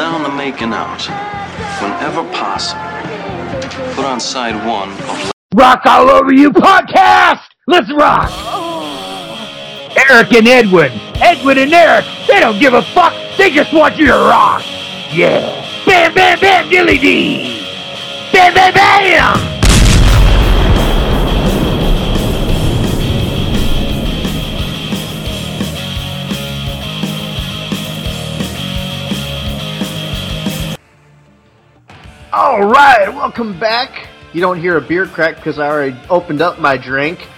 down to making out, whenever possible, put on side one of Rock All Over You podcast! Let's rock! Eric and Edwin. Edwin and Eric, they don't give a fuck. They just want you to rock. Yeah. Bam, bam, bam, dilly dee. Bam, bam, bam! All right, welcome back. You don't hear a beer crack because I already opened up my drink.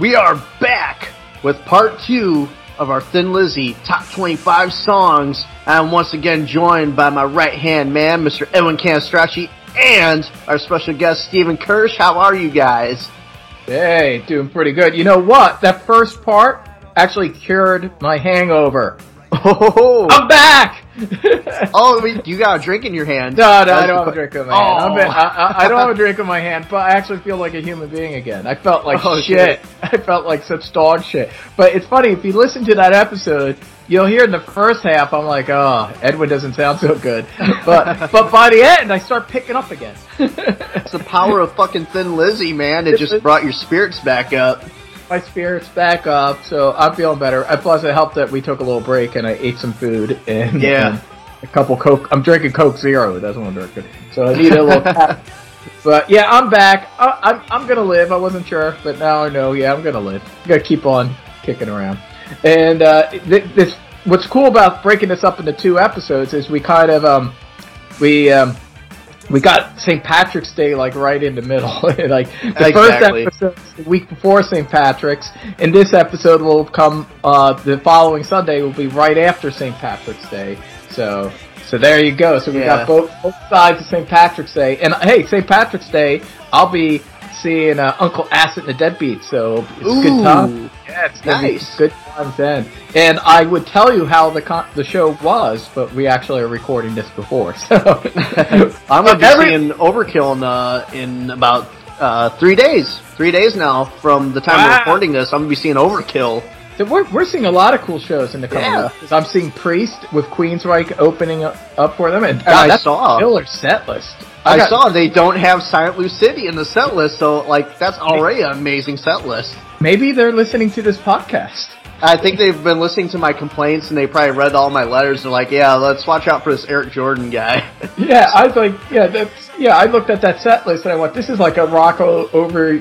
We are back with part two of our Thin Lizzy top 25 songs. I'm once again joined by my right hand man, Mr. Edwin Canestracci, and our special guest, Stephen Kirsch. How are you guys? Hey, doing pretty good. You know what? That first part actually cured my hangover. Oh, I'm back! oh, wait, you got a drink in your hand. No, no, I don't have a oh. drink in my Oh. hand. I'm been- I, I, I don't have a drink in my hand, but I actually feel like a human being again. I felt like Oh, shit. I felt like such dog shit. But it's funny, if you listen to that episode, you'll hear in the first half, I'm like, oh, Edwin doesn't sound so good. But, but by the end, I start picking up again. It's the power of fucking Thin Lizzy, man. It just brought your spirits back up. My spirits back up, so I'm feeling better. And plus, it helped that we took a little break and I ate some food and Yeah. and a couple Coke. I'm drinking Coke Zero. That's what I'm drinking. So I need a little. But yeah, I'm back. I, I'm I'm gonna live. I wasn't sure, but now I know. Yeah, I'm gonna live. i Gotta keep on kicking around. And uh, th- this, what's cool about breaking this up into two episodes is we kind of um, we um, we got St. Patrick's Day like right in the middle. like the first episode is the week before St. Patrick's, and this episode will come uh, the following Sunday will be right after St. Patrick's Day. So so there you go. So we Yeah. got both both sides of St. Patrick's Day, and hey, St. Patrick's Day, I'll be seeing uh, Uncle Acid and the Deadbeat. So it's a good time. Yeah, it's Nice. good times then. And I would tell you how the con- the show was, but we actually are recording this before. So I'm gonna be Every- seeing Overkill in, uh, in about uh, three days. Three days now from the time we're recording this. I'm gonna be seeing Overkill. So we're, we're seeing a lot of cool shows in the coming Yeah. up. 'Cause I'm seeing Priest with Queensryche opening up, up for them, and And I that's saw. a killer set list. I, got- saw they don't have Silent Lucidity in the set list, so like that's already an amazing set list. Maybe they're listening to this podcast. I think they've been listening to my complaints and they probably read all my letters. They're like, "Yeah, let's watch out for this Eric Jordan guy." Yeah, I was like, yeah, that's yeah. I looked at that set list and I went, this is like a rock over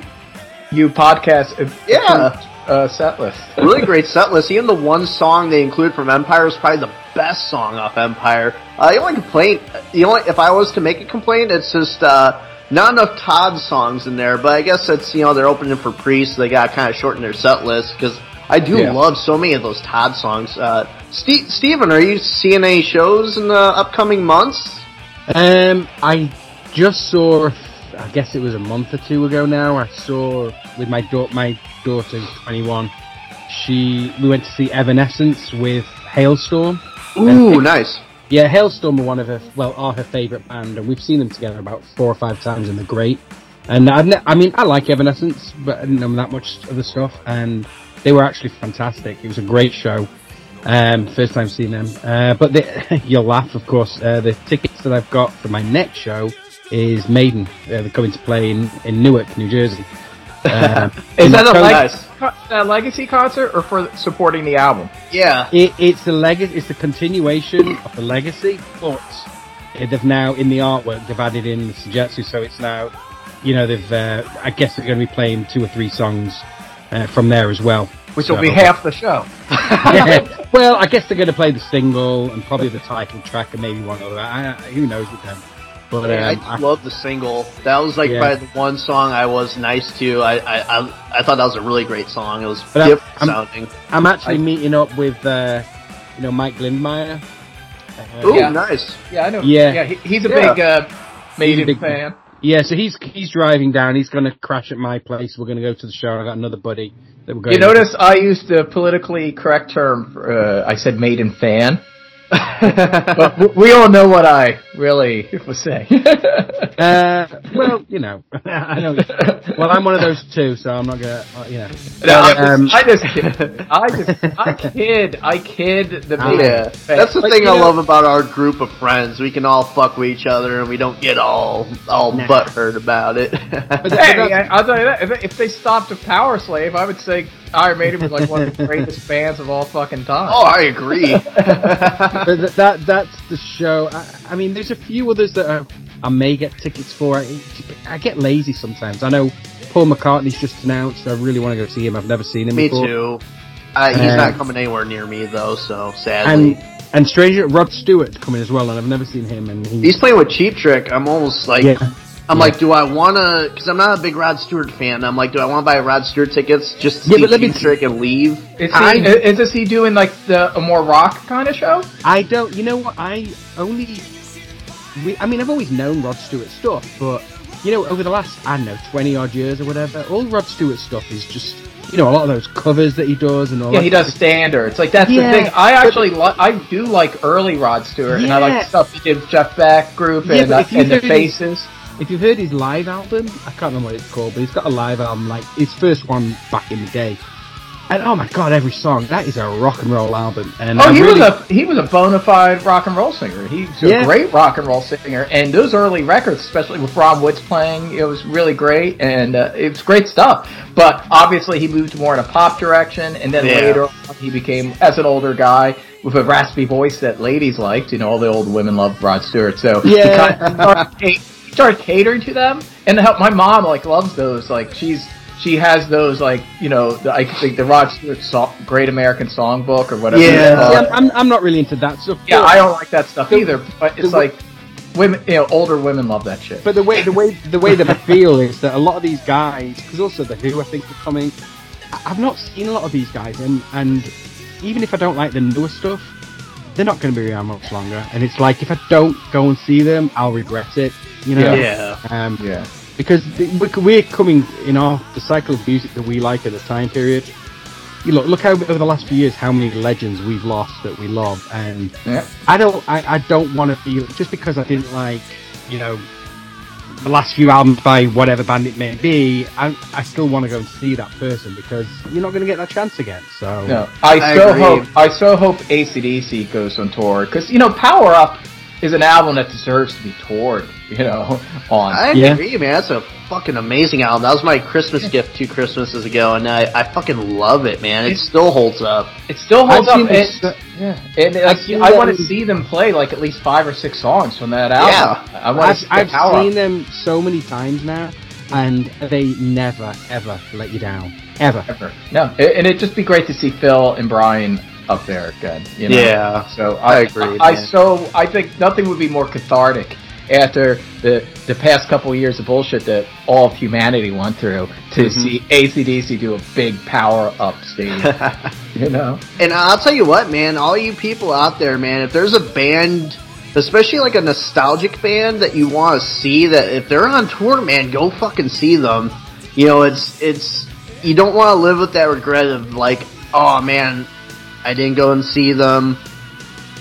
you podcast. uh, Yeah. Uh, set list. really great set list. Even the one song they include from Empire is probably the best song off Empire. Uh, the only complaint, the only if I was to make a complaint, it's just uh, not enough Todd songs in there. But I guess it's you know they're opening for Priest, so they got kind of shorten their set list because I do Yeah. love so many of those Todd songs. Uh, Steve, Steven, are you seeing any shows in the upcoming months? Um, I just saw. I guess it was a month or two ago now. I saw with my daughter. My daughter's 21. She we went to see Evanescence with Halestorm. Ooh, nice. Yeah, Halestorm are one of her well are her favourite band, and we've seen them together about four or five times, and they're great. And I've ne- I mean, I like Evanescence, but I didn't know that much of the stuff, and they were actually fantastic. It was a great show. Um, first time seeing them. Uh, but the, you'll laugh, of course. Uh, the tickets that I've got for my next show is Maiden. Uh, they're coming to play in, in Newark, New Jersey. Um, Is in that a leg- Nice. a legacy concert or for supporting the album? Yeah. It, it's the legacy. It's the continuation of the legacy, but uh, they've now in the artwork they've added in the Senjutsu, so it's now, you know, they've. Uh, I guess they're going to be playing two or three songs uh, from there as well. Which will be half the show. Yeah. well, I guess they're going to play the single and probably the title track and maybe one other. I, I- who knows with them? But I um, I- love the single. That was like Yeah. probably the one song I was nice to. I I, I, I thought that was a really great song. It was But different I'm- sounding. I'm actually I- meeting up with, uh, you know, Mike Lindmeyer. Uh, Ooh, Yeah. nice. Yeah, I know. Yeah. yeah he, he's a Yeah. big uh, Maiden big- fan. Yeah, so he's he's driving down. He's going to crash at my place. We're going to go to the show. I got another buddy that we're going. You notice I used the politically correct term. For, uh, I said Maiden fan. But we all know what I really was saying. Uh, well, you know, I know. Well, I'm one of those too, so I'm not gonna, uh, you know. No, I, Um, just, I just kid. I just I kid. I kid the big Yeah, that's the But, thing I know, love about our group of friends. We can all fuck with each other, and we don't get all all Nah. butthurt about it. Hey, I- I'll tell you that. If, if they stopped a Powerslave, I would say Iron Maiden was like one of the greatest bands of all fucking time. oh, I agree. but th- that that's the show. I, I mean, there's a few others that I, I may get tickets for. I, I get lazy sometimes. I know Paul McCartney's just announced. I really want to go see him. I've never seen him me before. too. Uh, he's Um, not coming anywhere near me though, so sadly. And and Stranger Rod Stewart's coming as well, and I've never seen him. And he's, He's playing with Cheap Trick. I'm almost like, yeah. I'm Yeah. like, do I want to? Because I'm not a big Rod Stewart fan. I'm like, do I want to buy Rod Stewart tickets just to Yeah, see but let me- Cheap Trick and leave? Is, he, I- is this he doing like the a more rock kind of show? I don't. You know what? I only. We, I mean, I've always known Rod Stewart stuff, but you know, over the last I don't know twenty odd years or whatever, all Rod Stewart stuff is just you know a lot of those covers that he does and all. Yeah, that he does standards. Like that's Yeah, the thing. I but- actually li- I do like early Rod Stewart, and I like stuff he did with Jeff Beck group Yeah, and, but uh, and the heard his- Faces. If you've heard his live album, I can't remember what it's called, but he's got a live album, like his first one back in the day. And oh my god, every song that is a rock and roll album. And Oh, I he really- was a he was a bona fide rock and roll singer. He's a Yeah. great rock and roll singer, and those early records, especially with Ron Woods playing, it was really great, and uh, it was great stuff. But obviously, he moved more in a pop direction, and then Yeah. later on, he became as an older guy with a raspy voice that ladies liked. You know, all the old women loved Rod Stewart, so he Yeah. kind of started, ca- he started catering to them. And help my mom like loves those. Like she's she has those like you know the, I think the Rod Stewart song, Great American Songbook or whatever. Yeah. See, I'm, I'm, not really into that stuff. Yeah, I don't like that stuff either. But it's the- like women, you know, older women love that shit. But the way the way the way that I feel is that a lot of these guys, because also the Who I think are coming. I've not seen a lot of these guys, and and even if I don't like the newer stuff, they're not going to be around much longer. And it's like if I don't go and see them, I'll regret it. You know. Yeah. Um, yeah, because we- we're coming in our the cycle of music that we like at the time period. You look, look how over the last few years, how many legends we've lost that we love, and yeah. I don't, I, I don't want to feel just because I didn't like, you know, the last few albums by whatever band it may be. I, I still want to go and see that person because you're not going to get that chance again. So No, I, I so agree. hope I so hope ACDC goes on tour because you know Power Up is an album that deserves to be toured. You know, on I Yeah. agree, man. That's a fucking amazing album. That was my Christmas gift two Christmases ago, and I, I fucking love it, man. It still holds up. it still holds I've up. seen this- And, yeah, and like, seen I want to see them play like at least five or six songs from that album. I want to I've, see I've seen Up. them so many times now, and they never ever let you down, ever. Ever. No, and it'd just be great to see Phil and Brian up there again. You know? Yeah. So I I, agree, I, man. so I think nothing would be more cathartic after the the past couple of years of bullshit that all of humanity went through to Mm-hmm. see ACDC do a big power up stage. you know. And I'll tell you what, man, all you people out there, man, if there's a band, especially like a nostalgic band that you want to see, that if they're on tour, man, go fucking see them. You know, it's, it's, you don't want to live with that regret of like, oh man, I didn't go and see them.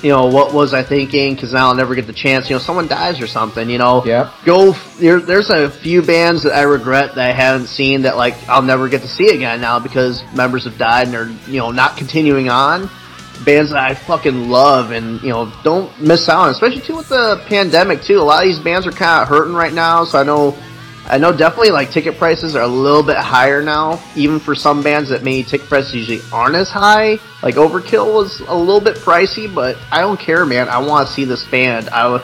You know, what was I thinking? Because now I'll never get the chance. You know, someone dies or something, you know. Yeah. Go, f- there, there's a few bands that I regret that I haven't seen that like I'll never get to see again now because members have died and are, you know, not continuing on bands that I fucking love and you know don't miss out on, especially too with the pandemic too. A lot of these bands are kind of hurting right now, so I know I know definitely like ticket prices are a little bit higher now, even for some bands that maybe ticket prices usually aren't as high. Like Overkill was a little bit pricey, but I don't care, man. I want to see this band. I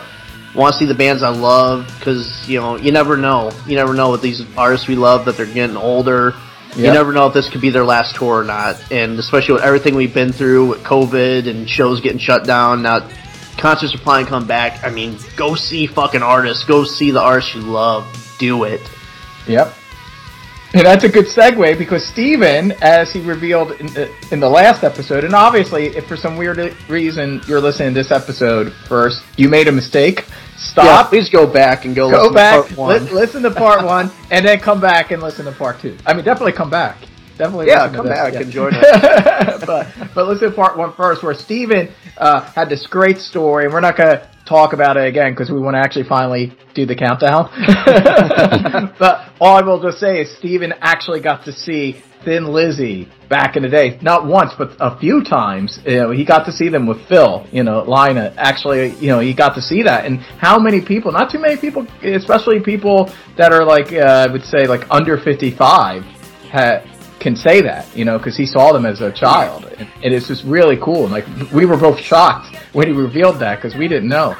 want to see the bands I love because you know you never know. You never know with these artists we love that they're getting older. You never know if this could be their last tour or not, and especially with everything we've been through with COVID and shows getting shut down. Now concerts are planning to come back. I mean, go see fucking artists. Go see the artists you love. Do it. Yep. And that's a good segue because Steven, as he revealed in the, in the last episode, and obviously, if for some weird reason you're listening to this episode first, you made a mistake. Yeah, Stop. please go back and go, go listen back, to part one. li- listen to part one, and then come back and listen to part two. I mean, definitely come back. definitely. Yeah, come back yeah. and join us. but but let's do part one first, where Steven uh, had this great story, and we're not gonna talk about it again because we want to actually finally do the countdown. but all I will just say is Steven actually got to see Thin Lizzy back in the day, not once but a few times. You know, he got to see them with Phil. You know, Lynott. Actually, you know, he got to see that, and how many people? Not too many people, especially people that are like uh, I would say like under fifty five. Can say that, you know, because he saw them as a child, and, it's just really cool. And like we were both shocked when he revealed that because we didn't know.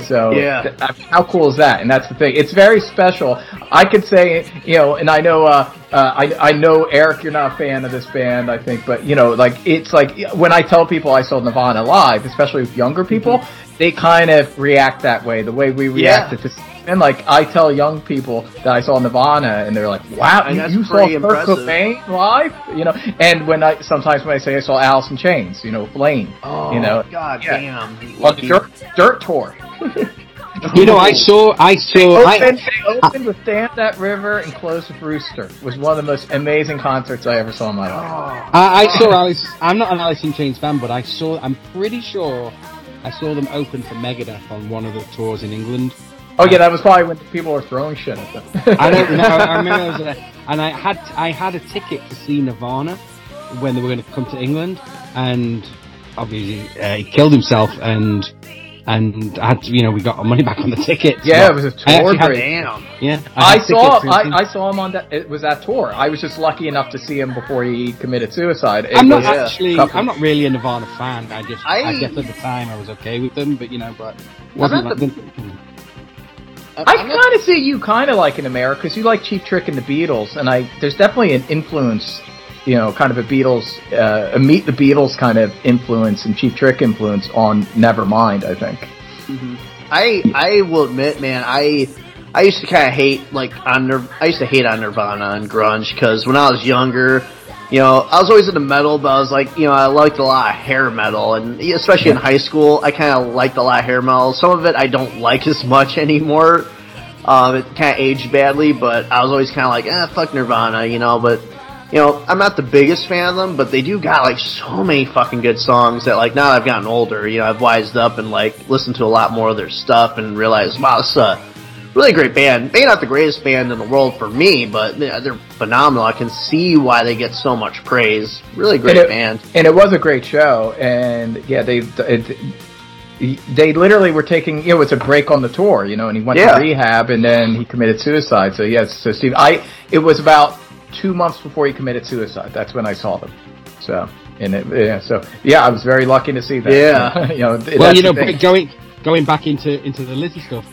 so Yeah. th- how cool is that? And that's the thing. It's very special. I could say, you know, and I know, uh, uh, I I know Eric, you're not a fan of this band, I think, but you know, like it's like when I tell people I saw Nirvana live, especially with younger people, they kind of react that way, the way we reacted to. And like I tell young people that I saw Nirvana, and they're like, "Wow, And you, that's you saw pretty Kurt impressive. Cobain live?" You know. And when I sometimes when I say I saw Alice in Chains, you know, Flame, Oh, you know, God yeah. damn. on the dirt, dirt tour. You know, I saw, I saw, I, Opened, they opened with Dam That River and closed with Rooster. It was one of the most amazing concerts I ever saw in my life. Oh. I, I saw Alice. I'm not an Alice in Chains fan, but I saw. I'm pretty sure I saw them open for Megadeth on one of the tours in England. Oh yeah, that was probably when people were throwing shit at them. I don't know. I remember I was there, and I had I had a ticket to see Nirvana when they were going to come to England, and obviously uh, he killed himself, and and I had to, you know we got our money back on the ticket. Yeah, it was a I tour. had- Damn. Yeah, I had saw I, I saw him on that. It was that tour. I was just lucky enough to see him before he committed suicide. It I'm not was- actually. I'm not really a Nirvana fan. I just. I, I- guess at the time I was okay with them, but you know, but wasn't like the- I kind of see you kind of like in America because you like Cheap Trick and the Beatles, and I there's definitely an influence, you know, kind of a Beatles, uh, a Meet the Beatles kind of influence and Cheap Trick influence on Nevermind. I think. I I will admit, man, I I used to kind of hate like on Nir- I used to hate on Nirvana and grunge because when I was younger, you know, I was always into metal, but I was like, you know, I liked a lot of hair metal, and especially in high school, I kind of liked a lot of hair metal. Some of it I don't like as much anymore. Um, it kind of aged badly, but I was always kind of like, eh, fuck Nirvana, you know. But you know, I'm not the biggest fan of them, but they do got like so many fucking good songs that like now that I've gotten older, you know, I've wised up and like listened to a lot more of their stuff and realized, wow, this is a really great band. Maybe not the greatest band in the world for me, but you they're phenomenal. I can see why they get so much praise. Really great and it, band. and it was a great show. And yeah, they it, they literally were taking you know it's a break on the tour, you know, and he went Yeah. to rehab and then he committed suicide. So yes, so Steve, I it was about two months before he committed suicide. That's when I saw them. So and it, yeah, so yeah, I was very lucky to see that. Yeah. you know. well, you know, going going back into into the Lizzy stuff.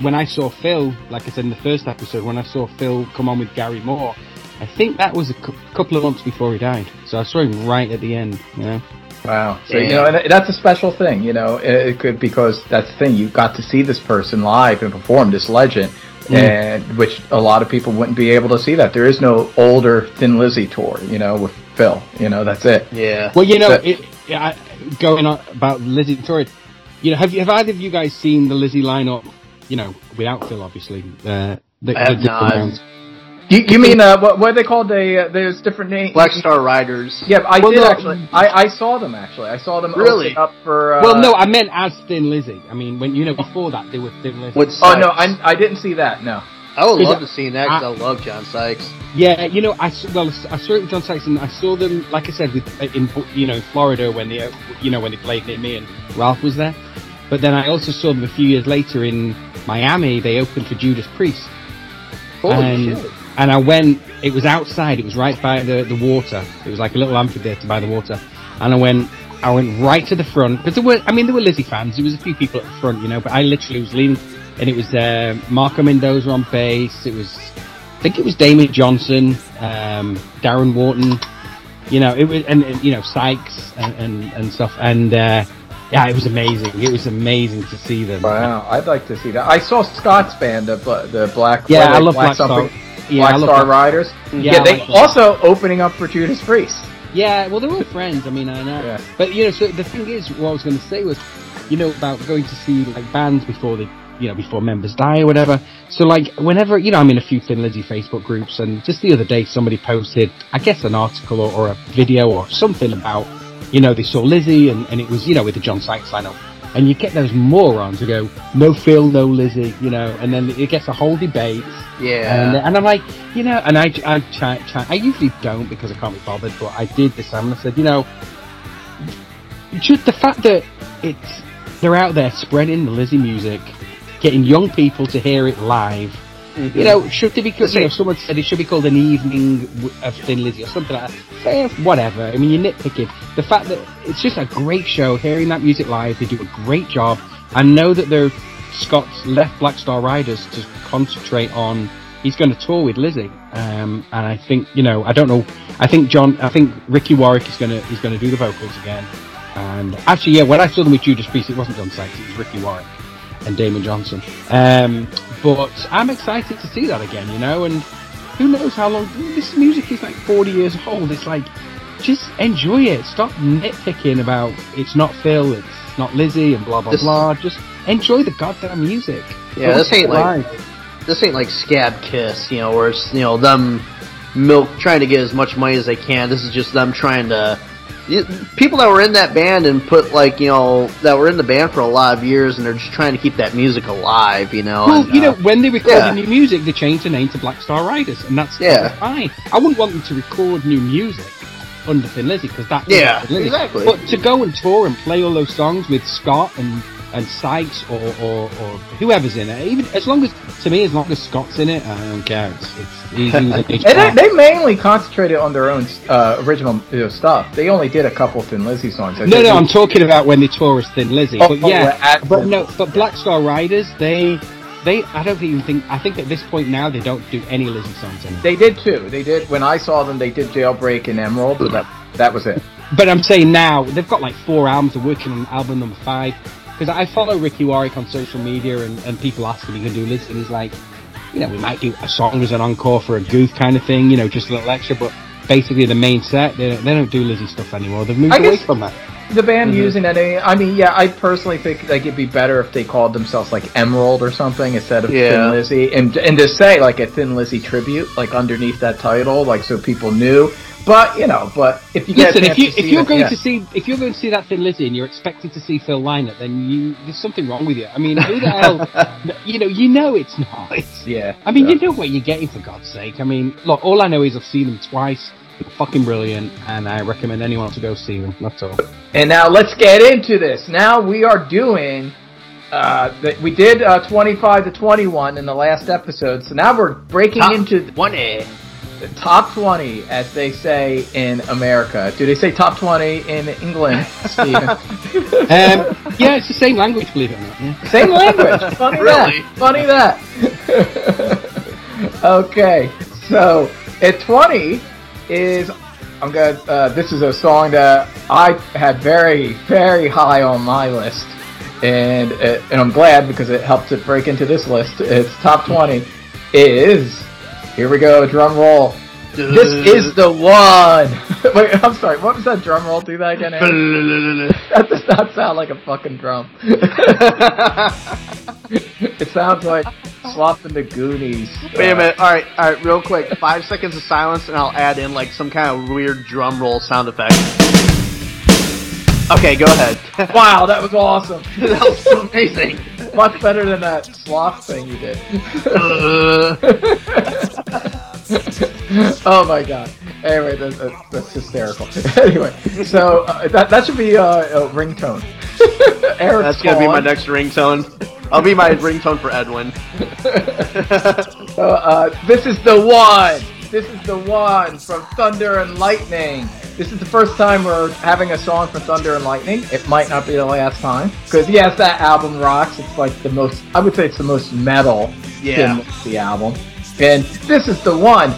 When I saw Phil, like I said in the first episode, when I saw Phil come on with Gary Moore, I think that was a cou- couple of months before he died. So I saw him right at the end. You know. Wow. So Yeah. you know, and that's a special thing. You know, it, it could because that's the thing. You got to see this person live and perform this legend, mm. and which a lot of people wouldn't be able to see that. There is no older Thin Lizzy tour. You know, with Phil. You know, that's it. Yeah. Well, you know, But- it, yeah, I- going on about Lizzy tour, you know, have you have either of you guys seen the Lizzy lineup? You know, without Phil, obviously. Uh, the, I have the different not. rounds. You, you mean uh, what? What are they called? They uh, there's different names. Black Star Riders. Yeah, I Well, did no. actually. I, I saw them actually. I saw them Really? up for. Uh, Well, no, I meant as Thin Lizzy. I mean, when you know before that they were Thin Lizzy. Oh no, I, I didn't see that. No. I would love I- to see that 'cause I- I love John Sykes. Yeah, you know, I s- well, I saw it with John Sykes, and I saw them, like I said, with uh, in you know Florida when they, uh, you know, when they played near me and Ralph was there. But then I also saw them a few years later in Miami. They opened for Judas Priest, Holy and shit. and I went. It was outside. It was right by the the water. It was like a little amphitheater by the water, and I went. I went right to the front because there were. I mean, there were Lizzy fans. There was a few people at the front, you know. But I literally was leaning, and it was uh, Marco Mendoza on bass. It was I think it was Damon Johnson, um, Darren Wharton, you know, it was, and, and you know, Sykes and, and, and stuff. And, uh, yeah, it was amazing. It was amazing to see them. Wow, I'd like to see that. I saw Scott's band, the the Black. Yeah, I love Black Star. something- Yeah, Black I love Star Black- Riders. Mm-hmm. Yeah, Yeah, they like that. also opening up for Judas Priest. Yeah, well, they're all friends. I mean, I know. Yeah. But, you know, so the thing is, what I was going to say was, you know, about going to see, like, bands before they you know, before members die or whatever. So like, whenever, you know, I'm in a few Thin Lizzy Facebook groups and just the other day somebody posted, I guess an article or, or a video or something about, you know, they saw Lizzy and, and it was, you know, with the John Sykes lineup. And you get those morons who go, no Phil, no Lizzy, you know, and then it gets a whole debate. Yeah. And, and I'm like, you know, and I, I, try, try, I usually don't because I can't be bothered, but I did this time and I said, you know, just the fact that it's they're out there spreading the Lizzy music, getting young people to hear it live. You know, should they be called, you know, someone said it should be called an evening of Thin Lizzy or something like that. Eh, whatever. I mean, you're nitpicking. The fact that it's just a great show, hearing that music live, they do a great job. I know that they're Scott's left Black Star Riders to concentrate on. He's going to tour with Lizzy, um, and I think you know. I don't know. I think John. I think Ricky Warwick is going to is going to do the vocals again. And actually, yeah, when I saw them with Judas Priest, it wasn't John Sykes, it was Ricky Warwick and Damon Johnson. Um, but I'm excited to see that again, you know, and who knows how long this music is like 40 years old. It's like, just enjoy it. Stop nitpicking about it's not Phil, it's not Lizzy, and blah blah This- blah. Just enjoy the goddamn music. Yeah, this ain't live. like this ain't like Scab Kiss, you know, where it's you know them milk trying to get as much money as they can. This is just them trying to. You, people that were in that band and put like you know that were in the band for a lot of years and they're just trying to keep that music alive, you know. Well, and, you know, uh, when they record yeah. new music, they change the name to Black Star Riders, and that's Yeah. fine. I wouldn't want them to record new music under Thin Lizzy because that Yeah, exactly. But to go and tour and play all those songs with Scott and and Sykes or, or, or whoever's in it, even as long as to me, as long as Scott's in it, I don't care. It's, it's he's And they, they mainly concentrated on their own uh, original you know, stuff. They only did a couple Thin Lizzy songs. I No, no, I'm talking about when they tour as Thin Lizzy. Oh, but oh, yeah, but no, but Black Star Riders, they, they, I don't even think. I think at this point now they don't do any Lizzy songs anymore. They did too. They did when I saw them. They did Jailbreak and Emerald, but that that was it. But I'm saying now they've got like four albums. They're working on album number five. Because I follow Ricky Warwick on social media, and, and people ask him he can do this, and he's like, you know, we might do a song as an encore for a goof kind of thing, you know, just a little extra. But basically, the main set they don't, they don't do Lizzy stuff anymore. They've moved I away from that. The band Mm-hmm. using any. I mean, yeah, I personally think like it'd be better if they called themselves like Emerald or something instead of Yeah. Thin Lizzy, and and to say like a Thin Lizzy tribute, like underneath that title, like so people knew. But you know, but if you Listen, if you if you're it, going yeah. to see if you're going to see that Thin Lizzy and you're expecting to see Phil Lynott, then you there's something wrong with you. I mean, who the hell? You know, you know it's not. It's, yeah, I mean, yeah. you know what you're getting for God's sake. I mean, look, all I know is I've seen them twice. They're fucking brilliant, and I recommend anyone to go see them. That's all. And now let's get into this. Now we are doing. Uh, that we did uh, 25 to 21 in the last episode, so now we're breaking Top into 20. The top 20, as they say in America. Do they say top 20 in England, Steven? Um, yeah, it's the same language, believe it or not. Yeah. Same language. Funny Really? that. Funny that. okay, so at 20 is I'm gonna. Uh, this is a song that I had very, very high on my list, and uh, and I'm glad because it helped it break into this list. It's top 20 is here we go. Drum roll. This is the one. Wait, I'm sorry. What was that drum roll? Do that again. That does not sound like a fucking drum. it sounds like slopping the Goonies. Wait a minute. All right, all right. Real quick, five seconds of silence, and I'll add in like some kind of weird drum roll sound effect. Okay, go ahead. Wow, that was awesome. that was so amazing. Much better than that sloth thing you did. oh my god. Anyway, that's, that's, hysterical. anyway, so uh, that that should be uh, a ringtone. Eric's That's gonna be my next ringtone. I'll be my ringtone for Edwin. So, uh, this is the one. This is the one from Thunder and Lightning. This is the first time we're having a song from Thunder and Lightning. It might not be the last time because yes, that album rocks. It's like the most. I would say it's the most metal. Yeah. in the album. And this is the one.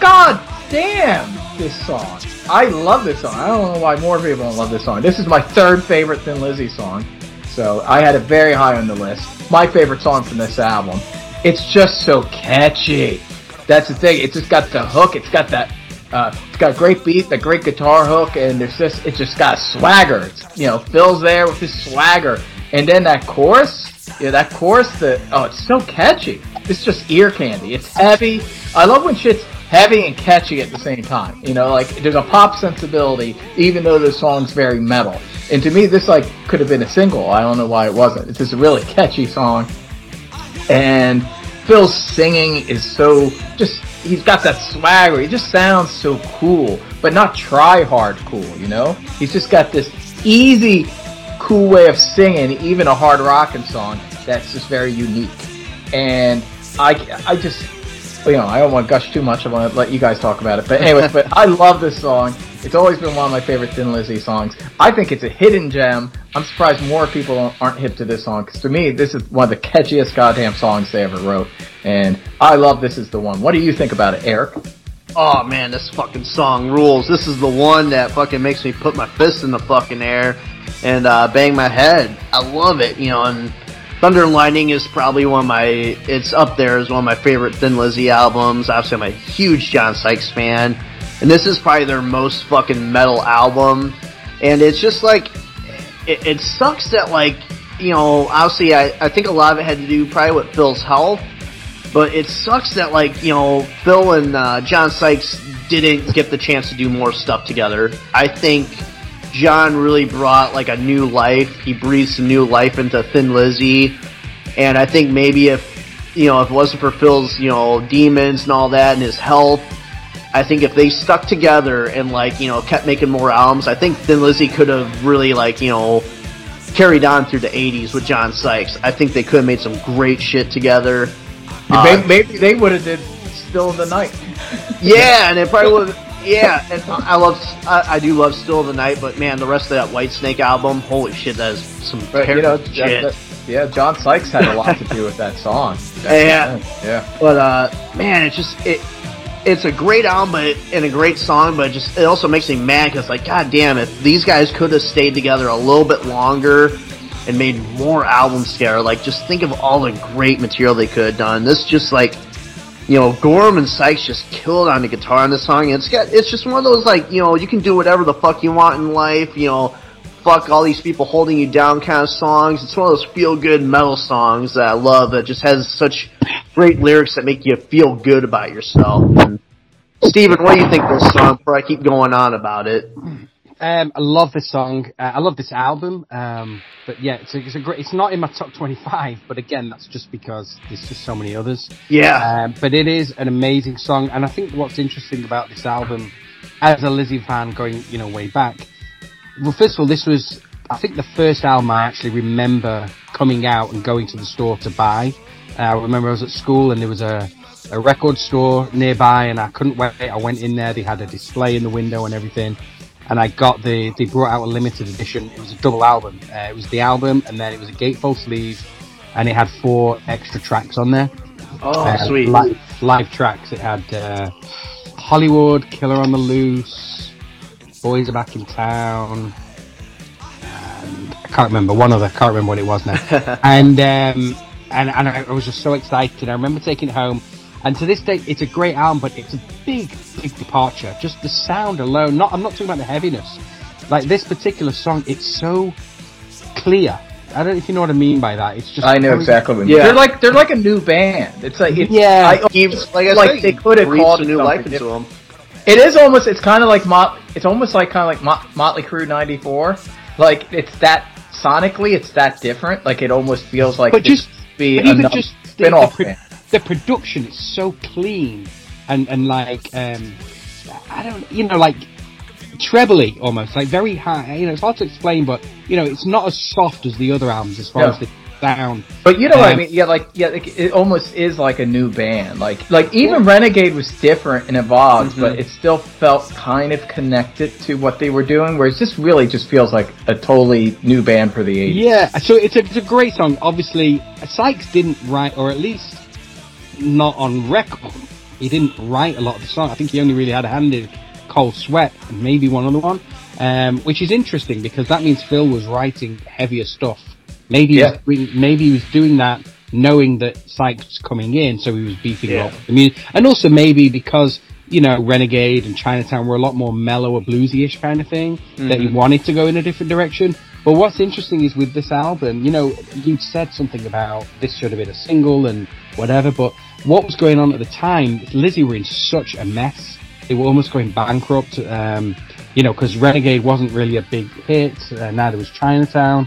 God damn this song. I love this song. I don't know why more people don't love this song. This is my third favorite Thin Lizzy song. So I had it very high on the list. My favorite song from this album. It's just so catchy. That's the thing. It's just got the hook. It's got that. Uh, it's got great beat, the great guitar hook, and there's just it's just got swagger. It's, you know, Phil's there with his swagger, and then that chorus. Yeah, that chorus, that oh, it's so catchy. It's just ear candy. It's heavy. I love when shit's heavy and catchy at the same time. You know, like there's a pop sensibility, even though the song's very metal. And to me, this like could have been a single. I don't know why it wasn't. It's just a really catchy song, and Phil's singing is so just. He's got that swagger. He just sounds so cool, but not try hard cool. You know, he's just got this easy, cool way of singing, even a hard rocking song that's just very unique. And I, I just you know, I don't want to gush too much. I want to let you guys talk about it. But anyway, but I love this song. It's always been one of my favorite Thin Lizzy songs. I think it's a hidden gem. I'm surprised more people aren't hip to this song because to me, this is one of the catchiest goddamn songs they ever wrote. And I love This Is the One. What do you think about it, Eric? Oh man, this fucking song rules. This is the one that fucking makes me put my fist in the fucking air and uh, bang my head. I love it, you know, and Thunder and Lightning is probably one of my, it's up there as one of my favorite Thin Lizzy albums. Obviously, I'm a huge John Sykes fan. And this is probably their most fucking metal album. And it's just like, it, it sucks that like, you know, obviously I, I think a lot of it had to do probably with Phil's health. But it sucks that like, you know, Phil and uh, John Sykes didn't get the chance to do more stuff together. I think John really brought like a new life. He breathed some new life into Thin Lizzy, and I think maybe if you know if it wasn't for Phil's you know demons and all that and his health, I think if they stuck together and like you know kept making more albums, I think Thin Lizzy could have really like you know carried on through the '80s with John Sykes. I think they could have made some great shit together. Uh, maybe, maybe, they would have did Still in the Night. yeah, and it probably would. Yeah, and I love, I, I, do love Still of the Night, but man, the rest of that Whitesnake album, holy shit, that is some but, you know, shit. That, yeah, John Sykes had a lot to do with that song. yeah, yeah. But uh, man, it's just it. It's a great album, but and a great song, but it just it also makes me mad because like, god damn, if these guys could have stayed together a little bit longer and made more albums together, like just think of all the great material they could have done. This just like you know, Gorham and Sykes just killed on the guitar on this song. It's got, it's just one of those like, you know, you can do whatever the fuck you want in life. You know, fuck all these people holding you down kind of songs. It's one of those feel good metal songs that I love. That just has such great lyrics that make you feel good about yourself. And Steven, what do you think of this song? Before I keep going on about it. Um, I love this song. Uh, I love this album. Um, but yeah, it's a, it's a, great. It's not in my top twenty-five, but again, that's just because there's just so many others. Yeah. Um, but it is an amazing song, and I think what's interesting about this album, as a Lizzy fan going, you know, way back. Well, first of all, this was, I think, the first album I actually remember coming out and going to the store to buy. Uh, I remember I was at school and there was a a record store nearby, and I couldn't wait. I went in there. They had a display in the window and everything and I got the they brought out a limited edition. It was a double album. Uh, it was the album, and then it was a gatefold sleeve, and it had four extra tracks on there. Oh, uh, sweet! Live, live, tracks. It had uh, Hollywood, Killer on the Loose, Boys Are Back in Town. And I can't remember one other. I can't remember what it was now. and um, and and I was just so excited. I remember taking it home and to this day, it's a great album, but it's a big, big departure. Just the sound alone. Not, I'm not talking about the heaviness. Like this particular song, it's so clear. I don't know if you know what I mean by that. It's just I know exactly what you mean. They're like they're like a new band. It's like it's, yeah, I, like, I like they could have called a new life into them. It is almost. It's kind of like Mot. It's almost like kind of like Mot- Motley Crue '94. Like it's that sonically, it's that different. Like it almost feels like but just be but even just spin-off the, the, the production is so clean and and like um, I don't you know like trebly almost like very high. You know, it's hard to explain, but you know, it's not as soft as the other albums as far as the sound. But you know um, what I um, mean? Yeah, like yeah, like, it almost is like a new band. Like like even yeah. Renegade was different and evolved, mm-hmm. but it still felt kind of connected to what they were doing. Whereas this really just feels like a totally new band for the 80s. Yeah, so it's a, it's a great song. Obviously, Sykes didn't write, or at least not on record. He didn't write a lot of the song. I think he only really had a hand in Cold Sweat and maybe one other one, um, which is interesting because that means Phil was writing heavier stuff. Maybe yeah. he was, maybe he was doing that knowing that Sykes was coming in, so he was beefing yeah. up the music, and also maybe because you know Renegade and Chinatown were a lot more mellow or bluesy-ish kind of thing mm-hmm. that he mm-hmm. wanted to go in a different direction. But what's interesting is with this album, you know, you said something about this should have been a single and whatever, but what was going on at the time, Lizzy were in such a mess. They were almost going bankrupt, um, you know, because Renegade wasn't really a big hit, uh, neither was Chinatown.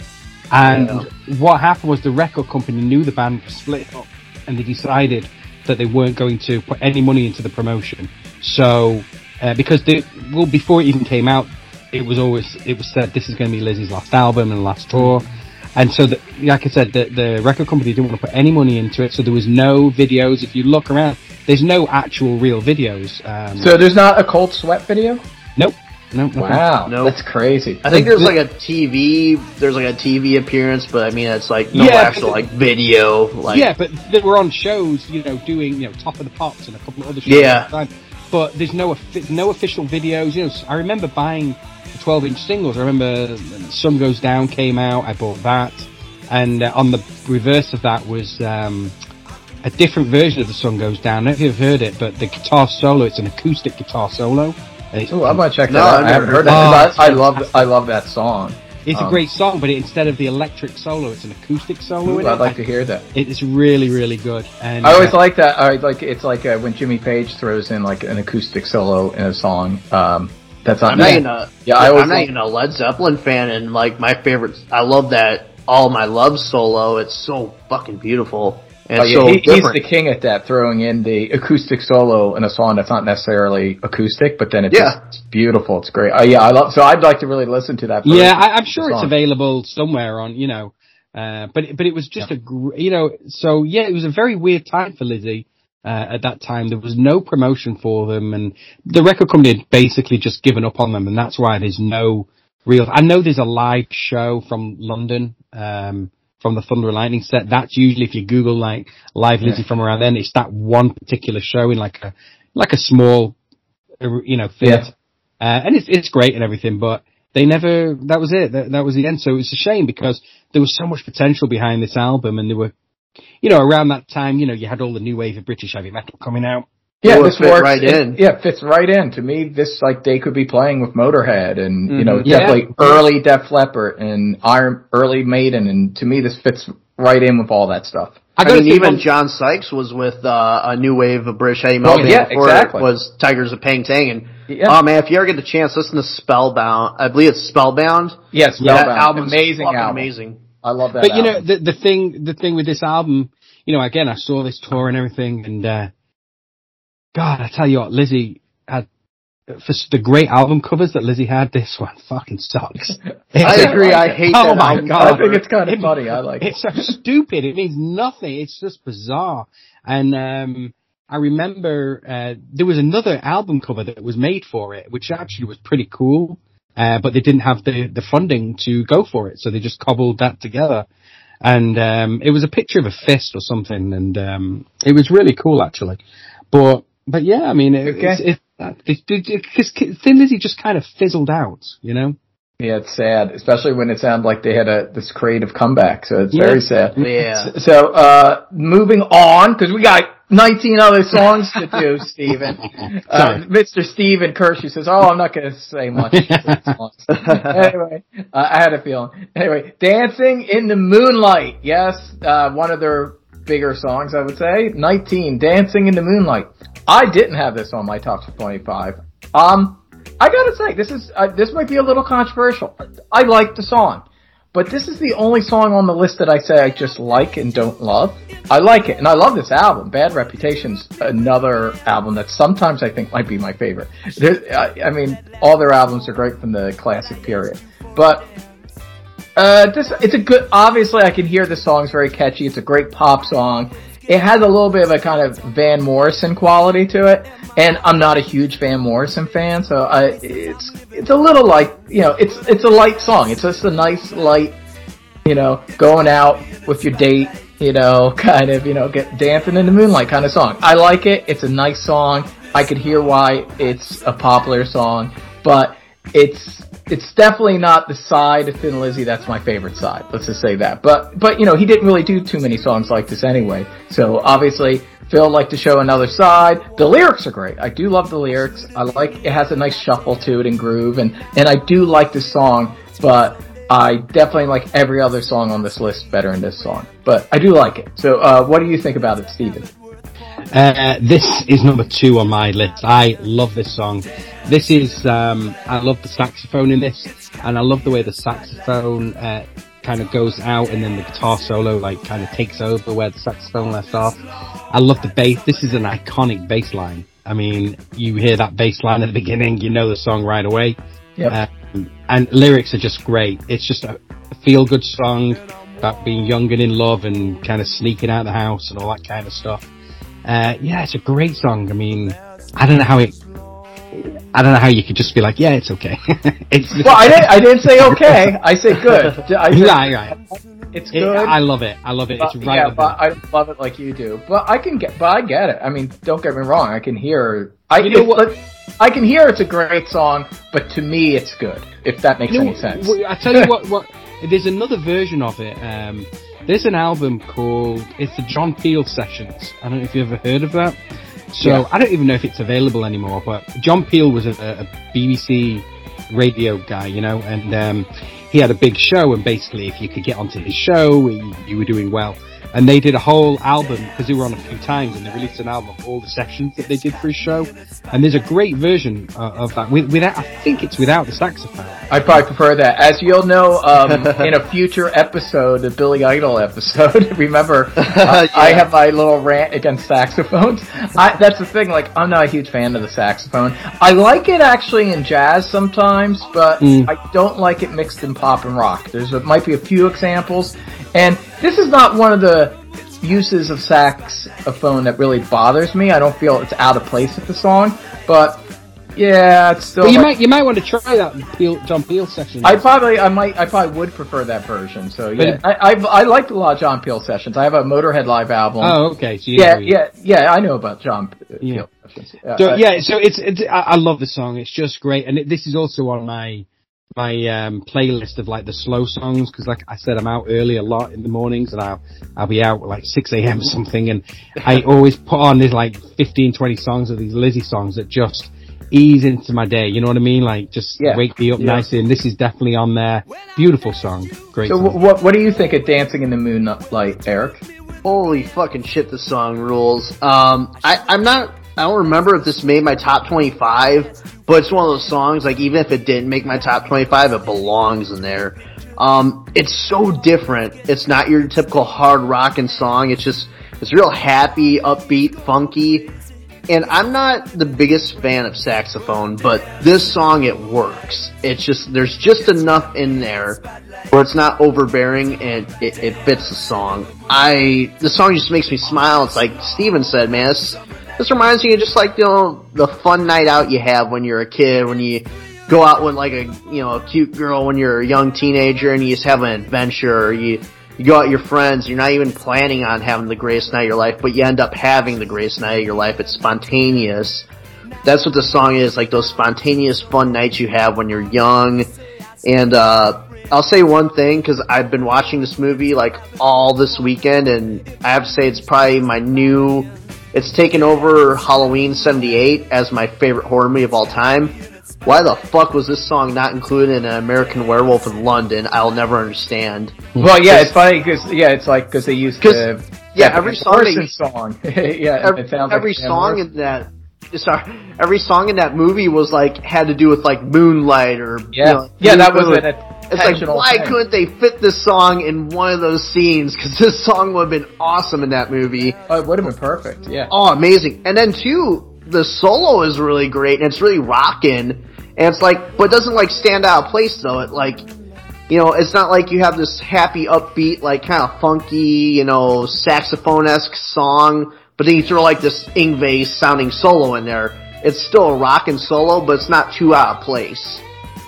And Yeah. what happened was the record company knew the band was split up and they decided that they weren't going to put any money into the promotion. So, uh, because they, well, before it even came out, it was always, it was said this is going to be Lizzy's last album and last tour. And so, the, like I said, the, the record company didn't want to put any money into it, so there was no videos. If you look around, there's no actual real videos. Um, So there's not a Cold Sweat video? nope. No, nothing. Wow, Nope. that's crazy. I think there's like a TV. There's like a TV appearance, but I mean it's like no Yeah, actual like video. Like yeah, but they were on shows, you know, doing you know Top of the Pops and a couple of other shows. Yeah. at the time. But there's no offi- no official videos. You know, I remember buying the 12 inch singles. I remember Sun Goes Down came out. I bought that, and uh, on the reverse of that was um, a different version of the Sun Goes Down. I don't know if you've heard it, but the guitar solo. It's an acoustic guitar solo. Oh, I'm gonna check that No, out. I've I haven't never heard heard that. that. 'cause I, I love I love that song. It's a Um, great song, but instead of the electric solo, it's an acoustic solo. Ooh, in. I'd like to hear that. It's really, really good. And I always uh, like that. I like it's like uh, when Jimmy Page throws in like an acoustic solo in a song. Um, that's not I'm not even a Yeah, I I'm not even a Led Zeppelin fan, and like my favorite. I love that All My Love solo. It's so fucking beautiful and Oh, yeah, so he- he's the king at that, throwing in the acoustic solo in a song that's not necessarily acoustic, but then it's Yeah. just beautiful. It's great. Uh, yeah, I love. So I'd like to really listen to that. Yeah, I, I'm sure it's available somewhere on, you know, uh, but but it was just a, gr- you know, so yeah, it was a very weird time for Lizzy uh, at that time. There was no promotion for them, and the record company had basically just given up on them, and that's why there's no real. I know there's a live show from London. Um, from the Thunder and Lightning set, that's usually if you Google like live Lizzy from around then, it's that one particular show in like a like a small, uh, you know, theatre. Uh, and it's it's great and everything, but they never. That was it. That, that was the end. So it's a shame because there was so much potential behind this album, and there were, you know, around that time, you know, you had all the new wave of British heavy metal coming out. Yeah, this fit works right it- in. yeah, it fits right in. To me, this like they could be playing with Motorhead and you know Mhm. Yeah. definitely early Def Leppard and Iron early Maiden, and to me this fits right in with all that stuff. I, gotta mean, even one- John Sykes was with uh, a new wave of British heavy metal. Oh, yeah, before exactly. It was Tygers of Pan Tang, and Yeah. oh man, if you ever get the chance, listen to Spellbound. I believe it's Spellbound. Yes, that Spellbound. album's amazing fucking album. amazing. I love that. but you know, the the thing the thing with this album, you know, again, I saw this tour and everything, and uh, God, I tell you what, Lizzy had. For the great album covers that Lizzy had, this one fucking sucks. I agree. I hate Oh that my album God. I think it's kind of It- funny. I like it. it's so stupid. It means nothing. It's just bizarre. And um, I remember uh, there was another album cover that was made for it, which actually was pretty cool. Uh, but they didn't have the the funding to go for it, so they just cobbled that together. And um, it was a picture of a fist or something, and um, it was really cool actually. But but yeah, I mean, it, Okay. it's it, it, it, it, Thin Lizzy just kind of fizzled out, you know. Yeah, it's sad, especially when it sounded like they had a this creative comeback. So it's Yeah. very sad. Yeah. So, uh, moving on, because we got 19 other songs to do, Stephen. Uh. Mr. Steven Kershaw says, oh, I'm not going to say much. anyway, uh, I had a feeling. Anyway, Dancing in the Moonlight. Yes, uh, one of their bigger songs, I would say. 19, Dancing in the Moonlight. I didn't have this on my top 25. Um, I gotta say, this is, uh, this might be a little controversial. I like the song. But this is the only song on the list that I say I just like and don't love. I like it, and I love this album. Bad Reputation's another album that sometimes I think might be my favorite. I, I mean, all their albums are great from the classic period. But uh, this it's a good. Obviously, I can hear the song's very catchy. It's a great pop song. It has a little bit of a kind of Van Morrison quality to it, and I'm not a huge Van Morrison fan, so I, it's it's a little like you know, it's it's a light song. It's just a nice light, you know, going out with your date, you know, kind of you know, get dancing in the moonlight kind of song. I like it. It's a nice song. I could hear why it's a popular song, but it's it's definitely not the side of Thin Lizzy that's my favorite side. Let's just say that. But but you know he didn't really do too many songs like this anyway. So obviously Phil liked to show another side. The lyrics are great. I do love the lyrics. I like it has a nice shuffle to it and groove and and I do like the song. But I definitely like every other song on this list better than this song, but I do like it. So, uh, what do you think about it, Steven? Uh, this is number two on my list. I love this song. This is, um, I love the saxophone in this, and I love the way the saxophone, uh, kind of goes out and then the guitar solo like kind of takes over where the saxophone left off. I love the bass. This is an iconic bass line. I mean, you hear that bass line at the beginning, you know the song right away. Yep. Um, and lyrics are just great. It's just a feel good song about being young and in love and kind of sneaking out of the house and all that kind of stuff. Uh, yeah, it's a great song. I mean, I don't know how it. I don't know how you could just be like, yeah, it's okay. it's Well, I didn't. I didn't say okay. I said good. I said, right, right. It's It- good. I love it. I love it. It's right. yeah, but. I love it like you do. But I can get, but I get it. I mean, don't get me wrong. I can hear. I You know it's what- I can hear it's a great song, but to me, it's good. If that makes You know, any sense. I tell you what, what there's another version of it. Um, there's an album called it's the John Peel Sessions. I don't know if you've ever heard of that. So Yeah. I don't even know if it's available anymore. But John Peel was a, a BBC radio guy, you know, and um, he had a big show. And basically, if you could get onto his show, you, you were doing well. And they did a whole album because they were on a few times, and they released an album of all the sessions that they did for his show. And there's a great version uh, of that with, without. I think it's without the saxophone. I probably prefer that. As you'll know, um, in a future episode, the Billy Idol episode, remember, uh, I have my little rant against saxophones. I, that's the thing, like, I'm not a huge fan of the saxophone. I like it actually in jazz sometimes, but Mm. I don't like it mixed in pop and rock. There's a, might be a few examples, and this is not one of the uses of saxophone that really bothers me. I don't feel it's out of place with the song, but yeah, it's still. Well, you like- might you might want to try that Peel, John Peel session. I probably, I might, I probably would prefer that version. So yeah, But- I, I've, I liked a lot of John Peel sessions. I have a Motorhead live album. oh, okay. So yeah, know, yeah, yeah. I know about John Peel Yeah. sessions. Yeah, So I- yeah, so it's, it's I, I love the song. It's just great, and it, this is also on my my um, playlist of like the slow songs because, like I said, I'm out early a lot in the mornings, and I'll I'll be out like six a.m. or something, and I always put on these like 15, 20 songs of these Lizzy songs that just ease into my day. You know what I mean? Like just Yeah. wake me up Yeah. nicely, and this is definitely on there. Beautiful song, great. So song. what, what do you think of Dancing in the Moonlight, Eric? Holy fucking shit, The song rules. Um, I, I'm not, I don't remember if this made my top 25, but it's one of those songs, like, even if it didn't make my top 25, it belongs in there. Um, it's so different. It's not your typical hard rockin' song. It's just, it's real happy, upbeat, funky. And I'm not the biggest fan of saxophone, but this song, it works. It's just, there's just enough in there where it's not overbearing and it, it fits the song. I, the song just makes me smile. It's like Steven said, man, this reminds me of just like, you know, the fun night out you have when you're a kid, when you go out with like a, you know, a cute girl when you're a young teenager and you just have an adventure or you, you go out with your friends, you're not even planning on having the greatest night of your life, but you end up having the greatest night of your life. It's spontaneous. That's what the song is, like those spontaneous fun nights you have when you're young. And, uh, I'll say one thing, cause I've been watching this movie like all this weekend and I have to say it's probably my new, it's taken over Halloween 78 as my favorite horror movie of all time. Why the fuck was this song not included in an American Werewolf in London? I'll never understand. Well, yeah, it's funny because yeah, it's like because they used the yeah, the every song they- song. yeah, every, it sounds every like song in that sorry every song in that movie was like had to do with like moonlight or you Yeah, know, yeah, that was moon. It's like why thing. couldn't they fit this song in one of those scenes because this song would have been awesome in that movie Oh, it would have been perfect. Yeah. oh amazing and then too the solo is really great and it's really rocking and it's like but it doesn't like stand out of place though it like you know, it's not like you have this happy, upbeat, like kind of funky, you know, saxophone-esque song, but then you throw like this Yngwie sounding solo in there. It's still a rockin' solo, but it's not too out of place.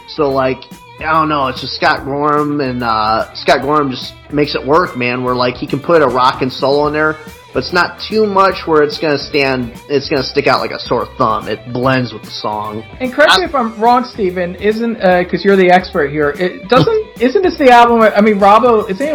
So like, I don't know, it's just Scott Gorham and, uh, Scott Gorham just makes it work, man, where like he can put a rockin' solo in there, but it's not too much where it's gonna stand, it's gonna stick out like a sore thumb. It blends with the song. And correct me if I'm wrong, Stephen. Isn't because you're the expert here? It doesn't isn't this the album? I mean, Robbo is he,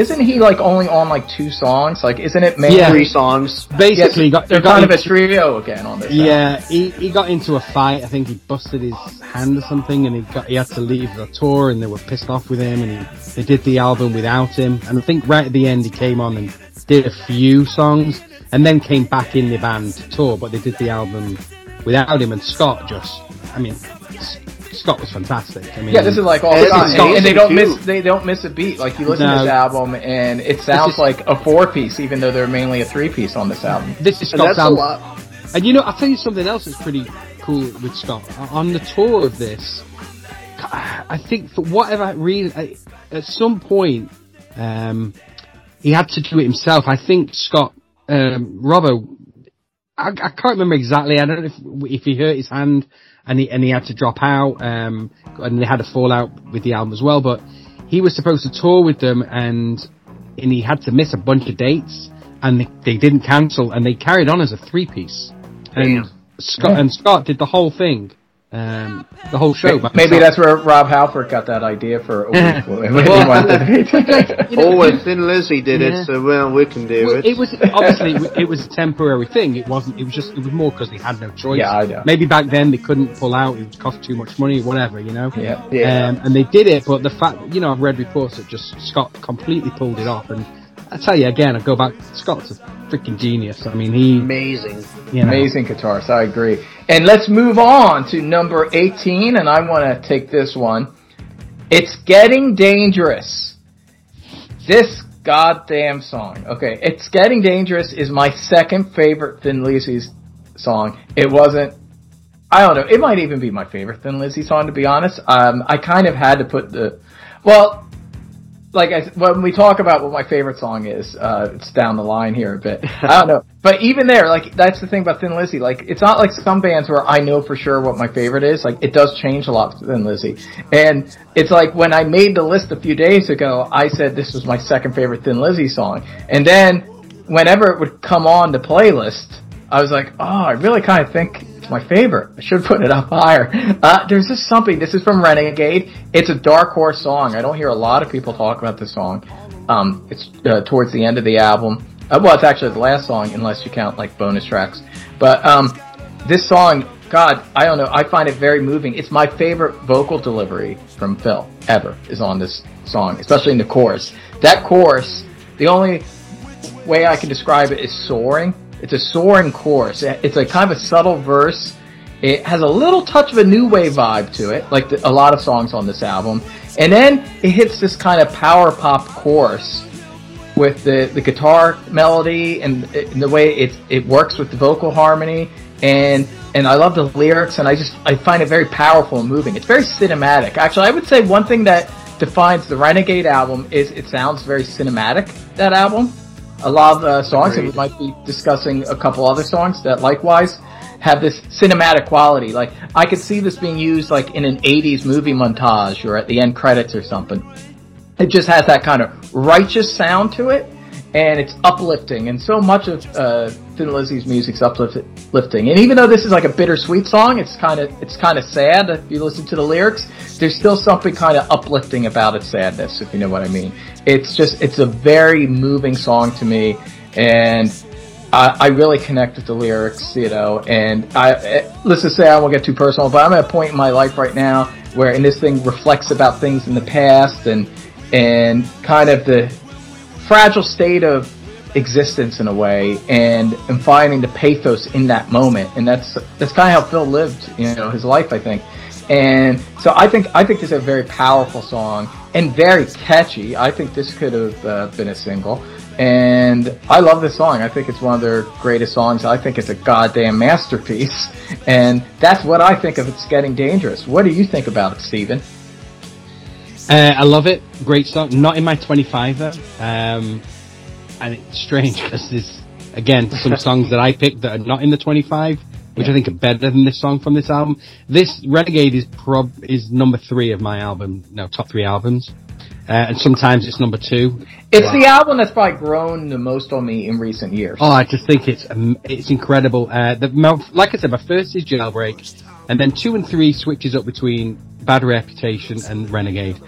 isn't he like only on like two songs? Like, isn't it mainly Yeah. Three songs. Basically, Yes, got, they're got kind of a trio again on this. album. Yeah, he, he got into a fight. I think he busted his hand or something, and he got he had to leave the tour, and they were pissed off with him, and he, they did the album without him. And I think right at the end, he came on and did a few songs, and then came back in the band to tour. But they did the album without him, and Scott just, I mean, S- Scott was fantastic. I mean, Yeah, this is like all And the time, and, and they don't miss they don't miss a beat. Like you listen to this album, and it sounds is- like a four piece, even though they're mainly a three piece on this album. this is And Scott's that's a album. lot. And you know, I'll tell you something else that's pretty cool with Scott. On the tour of this, I think for whatever reason, at some point, um, he had to do it himself. I think Scott, um, Robbo, I, I can't remember exactly. I don't know if, if he hurt his hand and he, and he had to drop out, um, and they had a fallout with the album as well, but he was supposed to tour with them and, and he had to miss a bunch of dates and they, they didn't cancel and they carried on as a three piece. And. Scott, and Scott did the whole thing, um, the whole show. by Maybe that's where Rob Halford got that idea for a week. when Well, You know, Oh, Thin Lizzy did Yeah. it, so well, we can do Well, it. it was obviously it was- it was a temporary thing. It wasn't. It was just. It was more because they had no choice. Yeah, I know. Maybe back then they couldn't pull out. It would cost too much money, whatever. You know. yeah. Yeah. Um, and they did it, but the fact, you know, I've read reports that just Scott completely pulled it off. And I tell you again, I go back. Scott's a freaking genius. I mean, he, Amazing. you know, Amazing guitarist, I agree. And let's move on to number 18, and I want to take this one. It's Getting Dangerous. This goddamn song. Okay, It's Getting Dangerous is my second favorite Thin Lizzy's song. It wasn't, I don't know, it might even be my favorite Thin Lizzy song to be honest. Um, I kind of had to put the, well, like I, when we talk about what my favorite song is, uh, it's down the line here a bit. I don't know, but even there, like that's the thing about Thin Lizzy. Like it's not like some bands where I know for sure what my favorite is. Like it does change a lot Thin Lizzy, and it's like when I made the list a few days ago, I said this was my second favorite Thin Lizzy song, and then whenever it would come on the playlist, I was like, oh, I really kind of think it's my favorite. I should put it up higher. Uh, there's just something. This is from Renegade. It's a dark horse song. I don't hear a lot of people talk about this song. Um, it's uh, towards the end of the album. Uh, well, it's actually the last song, unless you count like bonus tracks. But um, this song, God, I don't know. I find it very moving. It's my favorite vocal delivery from Phil ever is on this song, especially in the chorus. That chorus, the only way I can describe it is soaring. It's a soaring chorus. It's a kind of a subtle verse. It has a little touch of a new wave vibe to it, like the, a lot of songs on this album. And then it hits this kind of power pop chorus with the, the guitar melody and, and the way it, it works with the vocal harmony. And, and I love the lyrics and I just, I find it very powerful and moving. It's very cinematic. Actually, I would say one thing that defines the Renegade album is it sounds very cinematic, that album. A lot of uh, songs, and we might be discussing a couple other songs that likewise have this cinematic quality. Like, I could see this being used like in an 80s movie montage or at the end credits or something. It just has that kind of righteous sound to it, and it's uplifting. And so much of uh, Thin Lizzy's music's uplifting. And even though this is like a bittersweet song, it's kind of it's kind of sad. If you listen to the lyrics, there's still something kind of uplifting about its sadness, if you know what I mean. It's just it's a very moving song to me, and. I, I really connect with the lyrics, you know, and I, let's just say I won't get too personal, but I'm at a point in my life right now where, and this thing reflects about things in the past and, and kind of the fragile state of existence in a way and, and finding the pathos in that moment. And that's, that's kind of how Phil lived, you know, his life, I think. And so I think, I think this is a very powerful song and very catchy. I think this could have uh, been a single. And I love this song. I think it's one of their greatest songs. I think it's a goddamn masterpiece. And that's what I think of It's Getting Dangerous. What do you think about it, Steven? Uh, I love it. Great song. Not in my 25 though. Um, and it's strange because there's, again, some songs that I picked that are not in the 25, which I think are better than this song from this album. This Renegade is prob, is number three of my album, no, top three albums. Uh, and sometimes it's number two. It's the album that's probably grown the most on me in recent years. Oh, I just think it's um, it's incredible. Uh, the like I said, my first is Jailbreak, and then two and three switches up between Bad Reputation and Renegade.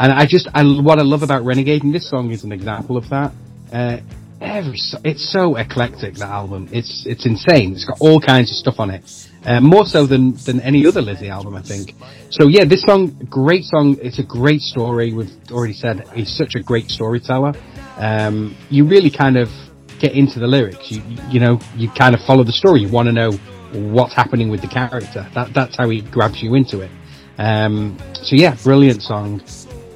And I just, I, what I love about Renegade, and this song is an example of that. Uh, every, it's so eclectic, that album. It's, it's insane. It's got all kinds of stuff on it. Uh, more so than, than any other Lizzy album, I think. So yeah, this song, great song. It's a great story. We've already said he's such a great storyteller. Um, you really kind of get into the lyrics. You, you know, you kind of follow the story. You want to know what's happening with the character. That, that's how he grabs you into it. Um, so yeah, brilliant song.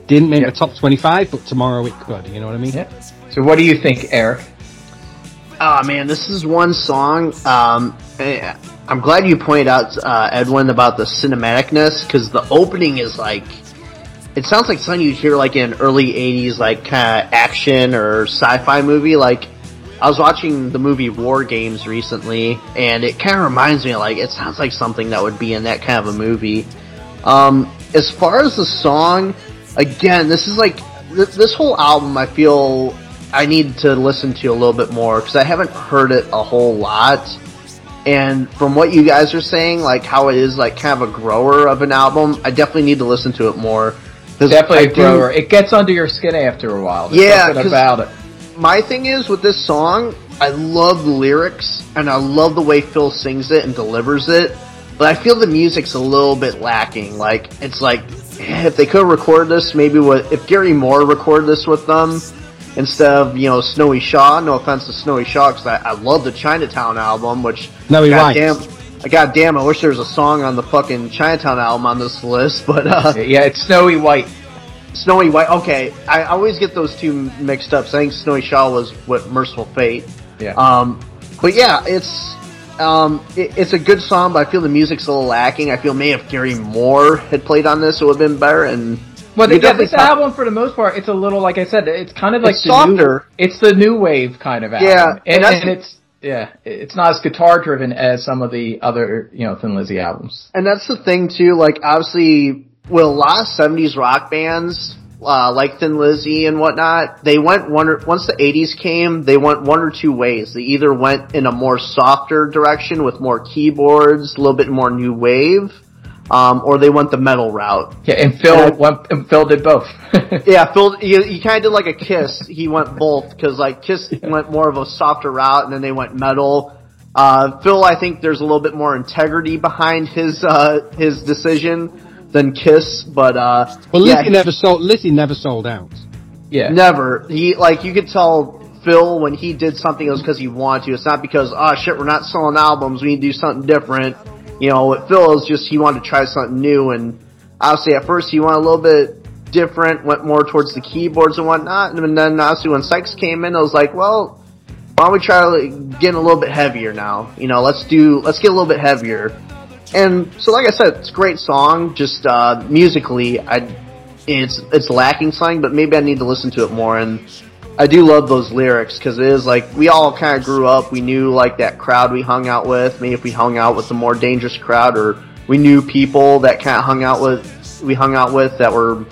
Didn't make Yeah. the top 25, but tomorrow it could. You know what I mean? Yeah. So what do you think, Eric? Oh man, this is one song. Um, eh, I'm glad you pointed out, uh, Edwin, about the cinematicness because the opening is like, it sounds like something you'd hear like in early '80s, like kind of action or sci-fi movie. Like, I was watching the movie War Games recently, and it kind of reminds me like it sounds like something that would be in that kind of a movie. Um, as far as the song, again, this is like th- this whole album. I feel I need to listen to a little bit more because I haven't heard it a whole lot. And from what you guys are saying, like how it is like kind of a grower of an album, I definitely need to listen to it more. Definitely I a do- grower. It gets under your skin after a while. There's Yeah, about it. my thing is with this song, I love the lyrics and I love the way Phil sings it and delivers it. But I feel the music's a little bit lacking. Like it's like eh, if they could record this, maybe with if Gary Moore recorded this with them instead of you know Snowy Shaw. No offense to Snowy Shaw, because I, I love the Chinatown album, which Snowy White. goddamn, goddamn, I wish there was a song on the fucking Chinatown album on this list. But uh, Yeah, it's snowy white. Snowy White. Okay, I always get those two mixed up. So I think Snowy Shaw was what Mercyful Fate. Yeah. Um, but yeah, it's um, it, it's a good song, but I feel the music's a little lacking. I feel maybe if Gary Moore had played on this, it would have been better. And Well, you yeah, this album, for the most part, it's a little like I said. It's kind of like It's the softer. New, it's the new wave kind of album. Yeah, and and, and it's yeah, it's not as guitar driven as some of the other you know Thin Lizzy albums. And that's the thing too. Like obviously, with a lot of '70s rock bands, uh, like Thin Lizzy and whatnot, they went one or, once the '80s came, they went one or two ways. They either went in a more softer direction with more keyboards, a little bit more new wave, um, or they went the metal route. Yeah, and Phil Yeah. went, and Phil did both. Yeah, Phil, he, he kind of did like a Kiss. He went both because like Kiss went more of a softer route, and then they went metal. Uh, Phil, I think there's a little bit more integrity behind his uh, his decision than Kiss, but uh, Well, yeah, Lizzy never sold. Lizzy never sold out. yeah, never. He like you could tell Phil when he did something it was because he wanted to. It's not because oh shit we're not selling albums. We need to do something different. You know, with Phil is just he wanted to try something new, and obviously at first he went a little bit different, went more towards the keyboards and whatnot, and then obviously when Sykes came in, I was like, well, why don't we try like, getting a little bit heavier now? You know, let's do let's get a little bit heavier. And so, like I said, it's a great song. Just uh, musically, I it's it's lacking something, but maybe I need to listen to it more. And I do love those lyrics because it is like we all kind of grew up. We knew like that crowd we hung out with. Maybe if we hung out with the more dangerous crowd, or we knew people that kind of hung out with we hung out with that were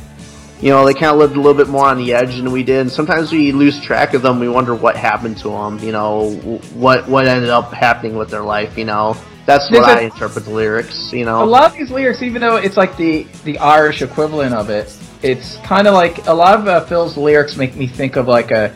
you know, they kind of lived a little bit more on the edge than we did. And sometimes we lose track of them. We wonder what happened to them. You know, what what ended up happening with their life. You know, that's what I interpret the lyrics. You know, a lot of these lyrics, even though it's like the the Irish equivalent of it, it's kind of like a lot of uh, Phil's lyrics make me think of like a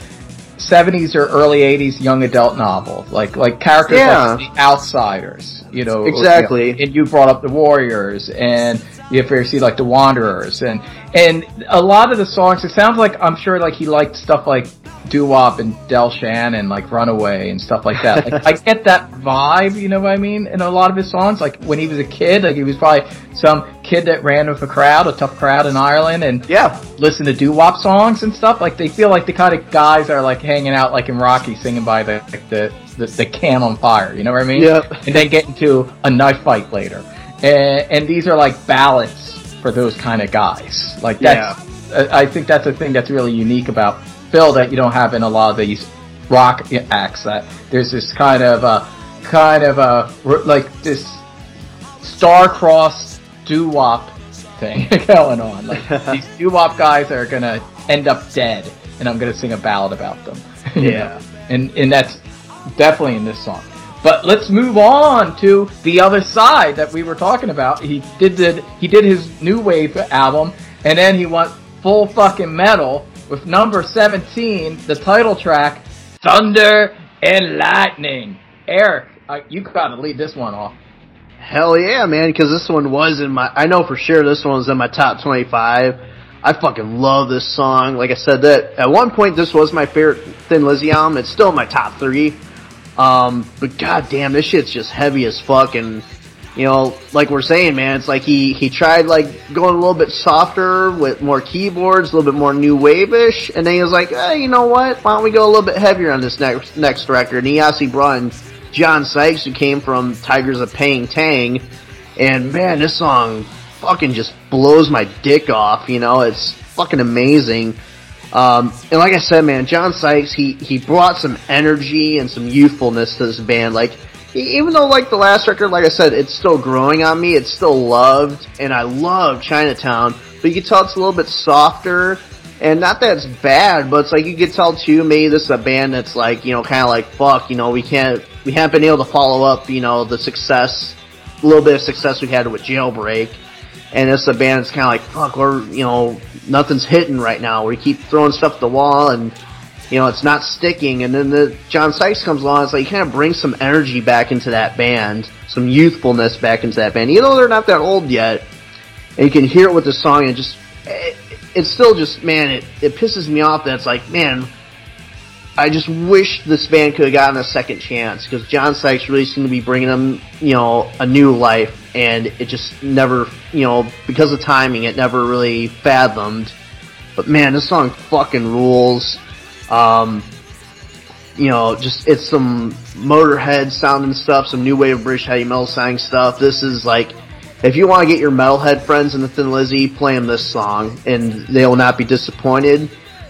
70s or early 80s young adult novel, like like characters Yeah. like the Outsiders, you know. or, Exactly. you know, and you brought up the Warriors, and you ever see like the Wanderers, and and a lot of the songs. It sounds like I'm sure like he liked stuff like Doo Wop and Del Shannon, like Runaway and stuff like that. Like, I get that vibe, you know what I mean? In a lot of his songs, like when he was a kid, like he was probably some kid that ran with a crowd, a tough crowd in Ireland, and yeah, listen to doo wop songs and stuff. Like they feel like the kind of guys that are like hanging out like in Rocky, singing by the like the, the the can on fire. You know what I mean? Yep. And then get into a knife fight later. And, and these are like ballads for those kind of guys. Like that's I I think that's a thing that's really unique about Phil that you don't have in a lot of these rock acts. That there's this kind of uh kind of uh like this star-crossed doo-wop thing going on. Like these doo-wop guys are gonna end up dead, and I'm gonna sing a ballad about them. Yeah. know? and and that's definitely in this song. But let's move on to the other side that we were talking about. He did the, he did his new wave album, and then he went full fucking metal with number 17, the title track, Thunder and Lightning. Eric, uh, you gotta lead this one off. Hell yeah, man! Because this one was in my. I know for sure this one was in my top twenty-five. I fucking love this song. Like I said, that at one point this was my favorite Thin Lizzy album. It's still my top three. Um, but goddamn, this shit's just heavy as fuck. And you know, like we're saying, man, it's like he he tried like going a little bit softer with more keyboards, a little bit more new wave-ish, and then he was like, you know what? Why don't we go a little bit heavier on this next next record? And he actually brought in John Sykes, who came from Tygers of Pan Tang, and man, this song fucking just blows my dick off. You know, it's fucking amazing. Um, and like I said, man, John Sykes, he, he brought some energy and some youthfulness to this band. Like, even though like the last record, like I said, it's still growing on me, it's still loved, and I love Chinatown, but you can tell it's a little bit softer, and not that it's bad, but it's like you could tell too, maybe this is a band that's like, you know, kind of like, fuck, you know, we can't, we haven't been able to follow up, you know, the success, a little bit of success we had with Jailbreak. And it's a band that's kind of like, fuck, we're, you know, nothing's hitting right now. We keep throwing stuff at the wall and, you know, it's not sticking. And then the John Sykes comes along. It's like he kind of brings some energy back into that band, some youthfulness back into that band. Even though they're not that old yet, and you can hear it with the song, and just it, it's still just man, it it pisses me off that it's like man, I just wish this band could have gotten a second chance because John Sykes really seemed to be bringing them, you know, a new life, and it just never, you know, because of timing, it never really fathomed. But man, this song fucking rules. Um, you know, just it's some Motorhead sounding stuff, some new wave British heavy metal sounding stuff. This is like, if you want to get your metalhead friends in the Thin Lizzy, play them this song, and they will not be disappointed.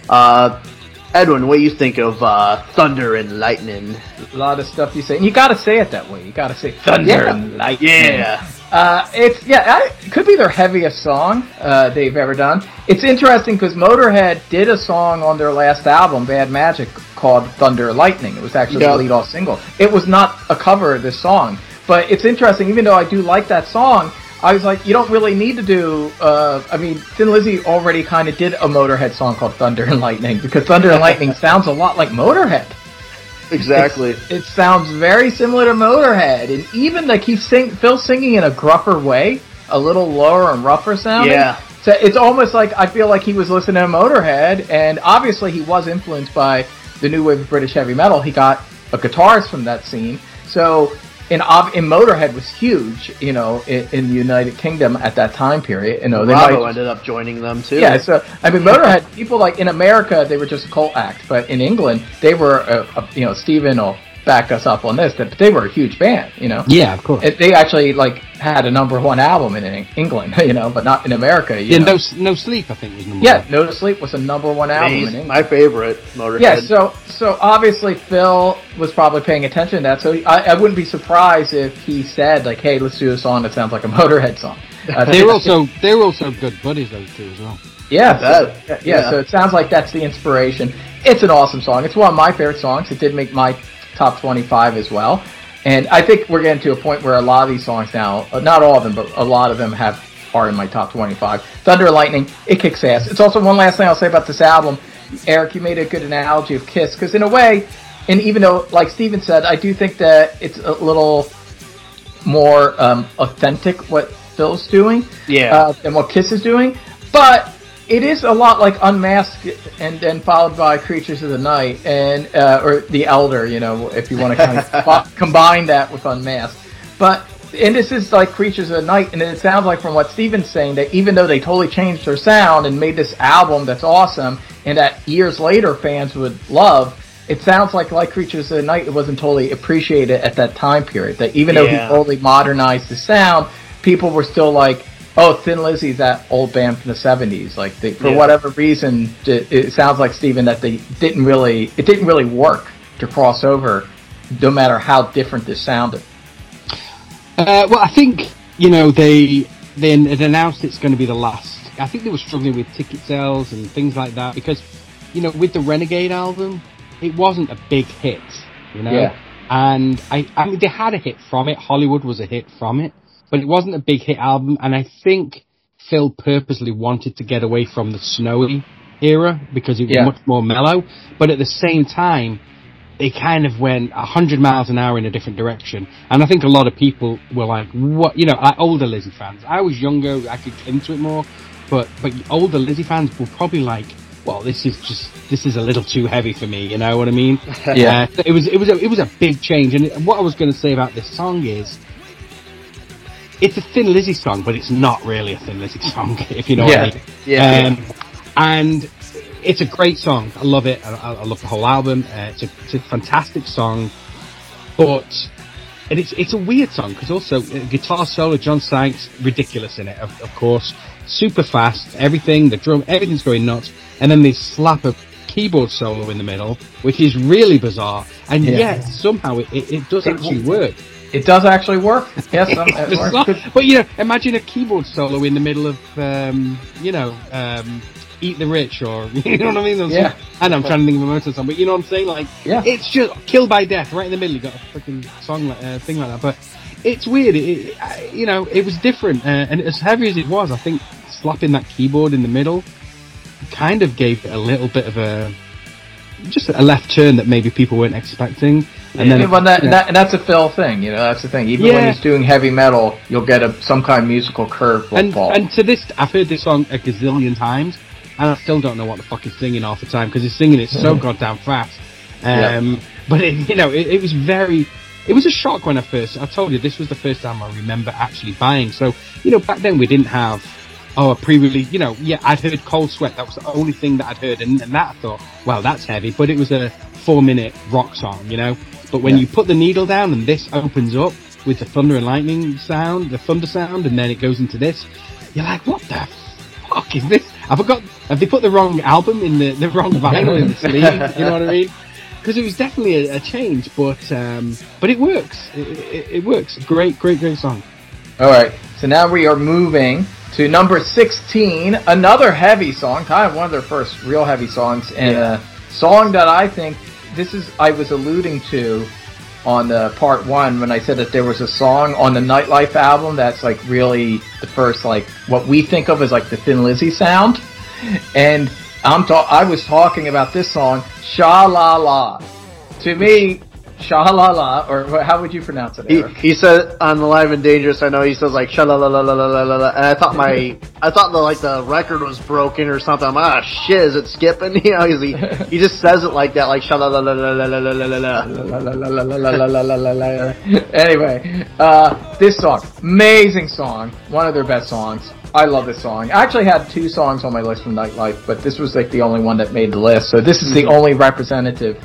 Uh, Edwin, what do you think of uh, Thunder and Lightning? A lot of stuff you say, and you gotta say it that way. You gotta say Thunder Yeah. and Lightning. Yeah. Uh, it's yeah, I, it could be their heaviest song uh, they've ever done. It's interesting because Motorhead did a song on their last album, Bad Magic, called Thunder and Lightning. It was actually Yeah. the lead off single. It was not a cover of this song, but it's interesting. Even though I do like that song, I was like, you don't really need to do. Uh, I mean, Thin Lizzy already kind of did a Motorhead song called Thunder and Lightning because Thunder and Lightning sounds a lot like Motorhead. Exactly. It sounds very similar to Motorhead, and even like he's sing Phil's singing in a gruffer way, a little lower and rougher sounding. Yeah. So it's almost like I feel like he was listening to Motorhead, and obviously he was influenced by the new wave of British heavy metal. He got a guitarist from that scene, so. Ob- in Motorhead was huge, you know, in, in the United Kingdom at that time period. You know, they Bravo might, ended up joining them too. yeah, so I mean, Motorhead people like in America they were just a cult act, but in England they were, a, a, you know, Steven will back us up on this, that they were a huge band, you know. Yeah, of course. It, they actually like had a number one album in England, you know, but not in America. You yeah, know? no, no sleep. I think was number yeah, one. No Sleep was a number one album in Amazing. England. my favorite Motorhead. Yeah, so so obviously Phil was probably paying attention to that, so I, I wouldn't be surprised if he said like, "Hey, let's do a song that sounds like a Motorhead song." Uh, They were also they were also good buddies those two as well. Yeah, I so, yeah, Yeah. So it sounds like that's the inspiration. It's an awesome song. It's one of my favorite songs. It did make my top twenty-five as well. And I think we're getting to a point where a lot of these songs now, uh, not all of them, but a lot of them have are in my top twenty-five. Thunder and Lightning, it kicks ass. It's also one last thing I'll say about this album. Eric, you made a good analogy of Kiss because in a way, and even though, like Steven said, I do think that it's a little more um, authentic what Phil's doing Yeah. uh, than what Kiss is doing, but it is a lot like Unmasked and then followed by Creatures of the Night and uh, or The Elder, you know, if you want to kind of co- combine that with Unmasked. But and this is like Creatures of the Night, and it sounds like from what Steven's saying that even though they totally changed their sound and made this album that's awesome and that years later fans would love. It sounds like like Creatures of the Night, it wasn't totally appreciated at that time period. That even though Yeah. he totally modernized the sound, people were still like, "Oh, Thin Lizzy's that old band from the '70s." Like, they, for Yeah. whatever reason, it, it sounds like Steven that they didn't really, it didn't really work to cross over, no matter how different this sounded. Uh, well, I think you know they they announced it's going to be the last. I think they were struggling with ticket sales and things like that because you know with the Renegade album, it wasn't a big hit, you know. Yeah. And I, I mean, they had a hit from it. Hollywood was a hit from it, but it wasn't a big hit album. And I think Phil purposely wanted to get away from the snowy era because it was Yeah. much more mellow, but at the same time, they kind of went a hundred miles an hour in a different direction. And I think a lot of people were like, "What?" You know, like older Lizzy fans. I was younger, I could get into it more, but but older Lizzy fans were probably like, "Well, this is just this is a little too heavy for me." You know what I mean? Yeah. Uh, it was it was a, it was a big change. And what I was going to say about this song is. It's a Thin Lizzy song, but it's not really a Thin Lizzy song, if you know Yeah. what I mean. Yeah. Um, and it's a great song. I love it. I, I I love the whole album. Uh, it's, a, it's a fantastic song, but and it's it's a weird song because also uh, guitar solo, John Sykes, ridiculous in it, of, of course, super fast, everything, the drum, everything's going nuts, and then they slap a keyboard solo in the middle, which is really bizarre, and Yeah. yet somehow it, it, it does It actually w- work. It does actually work. Yes, um, it works. not- but you know, imagine a keyboard solo in the middle of, um, you know, um, Eat the Rich or you know what I mean? There's Yeah. some- I know I'm trying to think of a motor song, but you know what I'm saying? Like, Yeah. it's just Kill by Death right in the middle. You got a freaking song like, uh, thing like that, but it's weird. It, it, I- you know, it was different, uh, and as heavy as it was, I think slapping that keyboard in the middle kind of gave it a little bit of a just a left turn that maybe people weren't expecting. And then, Yeah, well, that, yeah. that, and that's a Phil thing, you know. That's the thing. Even when he's doing heavy metal, you'll get a some kind of musical curve and fall. and to this, I've heard this song a gazillion times, and I still don't know what the fuck he's singing half the time because he's singing it so goddamn fast. Um, But it, you know, it, it was very. It was a shock when I first. I told you this was the first time I remember actually buying. So you know, back then we didn't have. Oh, a pre-release. You know, yeah, I'd heard Cold Sweat. That was the only thing that I'd heard, and, and that I thought, well, that's heavy. But it was a four-minute rock song, you know. But when Yeah. you put the needle down and this opens up with the thunder and lightning sound, the thunder sound, and then it goes into this, you're like, what the fuck is this? I forgot. Have they put the wrong album in the the wrong vinyl in the sleeve? You know what I mean? Because it was definitely a, a change, but um, but it works. It, it, it works. Great, great, great song. All right, so now we are moving to number 16, another heavy song, kind of one of their first real heavy songs, and a song that I think this is I was alluding to on the part one when I said that there was a song on the Nightlife album that's like really the first like what we think of as like the Thin Lizzy sound, and I'm ta- I was talking about this song, Sha La La. To me, Shah la la, or how would you pronounce it? He, he, said on the live and dangerous. I know he says like la la la la la la la, and I thought my I thought the like the record was broken or something. I'm like, ah shit, is it skipping? You know, he he just says it like that, like la la la la la la la la la la la la la la la. anyway, uh, this song, amazing song, one of their best songs. I love this song. I actually had two songs on my list from Nightlife, but this was like the only one that made the list. So this is the only representative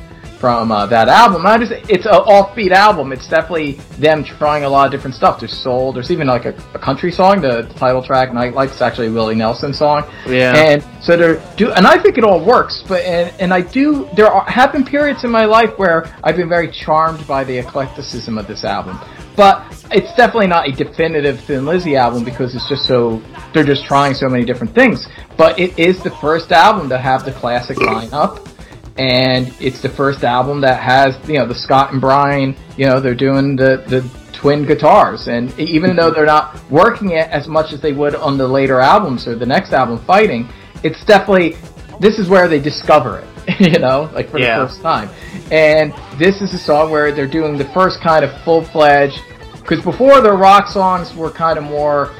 from uh, that album. I just, it's an offbeat album. It's definitely them trying a lot of different stuff. There's soul. There's even like a, a country song. The title track, Nightlife, is actually a Willie Nelson song. Yeah. And so they're do, and I think it all works. But and and I do. There are, have been periods in my life where I've been very charmed by the eclecticism of this album. But it's definitely not a definitive Thin Lizzy album because it's just so they're just trying so many different things. But it is the first album to have the classic lineup and it's the first album that has you know the Scott and Brian you know they're doing the the twin guitars. And even though they're not working it as much as they would on the later albums or the next album fighting it's definitely this is where they discover it you know like for Yeah. the first time. And this is a song where they're doing the first kind of full-fledged because before their rock songs were kind of more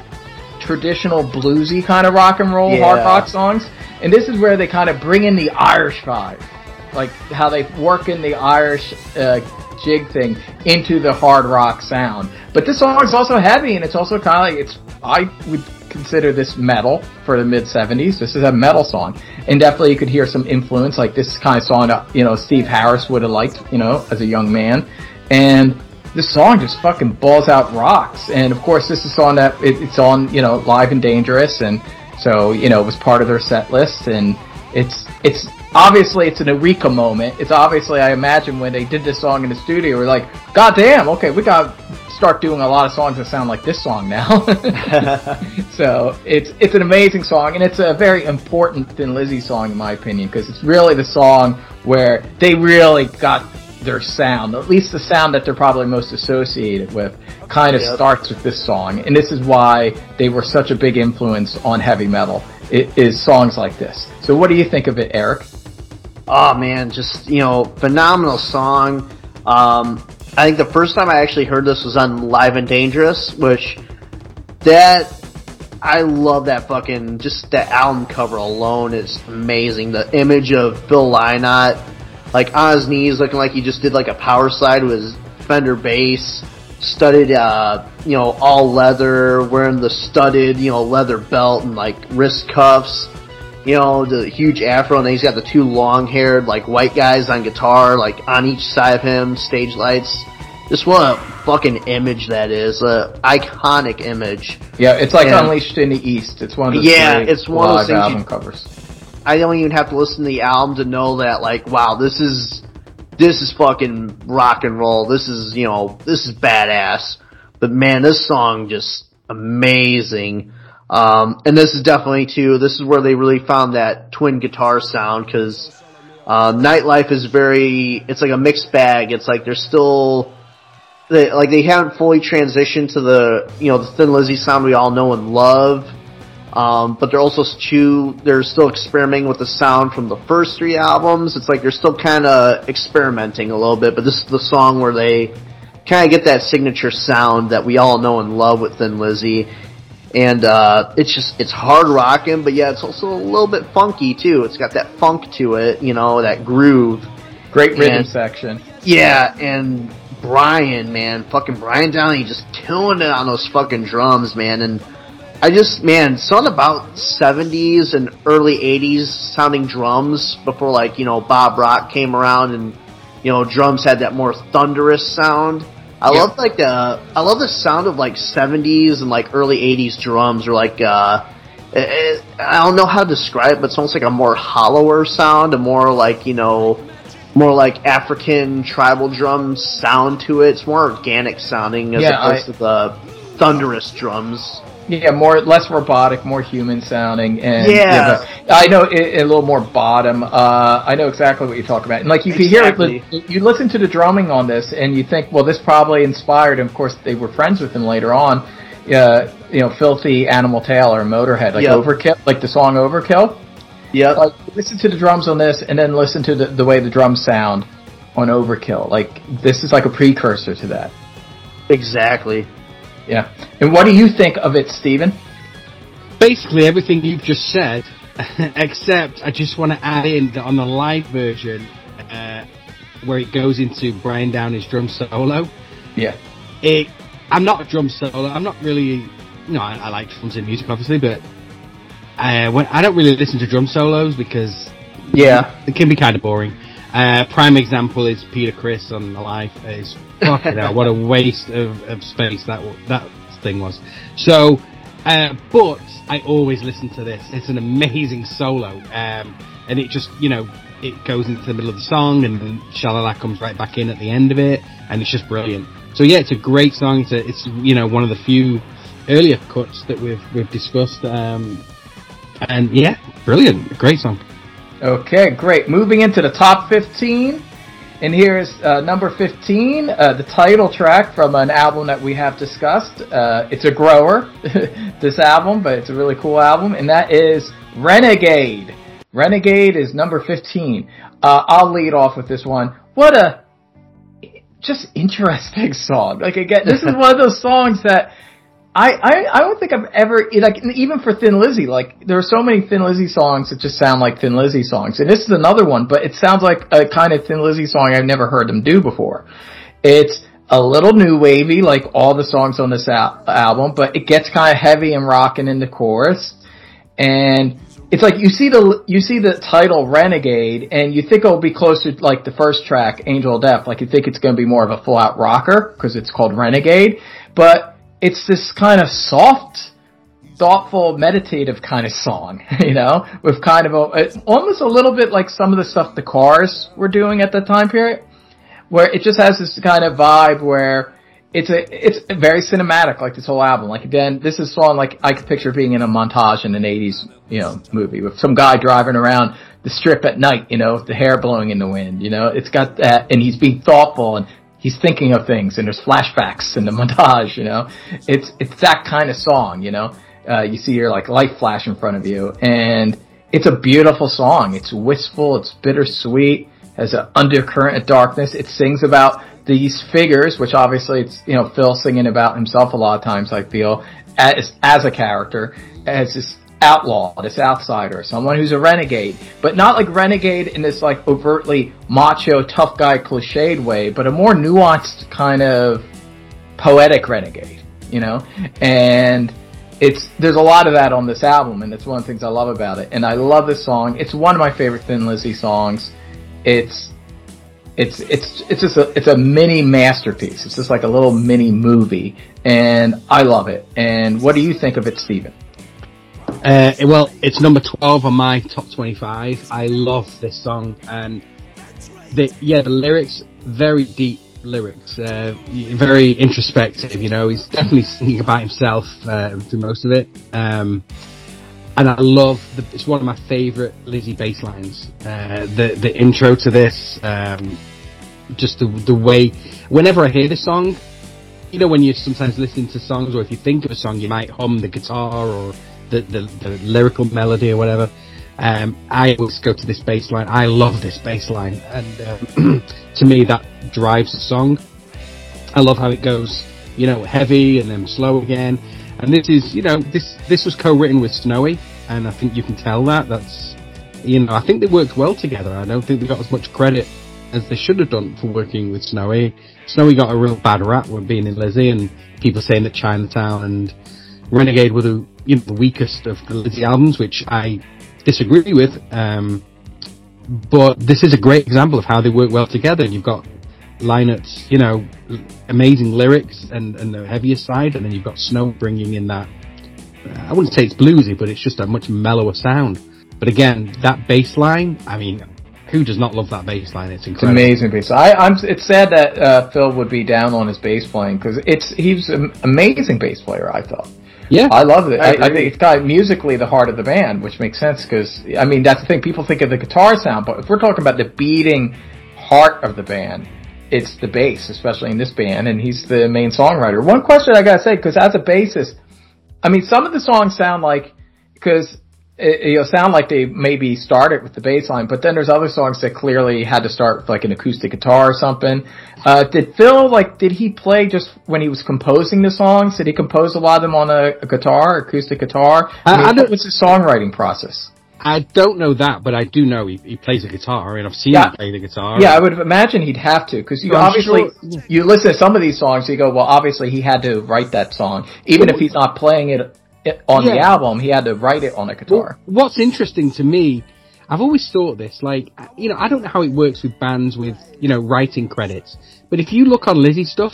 traditional bluesy kind of rock and roll hard rock songs. And this is where they kind of bring in the Irish vibe like how they work in the Irish uh, jig thing into the hard rock sound. But this song is also heavy, and it's also kind of like it's. I would consider this metal for the mid '70s. This is a metal song, and definitely you could hear some influence, like this kind of song you know Steve Harris would have liked, you know, as a young man, and. This song just fucking balls out rocks, and of course, this is song that it, it's on, you know, live and dangerous, and so you know it was part of their set list, and it's it's obviously it's an eureka moment. It's obviously I imagine when they did this song in the studio, we're like, God damn, okay, we got to start doing a lot of songs that sound like this song now. so it's it's an amazing song, and it's a very important Thin Lizzy song in my opinion because it's really the song where they really got their sound, at least the sound that they're probably most associated with, kind of Yep. starts with this song, and this is why they were such a big influence on heavy metal. It is songs like this. So, what do you think of it, Eric? Oh man, just you know, phenomenal song. Um, I think the first time I actually heard this was on Live and Dangerous, which that I love that fucking just that album cover alone is amazing. The image of Phil Lynott like on his knees, looking like he just did like a power slide with his Fender bass, studded, uh, you know, all leather, wearing the studded, you know, leather belt and like wrist cuffs you know, the huge afro, and then he's got the two long-haired, like, white guys on guitar, like, on each side of him, stage lights. Just what a fucking image that is. A iconic image. Yeah, it's like Yeah. Unleashed in the East. It's one of the Yeah, it's one of those things album you- covers. I don't even have to listen to the album to know that, like, wow, this is, this is fucking rock and roll. This is, you know, this is badass. But man, this song just amazing. Um, and this is definitely too, this is where they really found that twin guitar sound cause, uh, Nightlife is very, it's like a mixed bag. It's like they're still, they, like they haven't fully transitioned to the, you know, the Thin Lizzy sound we all know and love. Um, but they're also chew, they're still experimenting with the sound from the first three albums. It's like they're still kind of experimenting a little bit, but this is the song where they kind of get that signature sound that we all know and love with Thin Lizzy. And, uh, it's just, it's hard rocking, but yeah, it's also a little bit funky too. It's got that funk to it, you know, that groove. Great rhythm And- section. Yeah, and Brian, man, fucking Brian Downey just killing it on those fucking drums, man. And I just, man, something about 70s and early 80s sounding drums before like, you know, Bob Rock came around and, you know, drums had that more thunderous sound. I Yeah. love like the, I love the sound of like 70s and like early 80s drums or like, uh, it, it- I don't know how to describe it, but it's almost like a more hollower sound, a more like, you know, more like African tribal drum sound to it. It's more organic sounding as Yeah, opposed I- to the thunderous drums. Yeah, more less robotic, more human sounding, and Yeah. I know it, a little more bottom. Uh, I know exactly what you're talking about, and like you can hear it. You listen to the drumming on this, and you think, well, this probably inspired. And of course, they were friends with him later on. Uh, you know, Philthy Animal Taylor Motorhead, like Yep. Overkill, like the song Overkill. Yeah, Like listen to the drums on this, and then listen to the, the way the drums sound on Overkill. Like this is like a precursor to that. exactly. Yeah. And what do you think of it, Stephen? basically everything you've just said, except I just want to add in that on the live version, uh, where it goes into Brian Downey's drum solo. Yeah. It, I'm not a drum solo. I'm not really. No, I, I like drums in music, obviously, but uh, when I don't really listen to drum solos because Yeah. it can be kind of boring. Uh, prime example is Peter Criss on Alive. Is fucking hell, what a waste of, of space that that thing was. So, uh, but I always listen to this. It's an amazing solo, um, and it just you know it goes into the middle of the song, and then Shalala comes right back in at the end of it, and it's just brilliant. So yeah, it's a great song. It's, a, it's you know one of the few earlier cuts that we've we've discussed, um, and yeah, brilliant, great song. Okay, great. Moving into the top 15. And here's uh, number 15, uh, the title track from an album that we have discussed. Uh, it's a grower, this album, but it's a really cool album, and that is Renegade. Renegade is number 15. Uh, I'll lead off with this one. What a just interesting song. Like again, this is one of those songs that I, I I don't think I've ever like even for Thin Lizzy like there are so many Thin Lizzy songs that just sound like Thin Lizzy songs. And this is another one but it sounds like a kind of Thin Lizzy song I've never heard them do before. It's a little new wavy like all the songs on this al- album but it gets kind of heavy and rocking in the chorus. And it's like you see the you see the title Renegade and you think it'll be closer to like the first track Angel of Death. Like you think it's going to be more of a full out rocker because it's called Renegade. But it's this kind of soft thoughtful meditative kind of song you know? With kind of a almost a little bit like some of the stuff the Cars were doing at that time period where it just has this kind of vibe where it's a it's very cinematic like this whole album. Like again this is song like I could picture being in a montage in an 80s you know movie with some guy driving around the strip at night, you know, the hair blowing in the wind, you know, it's got that, and he's being thoughtful and he's thinking of things and there's flashbacks in the montage, you know, it's, it's that kind of song, you know, uh, you see your like light flash in front of you and it's a beautiful song. It's wistful, it's bittersweet, has an undercurrent of darkness. It sings about these figures, which obviously it's, you know, Phil singing about himself a lot of times, I feel, as, as a character, as this outlaw, this outsider, someone who's a renegade, but not like renegade in this like overtly macho, tough guy, cliched way, but a more nuanced kind of poetic renegade, you know? And it's, there's a lot of that on this album, and it's one of the things I love about it. And I love this song. It's one of my favorite Thin Lizzy songs. It's, it's it's it's just a it's a mini masterpiece. It's just like a little mini movie, and I love it. And what do you think of it, Steven? Uh, well, it's number 12 on my top 25. I love this song and the, yeah, the lyrics, very deep lyrics, uh, very introspective, you know, he's definitely singing about himself, uh, through most of it. Um, and I love the, it's one of my favorite Lizzy bass lines. Uh, the, the intro to this, um, just the, the way, whenever I hear this song, you know, when you sometimes listen to songs or if you think of a song, you might hum the guitar or the, the, the lyrical melody or whatever. Um, I always go to this bass line. I love this bass line, and um, to me that drives the song. I love how it goes, you know, heavy and then slow again. And this is, you know, this this was co-written with Snowy, and I think you can tell that. That's, you know, I think they worked well together. I don't think they got as much credit as they should have done for working with Snowy. Snowy got a real bad rap when being in Lizzy, and people saying that Chinatown and Renegade were the you know the weakest of the Lizzy albums, which I disagree with. Um, but this is a great example of how they work well together. And You've got Lynott's, you know, amazing lyrics and, and the heavier side, and then you've got Snow bringing in that. Uh, I wouldn't say it's bluesy, but it's just a much mellower sound. But again, that bass line, I mean, who does not love that bass line? It's incredible. It's amazing bass. I, I'm. It's sad that uh, Phil would be down on his bass playing because it's he's an amazing bass player. I thought. Yeah, I love it. I, I, think it's got musically the heart of the band, which makes sense because I mean that's the thing. People think of the guitar sound, but if we're talking about the beating heart of the band, it's the bass, especially in this band, and he's the main songwriter. One question I gotta say, because as a bassist, I mean some of the songs sound like because it, you know, sound like they maybe started with the bass line, but then there's other songs that clearly had to start with like an acoustic guitar or something. Uh, did Phil, like, did he play just when he was composing the songs? Did he compose a lot of them on a, a guitar, acoustic guitar? I, mean, I what was his songwriting process? I don't know that, but I do know he, he plays a guitar, and I've seen yeah. him play the guitar. Yeah, I would imagine he'd have to, because you obviously, sure. you listen to some of these songs, you go, well, obviously he had to write that song, even if he's not playing it on yeah. the album, he had to write it on a guitar. Well, what's interesting to me, I've always thought this, like, you know, I don't know how it works with bands with, you know, writing credits, but if you look on Lizzy stuff,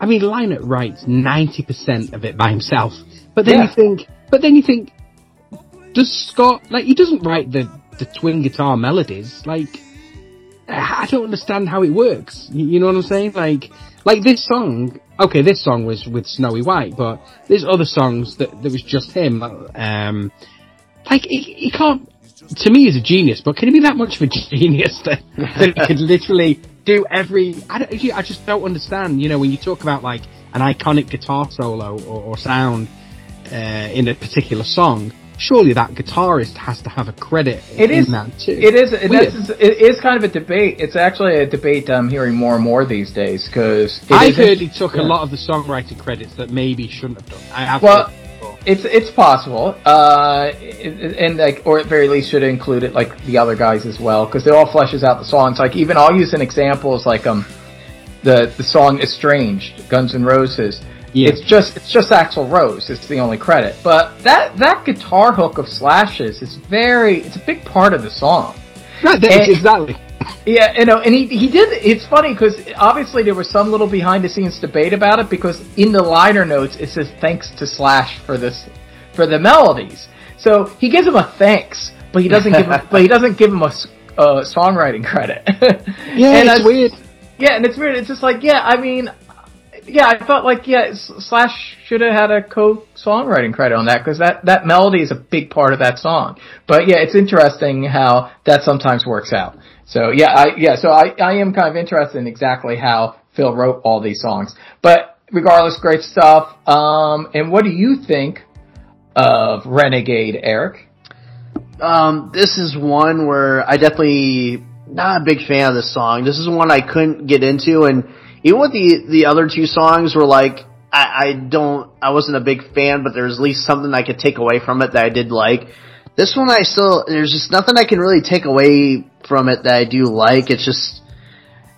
I mean, Lynott writes 90% of it by himself. But then yeah. you think, but then you think, does Scott, like, he doesn't write the, the twin guitar melodies, like, I don't understand how it works. You know what I'm saying? Like, like this song, okay, this song was with Snowy White, but there's other songs that, that was just him. Um, like, he, he can't, to me he's a genius, but can he be that much of a genius that, that he could literally do every, I, don't, I just don't understand, you know, when you talk about like an iconic guitar solo or, or sound, uh, in a particular song, surely that guitarist has to have a credit it in is, that too. It is. It is, it is kind of a debate. It's actually a debate I'm hearing more and more these days because I heard he took yeah. a lot of the songwriting credits that maybe shouldn't have done. I have well, it's it's possible, uh, and like, or at very least should have included like the other guys as well because it all fleshes out the songs. Like even I'll use an example is like um the the song "Estranged," Guns N' Roses yeah. It's just it's just Axl Rose. It's the only credit. But that that guitar hook of Slash's is very it's a big part of the song. Right, and, exactly. Yeah, you know, and he he did. It's funny because obviously there was some little behind the scenes debate about it because in the liner notes it says thanks to Slash for this for the melodies. So he gives him a thanks, but he doesn't give him, but he doesn't give him a, a uh, songwriting credit. yeah, and it's weird. Yeah, and it's weird. It's just like yeah, I mean, yeah, I felt like yeah, Slash should have had a co-songwriting credit on that because that that melody is a big part of that song. But yeah, it's interesting how that sometimes works out. So yeah, I yeah, so I I am kind of interested in exactly how Phil wrote all these songs. But regardless, great stuff. Um, and what do you think of Renegade, Eric? Um, this is one where I definitely not a big fan of this song. This is one I couldn't get into, and even with the the other two songs were like I, I don't I wasn't a big fan, but there's at least something I could take away from it that I did like. This one I still there's just nothing I can really take away from it that I do like. It's just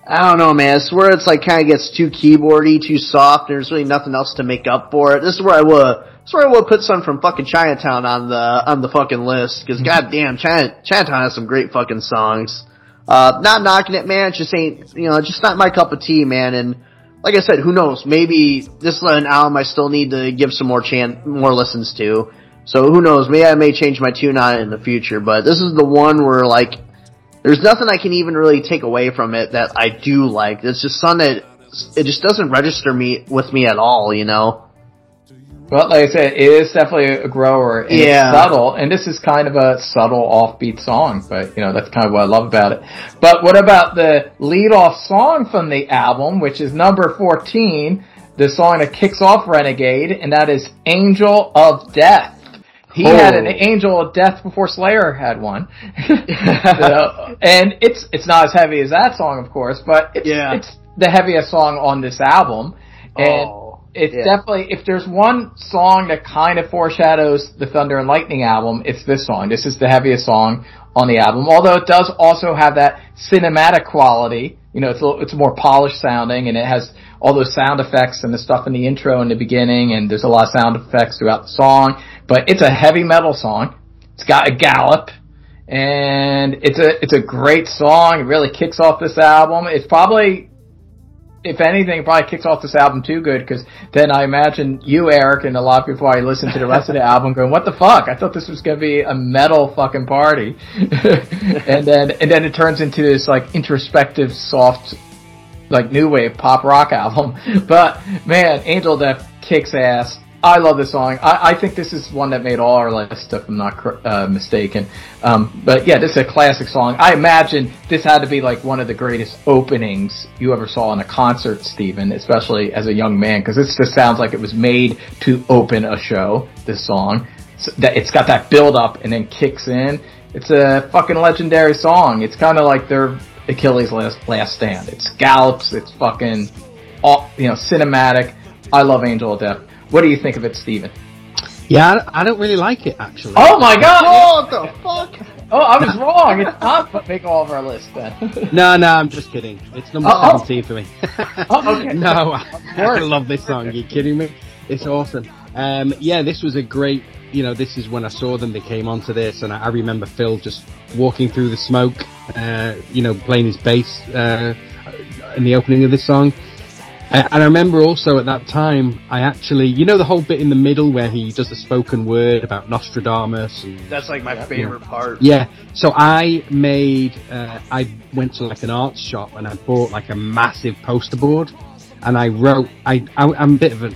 I don't know, man. It's where it's like kind of gets too keyboardy, too soft. And there's really nothing else to make up for it. This is where I would, this is where I would put some from fucking Chinatown on the on the fucking list because mm-hmm. goddamn, China, Chinatown has some great fucking songs. Uh, not knocking it, man. Just ain't, you know, just not my cup of tea, man. And like I said, who knows? Maybe this is an album I still need to give some more chan, more listens to. So who knows? Maybe I may change my tune on it in the future. But this is the one where like there's nothing I can even really take away from it that I do like. It's just something that it just doesn't register me with me at all, you know. Well, like I said, it is definitely a grower. And yeah. It's subtle, and this is kind of a subtle offbeat song, but you know, that's kind of what I love about it. But what about the lead off song from the album, which is number 14, the song that kicks off Renegade, and that is Angel of Death. He oh. had an angel of death before Slayer had one. so, and it's it's not as heavy as that song, of course, but it's yeah. it's the heaviest song on this album. And oh, it's yeah. definitely if there's one song that kind of foreshadows the Thunder and Lightning album, it's this song. This is the heaviest song on the album. Although it does also have that cinematic quality. You know, it's a little, it's more polished sounding and it has all those sound effects and the stuff in the intro and the beginning and there's a lot of sound effects throughout the song. But it's a heavy metal song. It's got a gallop and it's a it's a great song. It really kicks off this album. It's probably if anything, it probably kicks off this album too good because then I imagine you, Eric, and a lot of people probably listen to the rest of the album going, "What the fuck? I thought this was gonna be a metal fucking party," and then and then it turns into this like introspective, soft, like new wave pop rock album. But man, Angel Death kicks ass. I love this song. I, I, think this is one that made all our list, if I'm not uh, mistaken. Um, but yeah, this is a classic song. I imagine this had to be like one of the greatest openings you ever saw in a concert, Stephen, especially as a young man, because this just sounds like it was made to open a show. This song, so that it's got that build up and then kicks in. It's a fucking legendary song. It's kind of like their Achilles' last last stand. It's gallops. It's fucking, all, you know, cinematic. I love Angel of Death. What do you think of it, Steven? Yeah, I don't really like it actually. Oh my god! What the fuck? Oh, I was wrong. It's not make all of our list then. no, no, I'm just kidding. It's number oh, 17 for me. oh, okay. No, I, I love this song. Are you kidding me? It's awesome. Um, yeah, this was a great. You know, this is when I saw them. They came onto this, and I, I remember Phil just walking through the smoke. Uh, you know, playing his bass uh, in the opening of this song and I remember also at that time, I actually, you know, the whole bit in the middle where he does the spoken word about Nostradamus. That's like my favorite part. Yeah. So I made, uh, I went to like an art shop and I bought like a massive poster board, and I wrote, I, I am a bit of a,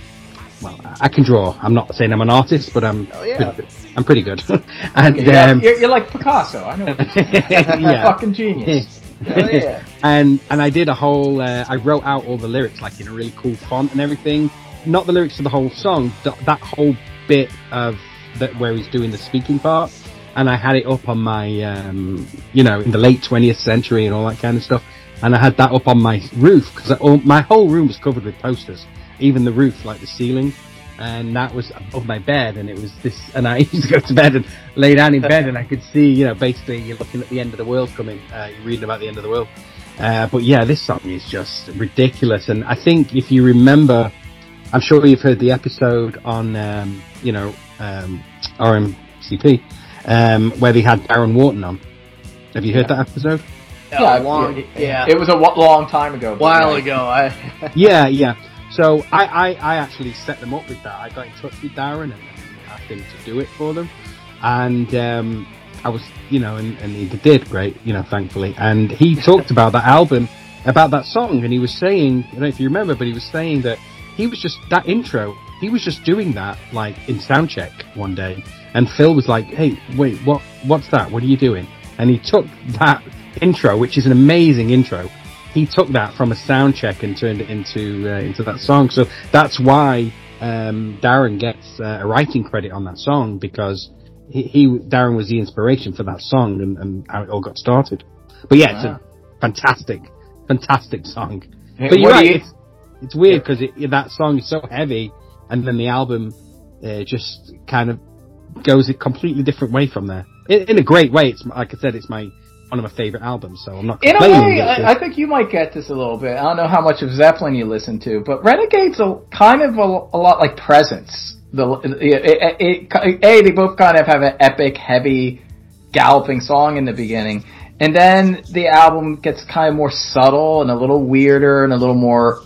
well, I can draw. I'm not saying I'm an artist, but I'm, oh, yeah. pretty, I'm pretty good. and okay, um, you're, you're, like Picasso. I know. yeah. fucking genius. and and I did a whole. Uh, I wrote out all the lyrics like in a really cool font and everything. Not the lyrics to the whole song, th- that whole bit of that where he's doing the speaking part, and I had it up on my, um, you know, in the late twentieth century and all that kind of stuff. And I had that up on my roof because my whole room was covered with posters, even the roof, like the ceiling and that was above my bed and it was this and I used to go to bed and lay down in bed and I could see you know basically you're looking at the end of the world coming uh, you're reading about the end of the world uh, but yeah this song is just ridiculous and I think if you remember I'm sure you've heard the episode on um, you know um, RMCP um, where they had Darren Wharton on have you heard yeah. that episode yeah, long, yeah, yeah, It was a long time ago. A While ago, I. yeah, yeah. So I, I, I actually set them up with that. I got in touch with Darren and asked him to do it for them. And um, I was, you know, and, and he did great, you know, thankfully. And he talked about that album, about that song, and he was saying, I don't know if you remember, but he was saying that he was just that intro. He was just doing that like in soundcheck one day, and Phil was like, "Hey, wait, what? What's that? What are you doing?" And he took that intro, which is an amazing intro. He took that from a sound check and turned it into uh, into that song. So that's why um, Darren gets uh, a writing credit on that song because he, he Darren was the inspiration for that song and, and how it all got started. But yeah, it's a fantastic, fantastic song. Hey, But you're right. you- It's, it's weird because it, that song is so heavy, and then the album uh, just kind of goes a completely different way from there. In, in a great way. It's like I said, it's my one of my favorite albums. So I'm not In a way, I, I think you might get this a little bit. I don't know how much of Zeppelin you listen to, but Renegade's a kind of a, a lot like Presence. The it, it, it, a they both kind of have an epic, heavy, galloping song in the beginning, and then the album gets kind of more subtle and a little weirder and a little more.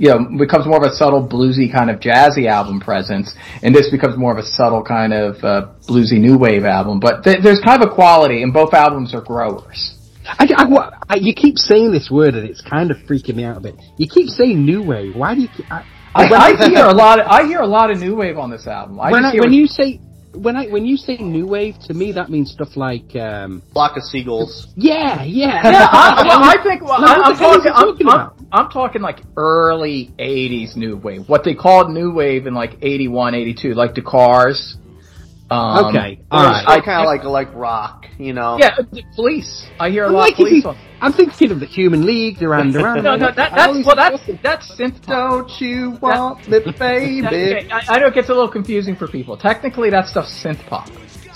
You know, becomes more of a subtle bluesy kind of jazzy album presence, and this becomes more of a subtle kind of uh, bluesy new wave album. But th- there's kind of a quality, and both albums are growers. I, I, I, you keep saying this word, and it's kind of freaking me out a bit. You keep saying new wave. Why do you? Keep, I, I, hear a lot. Of, I hear a lot of new wave on this album. I when, just I, hear when you say when I when you say new wave, to me that means stuff like um, Flock of seagulls. yeah, yeah. yeah, I, well, I think well, Like, I, what I'm the hell is talking. talking I'm, about? I'm, I'm talking like early '80s new wave. What they called new wave in like '81, '82, like the Cars. Um, Okay, all right. kind of like like rock, you know. Yeah, the police. I hear a I'm, lot like, of police. you- I'm thinking of the Human League, Duran Duran. No, no, that, that's well, that's that's synth. Don't you want me, baby? Okay, I, I know it gets a little confusing for people. Technically, that stuff's synth pop.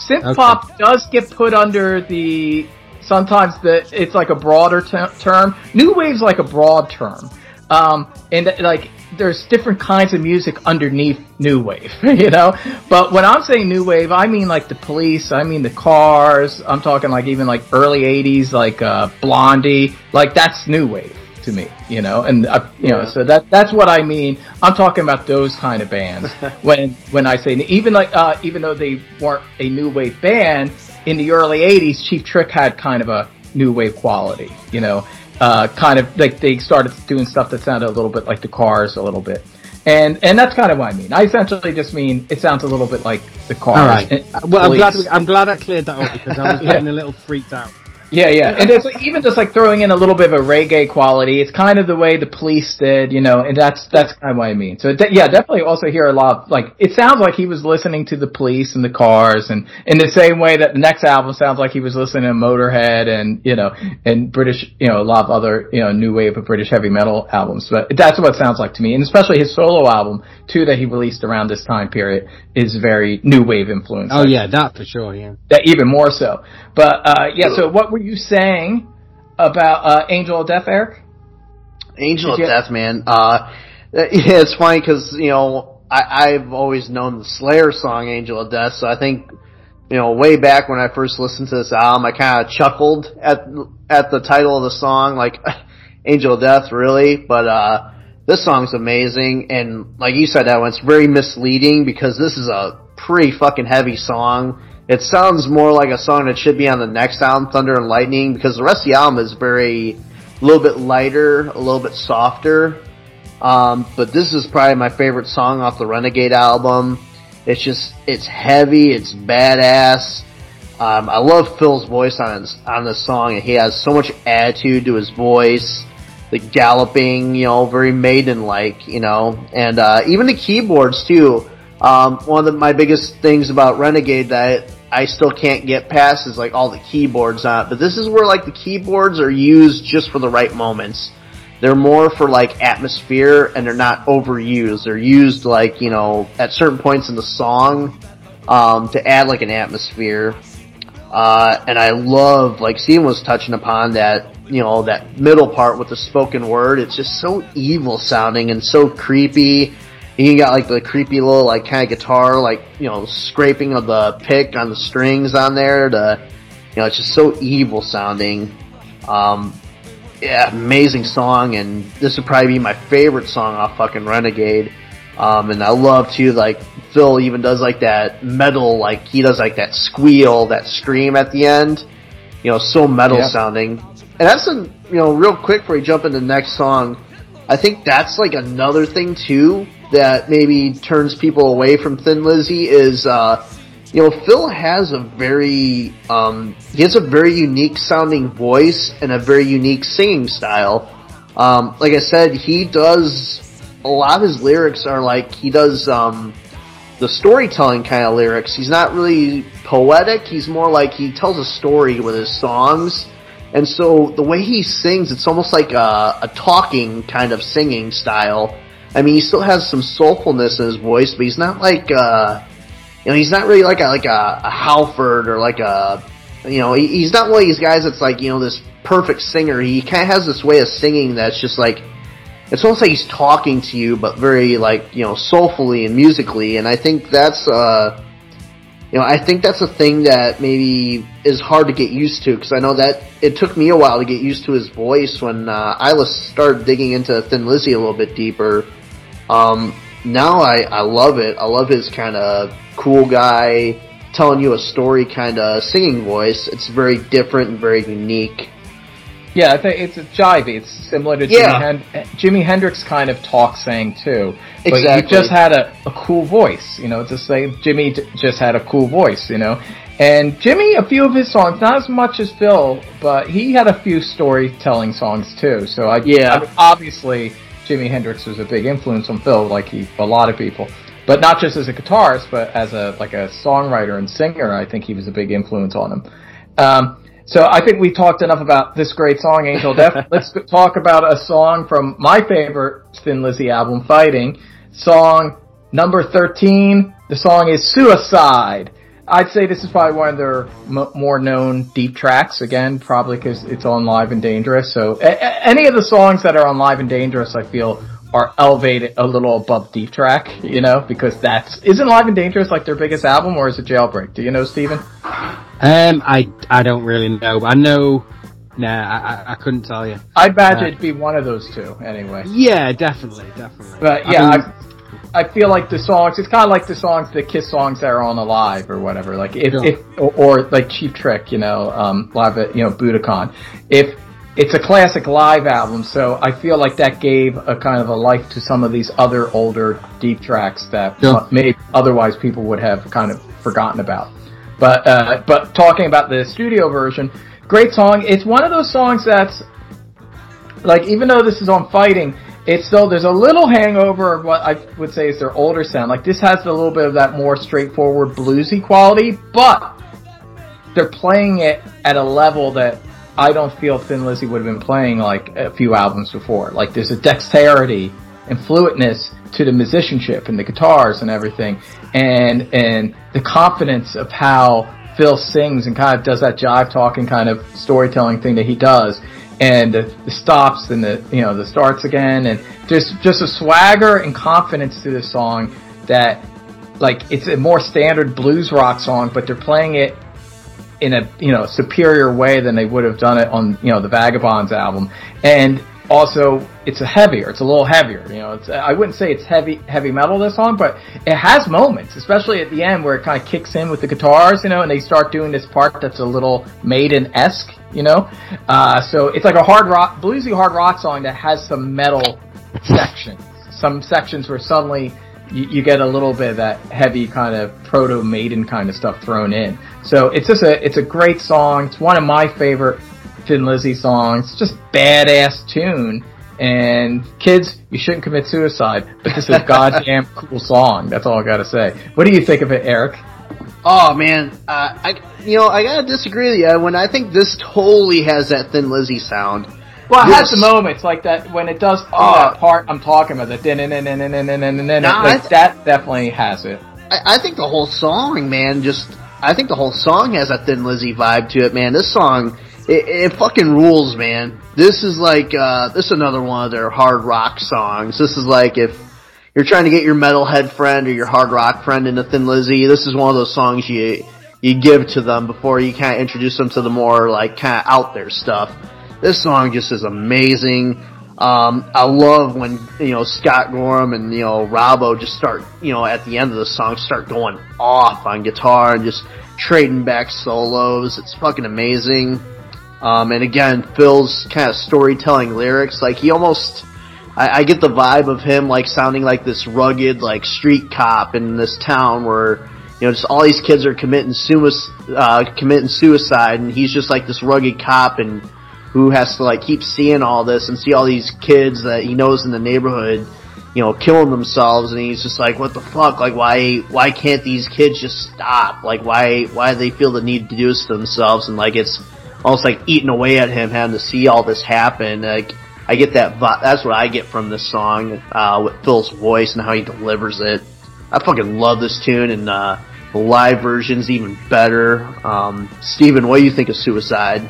Synth Okay. pop does get put under the sometimes the it's like a broader te- term. New wave's like a broad term, um, and like there's different kinds of music underneath new wave, you know. But when I'm saying new wave, I mean like the Police, I mean the Cars. I'm talking like even like early '80s, like uh, Blondie. Like that's new wave to me, you know, and uh, you know, so that that's what I mean. I'm talking about those kind of bands when when I say even like uh, even though they weren't a new wave band in the early '80s, Cheap Trick had kind of a new wave quality, you know, uh, kind of like they started doing stuff that sounded a little bit like the Cars a little bit. And and that's kind of what I mean. I essentially just mean it sounds a little bit like the Cars. All right. and Well, I'm glad we, I'm glad I cleared that up because I was getting a little freaked out. Yeah, yeah, and it's like, even just like throwing in a little bit of a reggae quality. It's kind of the way the police did, you know, and that's that's kind of what I mean. So de- yeah, definitely also hear a lot. Of, like it sounds like he was listening to the police and the cars, and in the same way that the next album sounds like he was listening to Motorhead and you know and British, you know, a lot of other you know new wave of British heavy metal albums. But that's what it sounds like to me, and especially his solo album too that he released around this time period is very new wave influence. Oh yeah, that for sure. Yeah. that even more so. But uh, yeah, so what were you saying about uh, Angel of Death, Eric? Angel of Death, man. Uh, yeah, it's funny because you know I, I've always known the Slayer song "Angel of Death," so I think you know way back when I first listened to this album, I kind of chuckled at at the title of the song, like "Angel of Death," really. But uh, this song's amazing, and like you said, that one's very misleading because this is a pretty fucking heavy song. It sounds more like a song that should be on the next album, Thunder and Lightning, because the rest of the album is very a little bit lighter, a little bit softer. Um, but this is probably my favorite song off the Renegade album. It's just, it's heavy, it's badass. Um, I love Phil's voice on on this song. He has so much attitude to his voice. The galloping, you know, very maiden-like, you know, and uh, even the keyboards too. Um, one of the, my biggest things about Renegade that I still can't get past is like all the keyboards on it. But this is where like the keyboards are used just for the right moments. They're more for like atmosphere and they're not overused. They're used like, you know, at certain points in the song, um, to add like an atmosphere. Uh, and I love, like Steven was touching upon that, you know, that middle part with the spoken word. It's just so evil sounding and so creepy. You got like the creepy little like kind of guitar, like, you know, scraping of the pick on the strings on there to, you know, it's just so evil sounding. Um, yeah, amazing song, and this would probably be my favorite song off fucking Renegade. Um, and I love too, like Phil even does like that metal, like he does like that squeal, that scream at the end. You know, so metal Yeah. sounding. And that's a, you know, real quick before we jump into the next song. I think that's like another thing too that maybe turns people away from Thin Lizzy is, uh, you know, Phil has a very, um, he has a very unique sounding voice and a very unique singing style. Um, like I said, he does, a lot of his lyrics are like, he does, um, the storytelling kind of lyrics. He's not really poetic, he's more like he tells a story with his songs. And so the way he sings, it's almost like a, a talking kind of singing style. I mean, he still has some soulfulness in his voice, but he's not like, uh, you know, he's not really like a, like a, a Halford or like a, you know, he, he's not one of these guys that's like, you know, this perfect singer. He kind of has this way of singing that's just like, it's almost like he's talking to you, but very like, you know, soulfully and musically. And I think that's, uh, you know, I think that's a thing that maybe is hard to get used to because I know that it took me a while to get used to his voice when uh, I started digging into Thin Lizzy a little bit deeper. Um, now I, I love it. I love his kind of cool guy telling you a story kind of singing voice. It's very different and very unique. Yeah, I think it's a jivey. It's similar to Yeah. Jimi, Hen- Jimi Hendrix kind of talk sang too. But Exactly. he just had a, a cool voice, you know, it's the same. Jimmy d- just had a cool voice, you know. And Jimmy, a few of his songs, not as much as Phil, but he had a few storytelling songs too. So I, Yeah. I mean, obviously Jimi Hendrix was a big influence on Phil, like he, a lot of people. But not just as a guitarist, but as a, like a songwriter and singer, I think he was a big influence on him. Um, so I think we talked enough about this great song, Angel Death. Let's talk about a song from my favorite Thin Lizzy album, Fighting. Song number 13. The song is Suicide. I'd say this is probably one of their m- more known deep tracks. Again, probably because it's on Live and Dangerous. So a- a- any of the songs that are on Live and Dangerous, I feel, are elevated a little above deep track. You know, because that's isn't Live and Dangerous like their biggest album, or is it Jailbreak? Do you know, Steven? Um, I I don't really know, I know. Nah, I, I, I couldn't tell you. I'd imagine Uh, it'd be one of those two anyway. Yeah, definitely, definitely. But I yeah, mean- I, feel like the songs. It's kind of like the songs, the Kiss songs that are on Alive or whatever. Like if, Yeah. if or, or like Cheap Trick, you know, um, live at you know Budokan. If it's a classic live album, so I feel like that gave a kind of a life to some of these other older deep tracks that Yeah. maybe otherwise people would have kind of forgotten about. But uh, but talking about the studio version, great song. It's one of those songs that's like even though this is on fighting, it's still there's a little hangover of what I would say is their older sound. Like this has a little bit of that more straightforward bluesy quality, but they're playing it at a level that I don't feel Thin Lizzy would have been playing like a few albums before. Like there's a dexterity and fluidness to the musicianship and the guitars and everything, and and the confidence of how Phil sings and kind of does that jive talking kind of storytelling thing that he does, and the, the stops and the you know the starts again, and just just a swagger and confidence to the song that like it's a more standard blues rock song, but they're playing it in a you know superior way than they would have done it on you know the Vagabonds album, and also it's a heavier, it's a little heavier. You know, it's I wouldn't say it's heavy heavy metal this song, but it has moments, especially at the end where it kind of kicks in with the guitars, you know, and they start doing this part that's a little Maiden esque, you know. Uh, so it's like a hard rock, bluesy hard rock song that has some metal sections, some sections where suddenly you, you get a little bit of that heavy kind of proto Maiden kind of stuff thrown in. So it's just a it's a great song. It's one of my favorite Thin Lizzy songs. It's just badass tune. And kids, you shouldn't commit suicide, but this is a goddamn cool song. That's all I gotta say. What do you think of it, Eric? Oh man, uh, I you know I gotta disagree with you. When I think this totally has that Thin Lizzy sound. Well, it has the moments like that when it does Oh. that part I'm talking about. The din-din-din-din-din-din-din-din, No, I like that definitely has it. I, I think the whole song, man, just I think the whole song has a Thin Lizzy vibe to it, man. This song, it, it fucking rules, man. This is like uh, this is another one of their hard rock songs. This is like if you're trying to get your metalhead friend or your hard rock friend into Thin Lizzy, this is one of those songs you you give to them before you kind of introduce them to the more like kind of out there stuff. This song just is amazing. Um, I love when you know Scott Gorham and you know Robbo just start you know at the end of the song start going off on guitar and just trading back solos. It's fucking amazing. Um, and again, Phil's kind of storytelling lyrics, like he almost I, I get the vibe of him like sounding like this rugged like street cop in this town where you know just all these kids are committing suicide, uh, committing suicide, and he's just like this rugged cop and who has to like keep seeing all this and see all these kids that he knows in the neighborhood, you know, killing themselves, and he's just like, what the fuck? Like, why, why can't these kids just stop? Like, why, why do they feel the need to do this to themselves? And like, it's almost like eating away at him having to see all this happen. Like, I get that. That's what I get from this song uh, with Phil's voice and how he delivers it. I fucking love this tune, and uh, the live version's even better. Um, Steven, what do you think of Suicide?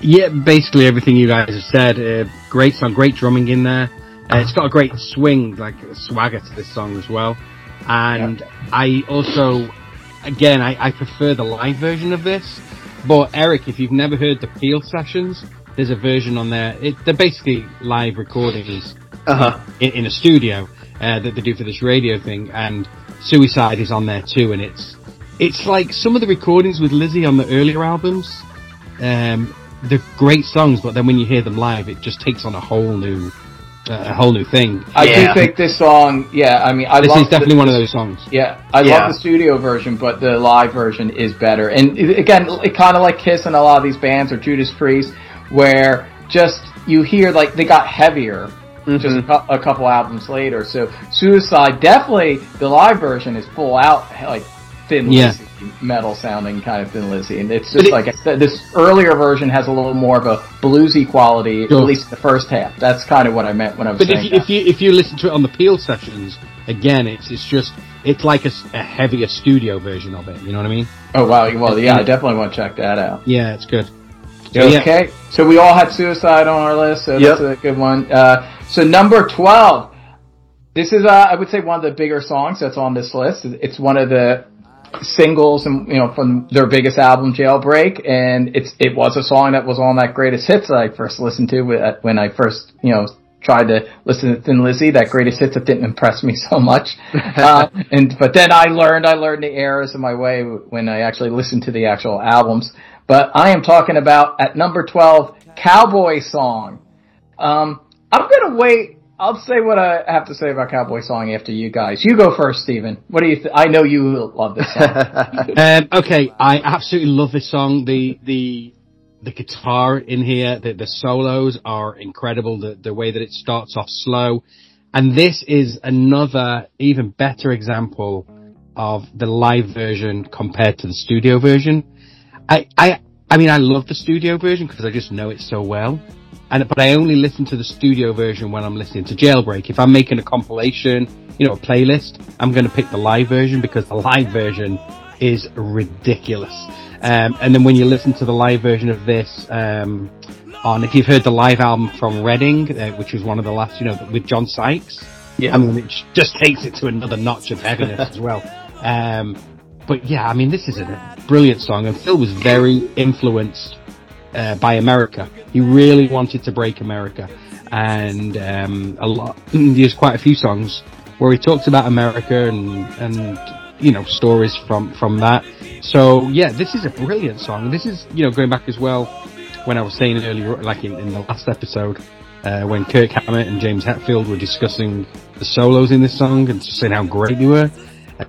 Yeah, basically everything you guys have said. Uh, great song, great drumming in there. Uh, it's got a great swing, like swagger to this song as well. And yeah. I also, again, I, I prefer the live version of this. But Eric, if you've never heard the Peel sessions, there's a version on there. It, they're basically live recordings uh-huh. in, in, a studio uh, that they do for this radio thing, and Suicide is on there too. And it's it's like some of the recordings with Lizzy on the earlier albums. Um, they're great songs, but then when you hear them live, it just takes on a whole new a whole new thing. I yeah. do think this song, yeah, I mean, I this is definitely the, one of those songs. Yeah, I yeah. love the studio version, but the live version is better. And again, it kind of like Kiss and a lot of these bands or Judas Priest, where just you hear like they got heavier mm-hmm. just a, a, couple albums later. So Suicide definitely the live version is full out like Thin yeah. Lizzy metal sounding kind of Thin Lizzy, and it's just it, like this earlier version has a little more of a bluesy quality, sure. at least the first half. That's kind of what I meant when I was. But if you, if you if you listen to it on the Peel sessions, again, it's it's just it's like a, a, heavier studio version of it. You know what I mean? Oh wow! Well, yeah, I definitely want to check that out. Yeah, it's good. Okay, yeah. so we all had suicide on our list, so yep. that's a good one. Uh, so number twelve. This is, uh, I would say, one of the bigger songs that's on this list. It's one of the singles and you know from their biggest album Jailbreak and it's it was a song that was on that greatest hits that I first listened to when I first you know tried to listen to Thin Lizzy that greatest hits that didn't impress me so much. Uh, and but then I learned I learned the errors of my way when I actually listened to the actual albums. But I am talking about at number 12 Cowboy Song. Um I'm gonna wait I'll say what I have to say about Cowboy Song after you guys. You go first, Stephen. What do you? Th- I know you love this song. um, okay, I absolutely love this song. The the the guitar in here, the, the solos are incredible. The the way that it starts off slow, and this is another even better example of the live version compared to the studio version. I I I mean I love the studio version because I just know it so well and but I only listen to the studio version when I'm listening to Jailbreak. If I'm making a compilation, you know, a playlist, I'm going to pick the live version because the live version is ridiculous. Um, and then when you listen to the live version of this, um, on if you've heard the live album from Reading, uh, which was one of the last, you know, with John Sykes, yeah, I mean, it just takes it to another notch of heaviness as well. Um, but yeah, I mean, this is a brilliant song, and Phil was very influenced uh, by America. He really wanted to break America, and um, a lot. There's quite a few songs where he talks about America and and you know stories from from that. So yeah, this is a brilliant song. This is you know going back as well when I was saying earlier, like in, in the last episode. Uh, when Kirk Hammett and James Hetfield were discussing the solos in this song and saying how great they were,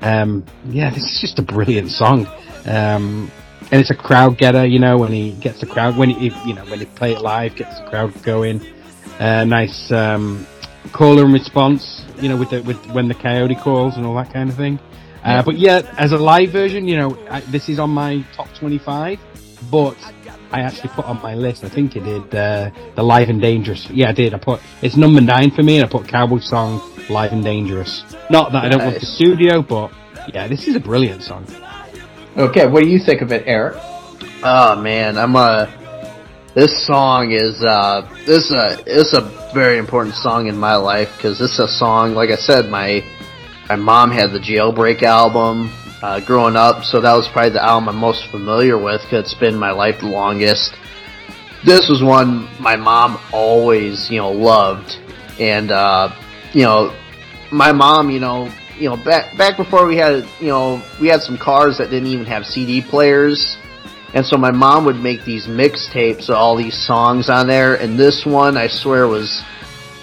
um, yeah, this is just a brilliant song. Um, and it's a crowd getter. You know, when he gets the crowd when he you know when he play it live, gets the crowd going. Uh, nice um, caller and response. You know, with the with when the coyote calls and all that kind of thing. Uh. But yeah, as a live version, you know, I, this is on my top twenty-five. But I actually put on my list. I think it did uh, the Live and Dangerous. Yeah, I did. I put it's number nine for me, and I put Cowboy Song Live and Dangerous. Not that I don't want the studio, but yeah, this is a brilliant song. Okay, what do you think of it, Eric? Oh man, I'm a. This song is uh, this uh, is a very important song in my life because this is a song. Like I said, my my mom had the Jailbreak album uh, growing up, so that was probably the album I'm most familiar with because it's been my life the longest. This was one my mom always, you know, loved, and uh, you know, my mom, you know, you know, back back before we had, you know, we had some cars that didn't even have CD players, and so my mom would make these mixtapes of all these songs on there, and this one I swear was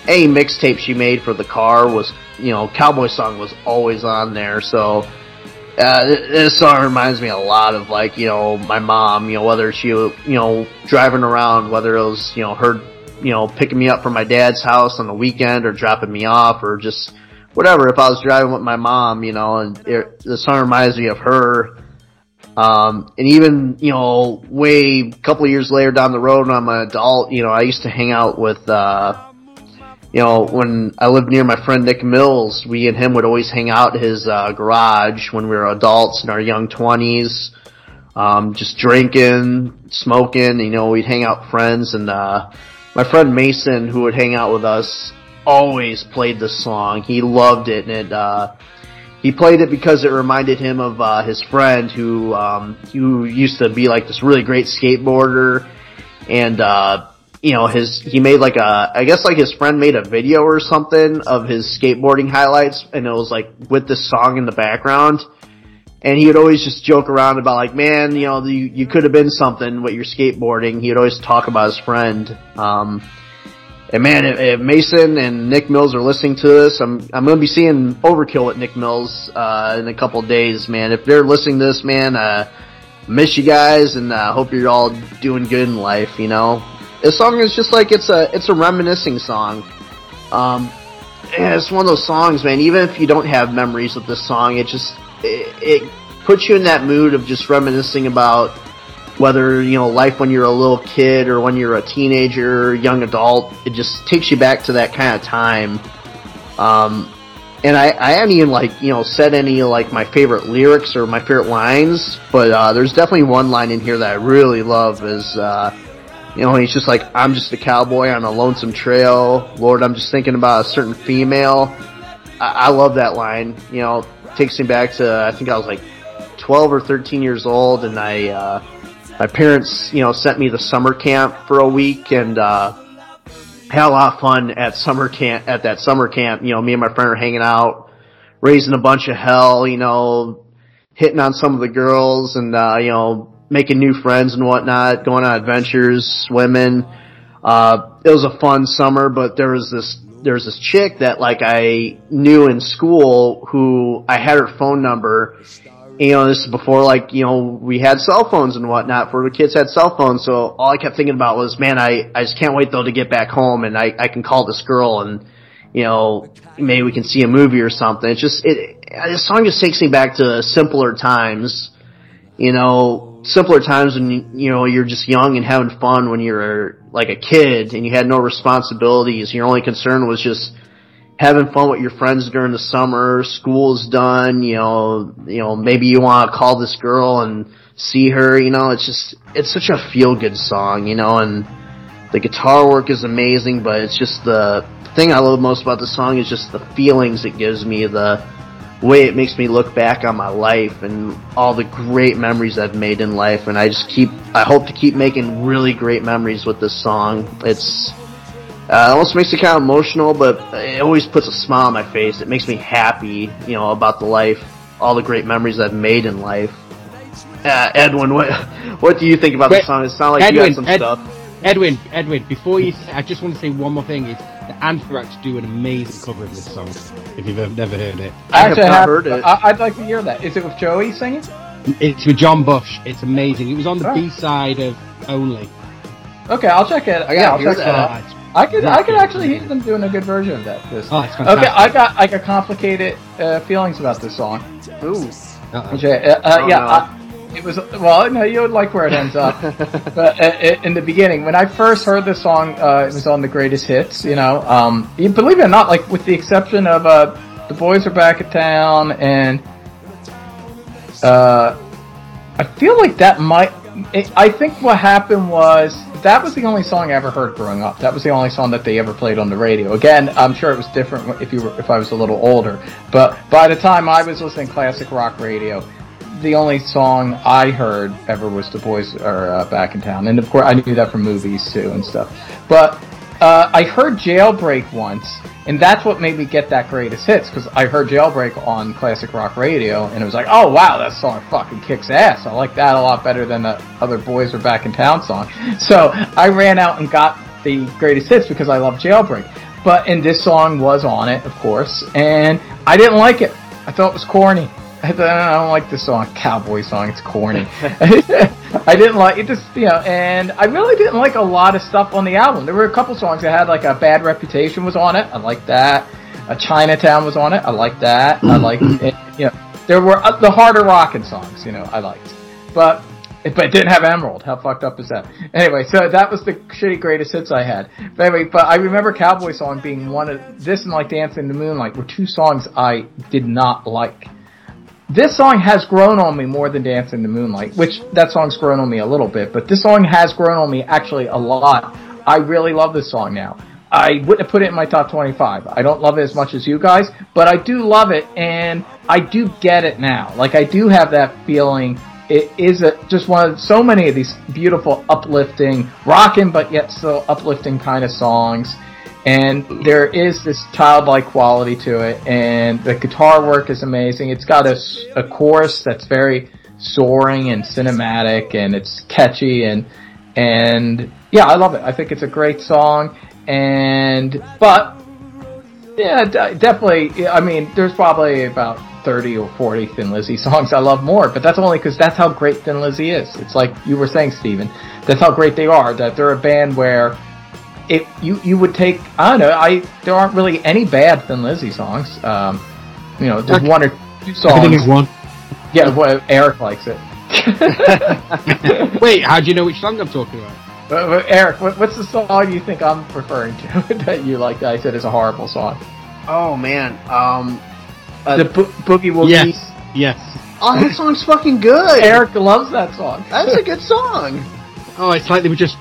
any mixtape she made for the car was, you know, Cowboy Song was always on there. So uh, this song reminds me a lot of like, you know, my mom. You know, whether she, you know, driving around, whether it was, you know, her, you know, picking me up from my dad's house on the weekend or dropping me off or just whatever. If I was driving with my mom, you know, and it, the song reminds me of her. Um, and even, you know, way a couple years later down the road when I'm an adult, you know, I used to hang out with, uh, you know, when I lived near my friend Nick Mills, we and him would always hang out his, uh, garage when we were adults in our young twenties. Um, just drinking, smoking, you know, we'd hang out with friends and, uh, my friend Mason, who would hang out with us, always played this song. He loved it, and it, uh, he played it because it reminded him of uh, his friend who um, who used to be like this really great skateboarder, and uh, you know his he made like a I guess like his friend made a video or something of his skateboarding highlights, and it was like with this song in the background. And he would always just joke around about like, man, you know, you, you could have been something with your skateboarding. He would always talk about his friend. Um, and man, if, Mason and Nick Mills are listening to this, I'm I'm gonna be seeing Overkill at Nick Mills uh, in a couple days, man. If they're listening to this, man, uh, miss you guys, and uh, hope you're all doing good in life. You know, this song is just like it's a it's a reminiscing song. Um, it's one of those songs, man. Even if you don't have memories of this song, it just it, it puts you in that mood of just reminiscing about whether you know life when you're a little kid or when you're a teenager, young adult. It just takes you back to that kind of time. Um, and I, I haven't even like you know said any like my favorite lyrics or my favorite lines, but uh, there's definitely one line in here that I really love. Is uh, you know he's just like I'm just a cowboy on a lonesome trail. Lord, I'm just thinking about a certain female. I, I love that line. You know, takes me back to I think I was like 12 or 13 years old, and I uh, my parents you know sent me to summer camp for a week, and uh, had a lot of fun at summer camp. At that summer camp, you know, me and my friend are hanging out, raising a bunch of hell, you know, hitting on some of the girls, and uh, you know, making new friends and whatnot, going on adventures, swimming. Uh, it was a fun summer, but there was this there was this chick that like I knew in school who I had her phone number. You know, this is before like, you know, we had cell phones and whatnot, for the kids had cell phones, so all I kept thinking about was, man, I, I just can't wait though to get back home and I, I can call this girl and, you know, maybe we can see a movie or something. It's just, it, this song just takes me back to simpler times, you know, simpler times when you, you know you're just young and having fun when you're like a kid and you had no responsibilities. Your only concern was just having fun with your friends during the summer. School's done. You know, you know maybe you want to call this girl and see her. You know, it's just it's such a feel good song. You know, and the guitar work is amazing, but it's just the thing I love most about the song is just the feelings it gives me. The way it makes me look back on my life and all the great memories I've made in life. And I just keep, I hope to keep making really great memories with this song. It's, uh, it almost makes me kind of emotional, but it always puts a smile on my face. It makes me happy, you know, about the life, all the great memories I've made in life. Uh, Edwin, what what do you think about Wait, the song? It sounds like Edwin, you got some Ed- stuff. Edwin, Edwin, before you, say, I just want to say one more thing. Is the Anthrax do an amazing cover of this song? If you've ever, never heard it, I have Actually, not have- heard it. I, I'd like to hear that. Is it with Joey singing? it's with John Bush. It's amazing. It was on the Oh. B side of Only. Okay, I'll check it. I yeah, gotta I'll check that. that out. It's- I could, I could actually hear them doing a good version of that. This. Oh, it's okay. I got, I got complicated uh, feelings about this song. Ooh. Okay, uh, uh, Oh, yeah, no. I, it was well. No, you would like where it ends up. but uh, uh, in the beginning, when I first heard this song, uh, it was on the greatest hits. You know, um, you believe it or not, like with the exception of uh, the boys are back in town, and uh, I feel like that might. I think what happened was that was the only song I ever heard growing up. That was the only song that they ever played on the radio. Again, I'm sure it was different if you were if I was a little older. But by the time I was listening classic rock radio, the only song I heard ever was "The Boys Are uh, Back in Town," and of course I knew that from movies too and stuff. But uh, I heard "Jailbreak" once, and that's what made me get that greatest hits because I heard "Jailbreak" on classic rock radio, and it was like, oh wow, that song fucking kicks ass. I like that a lot better than the other "Boys Are Back in Town" song. So I ran out and got the greatest hits because I love "Jailbreak." but and this song was on it, of course, and I didn't like it. I thought it was corny. I, thought, I don't like this song, cowboy song. It's corny. I didn't like it. Just you know, and I really didn't like a lot of stuff on the album. There were a couple songs that had like a bad reputation was on it. I like that. A Chinatown was on it. I like that. I like it. You know, there were uh, the harder rocking songs. You know, I liked, but but it didn't have Emerald. How fucked up is that? Anyway, so that was the shitty greatest hits I had. But anyway, but I remember Cowboy Song being one of this and like Dancing in the Moonlight were two songs I did not like. This song has grown on me more than Dance in the Moonlight, which that song's grown on me a little bit, but this song has grown on me actually a lot. I really love this song now. I wouldn't have put it in my top 25. I don't love it as much as you guys, but I do love it and I do get it now. Like I do have that feeling it is a, just one of so many of these beautiful, uplifting, rocking but yet still uplifting kind of songs. And there is this childlike quality to it, and the guitar work is amazing. It's got a, a chorus that's very soaring and cinematic, and it's catchy, and and yeah, I love it. I think it's a great song, and but yeah, definitely. I mean, there's probably about 30 or 40 Thin Lizzy songs I love more, but that's only because that's how great Thin Lizzy is. It's like you were saying, Steven, that's how great they are, that they're a band where if you, you would take, I don't know, I, there aren't really any bad Thin Lizzy songs. Um, you know, there's one or two songs. I think one. Yeah, well, Eric likes it. Wait, how do you know which song I'm talking about? But, but Eric, what, what's the song you think I'm referring to that you like that I said is a horrible song? Oh man, um, uh, the bo- Boogie Woogie. Yes, yes. oh that song's fucking good. Eric loves that song. That's a good song. Oh, it's like they were just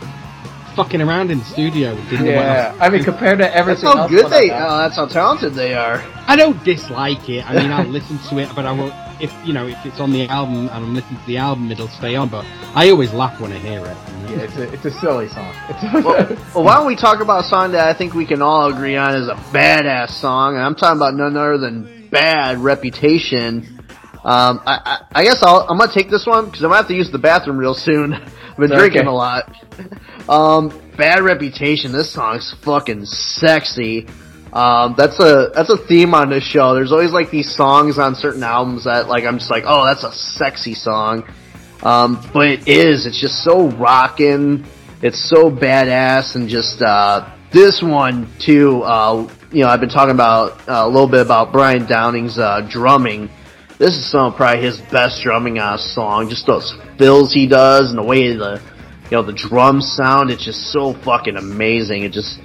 fucking around in the studio. and Didn't know what Yeah, else. I mean compared to everything. That's everything how else good they. that Oh, that's how talented they are. I don't dislike it. I mean, I'll listen to it, but I won't. If you know, if it's on the album and I'm listening to the album, it'll stay on. But I always laugh when I hear it. Yeah, it's a it's a silly song. Well, well, why don't we talk about a song that I think we can all agree on is a badass song, and I'm talking about none other than "Bad Reputation." Um, I, I, I guess I'll, I'm gonna take this one because I'm gonna have to use the bathroom real soon. I've been Okay. drinking a lot. Um, "Bad Reputation." This song's fucking sexy. Um, that's a that's a theme on this show. There's always like these songs on certain albums that like I'm just like, oh, that's a sexy song. Um, but it is. It's just so rocking. It's so badass, and just uh, this one too. Uh, you know, I've been talking about uh, a little bit about Brian Downey's uh, drumming. This is some probably his best drumming on a song. Just those fills he does, and the way the you know the drums sound. It's just so fucking amazing. It just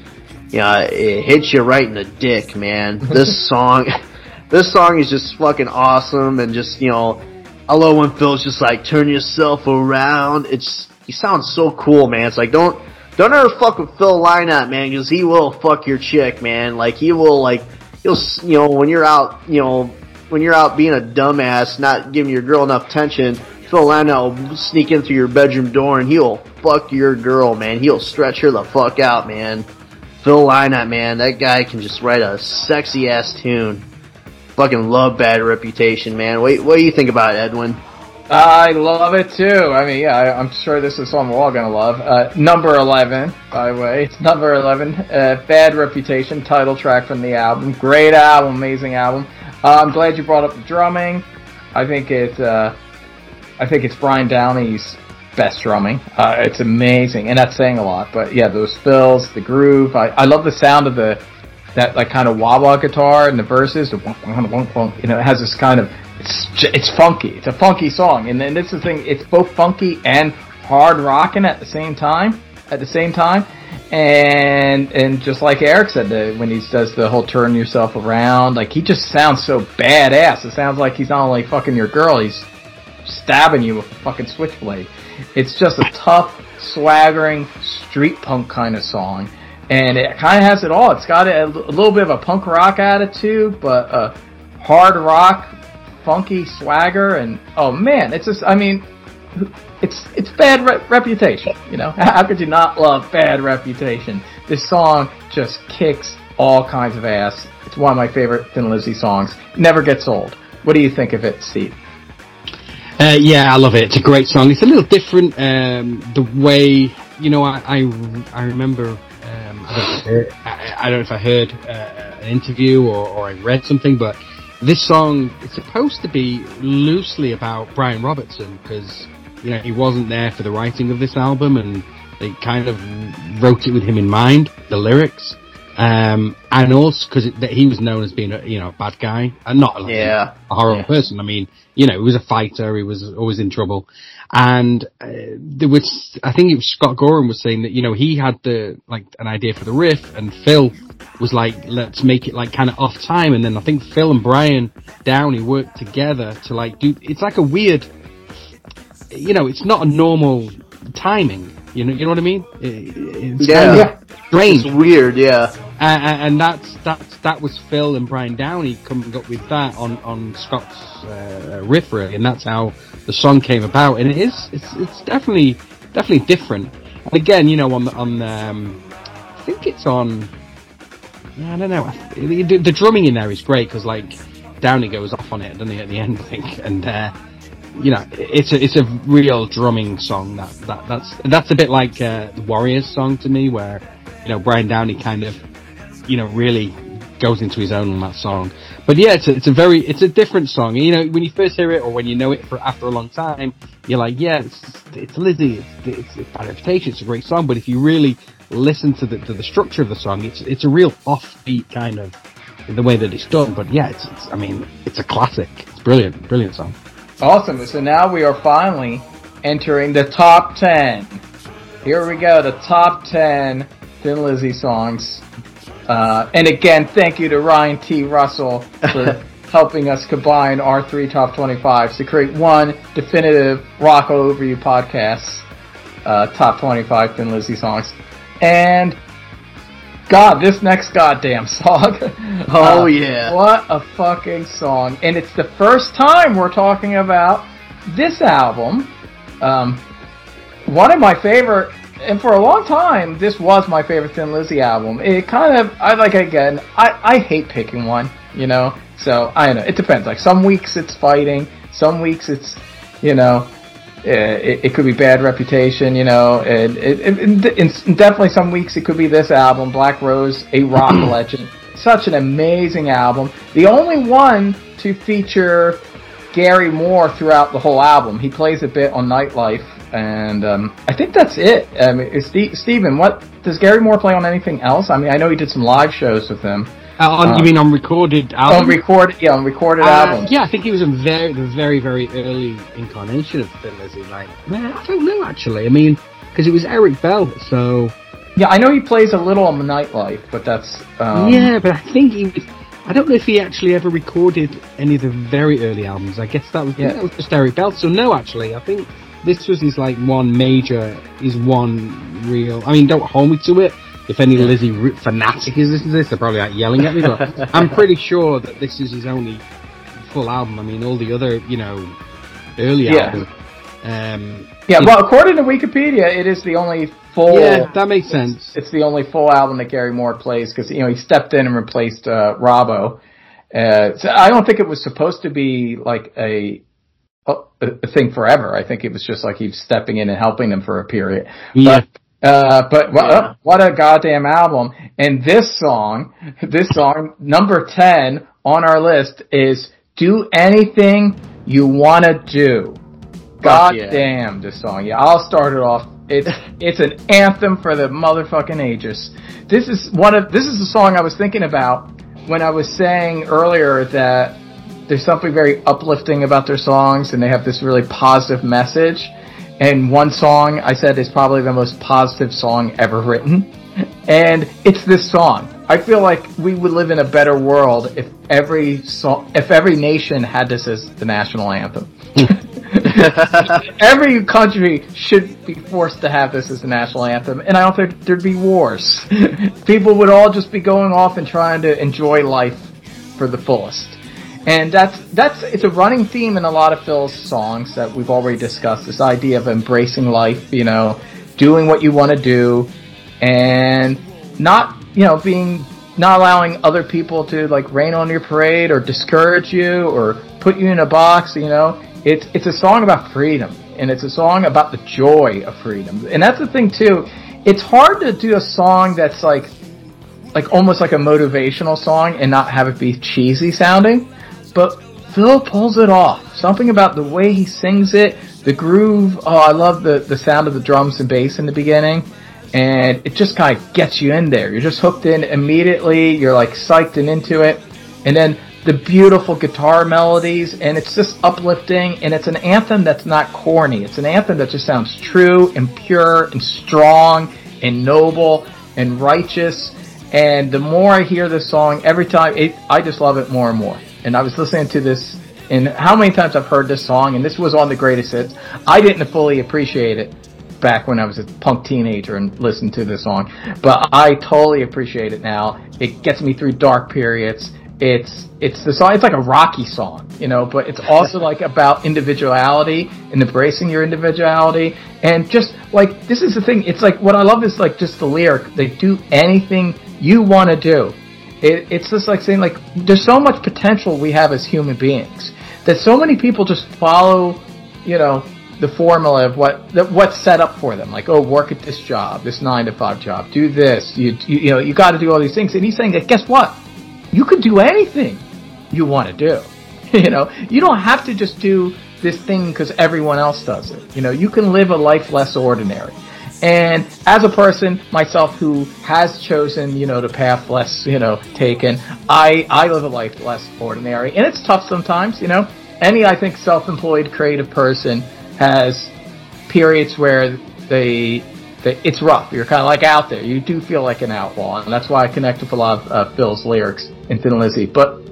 you know, it hits you right in the dick, man. This song, this song is just fucking awesome, and just you know, I love when Phil's just like, turn yourself around. It's, he sounds so cool, man. It's like, don't, don't ever fuck with Phil Lynott, man, because he will fuck your chick, man. Like, he will, like, he'll, s- you know, when you're out, you know, when you're out being a dumbass, not giving your girl enough attention, Phil Lynott will sneak in through your bedroom door and he'll fuck your girl, man. He'll stretch her the fuck out, man. Phil Lynott, man, that guy can just write a sexy ass tune. Fucking love Bad Reputation, man. Wait, what do you think about it, Edwin? I love it too. I mean, yeah, I, I'm sure this is song we're all gonna love. Uh, number eleven, by the way, it's number eleven. Uh, Bad Reputation, title track from the album. Great album, amazing album. Uh, I'm glad you brought up the drumming. I think it, uh, I think it's Brian Downey's best drumming. Uh, it's amazing, and that's saying a lot. But yeah, those fills, the groove. I, I love the sound of the that like kind of wah wah guitar in the verses. The wonk, wonk, wonk, you know, it has this kind of it's it's funky. It's a funky song, and then this is the thing. It's both funky and hard rocking at the same time. At the same time, and and just like Eric said, the, when he does the whole turn yourself around, like he just sounds so badass. It sounds like he's not only fucking your girl, he's stabbing you with a fucking switchblade. It's just a tough, swaggering, street punk kind of song. And it kind of has it all. It's got a, a little bit of a punk rock attitude, but a hard rock, funky swagger, and oh man, it's just, I mean, it's it's bad re- reputation. You know, how could you not love bad reputation? This song just kicks all kinds of ass. It's one of my favorite Thin Lizzy songs. Never gets old. What do you think of it, Steve? Uh, yeah, I love it. It's a great song. It's a little different. Um, the way you know, I I, I remember Um, I, don't know if I, heard, I, I don't know if I heard uh, an interview or, or I read something, but this song is supposed to be loosely about Brian Robertson because you know he wasn't there for the writing of this album, and they kind of wrote it with him in mind, the lyrics. Um, and also because he was known as being a you know a bad guy and not like, Yeah. a horrible Yeah. person. I mean, you know, he was a fighter. He was always in trouble. And uh, there was, I think it was Scott Gorham was saying that you know he had the like an idea for the riff, and Phil was like, let's make it like kind of off time. And then I think Phil and Brian Downey worked together to like do. It's like a weird, you know, it's not a normal timing. You know, you know what I mean? It- it's Yeah. kind of strange. It's weird, yeah. Uh, and that's that's that was Phil and Brian Downey coming up with that on on Scott's uh, riff really, and that's how the song came about. And it is it's it's definitely definitely different. And again, you know, on on um, I think it's on. I don't know. The, the, the drumming in there is great because like Downey goes off on it, doesn't he, at the end? I think, and uh, you know, it's a it's a real drumming song. That that that's that's a bit like uh, the Warriors song to me, where you know Brian Downey kind of you know really goes into his own on that song. But yeah, it's a, it's a very it's a different song. You know, when you first hear it or when you know it for after a long time, you're like, yeah, it's it's Lizzy, it's it's, it's bad reputation, it's a great song. But if you really listen to the to the structure of the song, it's it's a real offbeat kind of the way that it's done. But yeah, it's, it's I mean, it's a classic. It's brilliant, brilliant song. Awesome. So now we are finally entering the top 10. Here we go, the top 10 Thin Lizzy songs. Uh, and again, thank you to Ryan T. Russell for helping us combine our three top 25s to create one definitive rock all over you podcast, uh, top 25 Thin Lizzy songs. And God, this next goddamn song. Oh, Uh, yeah. What a fucking song. And it's the first time we're talking about this album. Um, one of my favorite, and for a long time, this was my favorite Thin Lizzy album. It kind of, I like, again, I, I hate picking one, you know? So, I don't know. It depends. Like, some weeks it's fighting, some weeks it's, you know, it, it could be bad reputation, you know, and, it, it, definitely some weeks it could be this album, Black Rose, a rock legend. Such an amazing album. The only one to feature Gary Moore throughout the whole album. He plays a bit on Nightlife, and um, I think that's it. I mean, is Ste- Steven, what does Gary Moore play on anything else? I mean, I know he did some live shows with him. Uh, on, Uh, you mean on recorded album? On record, yeah, on recorded Uh, albums. Yeah, I think he was a very, the very, very early incarnation of Thin Lizzy. Like, man, I don't know actually. I mean, because it was Eric Bell, so Yeah, I know he plays a little on the Nightlife, but that's um, yeah. But I think he was. I don't know if he actually ever recorded any of the very early albums. I guess that was Yeah. that was just Eric Bell. So no, actually, I think this was his like one major, his one real. I mean, don't hold me to it. If any Lizzy r- fanatic is listening to this, they're probably like yelling at me. But I'm pretty sure that this is his only full album. I mean, all the other, you know, early Yeah. albums. Um, Yeah, well, according to Wikipedia, it is the only full. yeah, that makes sense. It's the only full album that Gary Moore plays because you know he stepped in and replaced uh, Robbo. Uh, so I don't think it was supposed to be like a, a a thing forever. I think it was just like he's stepping in and helping them for a period. Yeah. But, uh, but what, Yeah. what a goddamn album! And this song, this song, number ten on our list is "Do Anything You Wanna Do." God yeah. damn this song. Yeah, I'll start it off. It's it's an anthem for the motherfucking ages. This is one of this is the song I was thinking about when I was saying earlier that there's something very uplifting about their songs and they have this really positive message. And one song I said is probably the most positive song ever written. And it's this song. I feel like we would live in a better world if every song, if every nation had this as the national anthem. Every country should be forced to have this as the national anthem, and I don't think there'd be wars. People would all just be going off and trying to enjoy life for the fullest. And that's that's it's a running theme in a lot of Phil's songs that we've already discussed. This idea of embracing life, you know, doing what you want to do, and not you know being not allowing other people to like rain on your parade or discourage you or put you in a box. You know, it's it's a song about freedom, and it's a song about the joy of freedom. And that's the thing too. it's hard to do a song that's like like almost like a motivational song and not have it be cheesy sounding. But Phil pulls it off. Something about the way he sings it, the groove. Oh, I love the the sound of the drums and bass in the beginning. And it just kind of gets you in there. You're just hooked in immediately. You're like psyched and into it. And then the beautiful guitar melodies, and it's just uplifting, and it's an anthem that's not corny. It's an anthem that just sounds true and pure and strong and noble and righteous. And the more I hear this song, every time, it, I just love it more and more. And I was listening to this, and how many times I've heard this song, and this was on the greatest hits. I didn't fully appreciate it back when I was a punk teenager and listened to this song, but I totally appreciate it now. It gets me through dark periods it's it's the song it's like a rocky song you know but it's also like about individuality and embracing your individuality and just like this is the thing it's like what i love is like just the lyric they do anything you want to do it, it's just like saying like there's so much potential we have as human beings that so many people just follow you know the formula of what that what's set up for them like oh work at this job this nine to five job do this you you, you know you got to do all these things and he's saying that guess what you could do anything you want to do. you know, you don't have to just do this thing because everyone else does it. You know, you can live a life less ordinary. And as a person myself who has chosen, you know, the path less, you know, taken, I I live a life less ordinary, and it's tough sometimes. You know, any I think self-employed creative person has periods where they it's rough. You're kind of like out there. You do feel like an outlaw, and that's why I connect with a lot of uh, Phil's lyrics in Thin Lizzy. But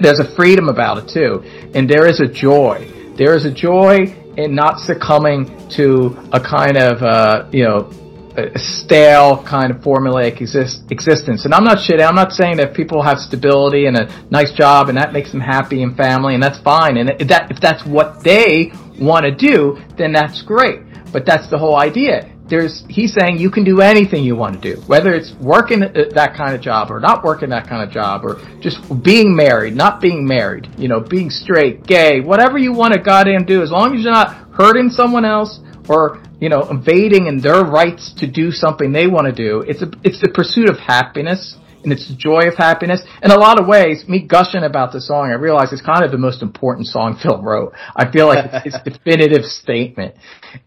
there's a freedom about it too, and there is a joy. There is a joy in not succumbing to a kind of uh, you know a stale kind of formulaic exist- existence. And I'm not shitting. I'm not saying that people have stability and a nice job and that makes them happy and family and that's fine. And if that if that's what they want to do, then that's great. But that's the whole idea there's he's saying you can do anything you want to do, whether it's working uh, that kind of job or not working that kind of job, or just being married, not being married, you know, being straight, gay, whatever you want to goddamn do, as long as you're not hurting someone else or you know invading in their rights to do something they want to do. It's a it's the pursuit of happiness and it's the joy of happiness. In a lot of ways, me gushing about the song, I realize it's kind of the most important song Phil wrote. I feel like it's his definitive statement.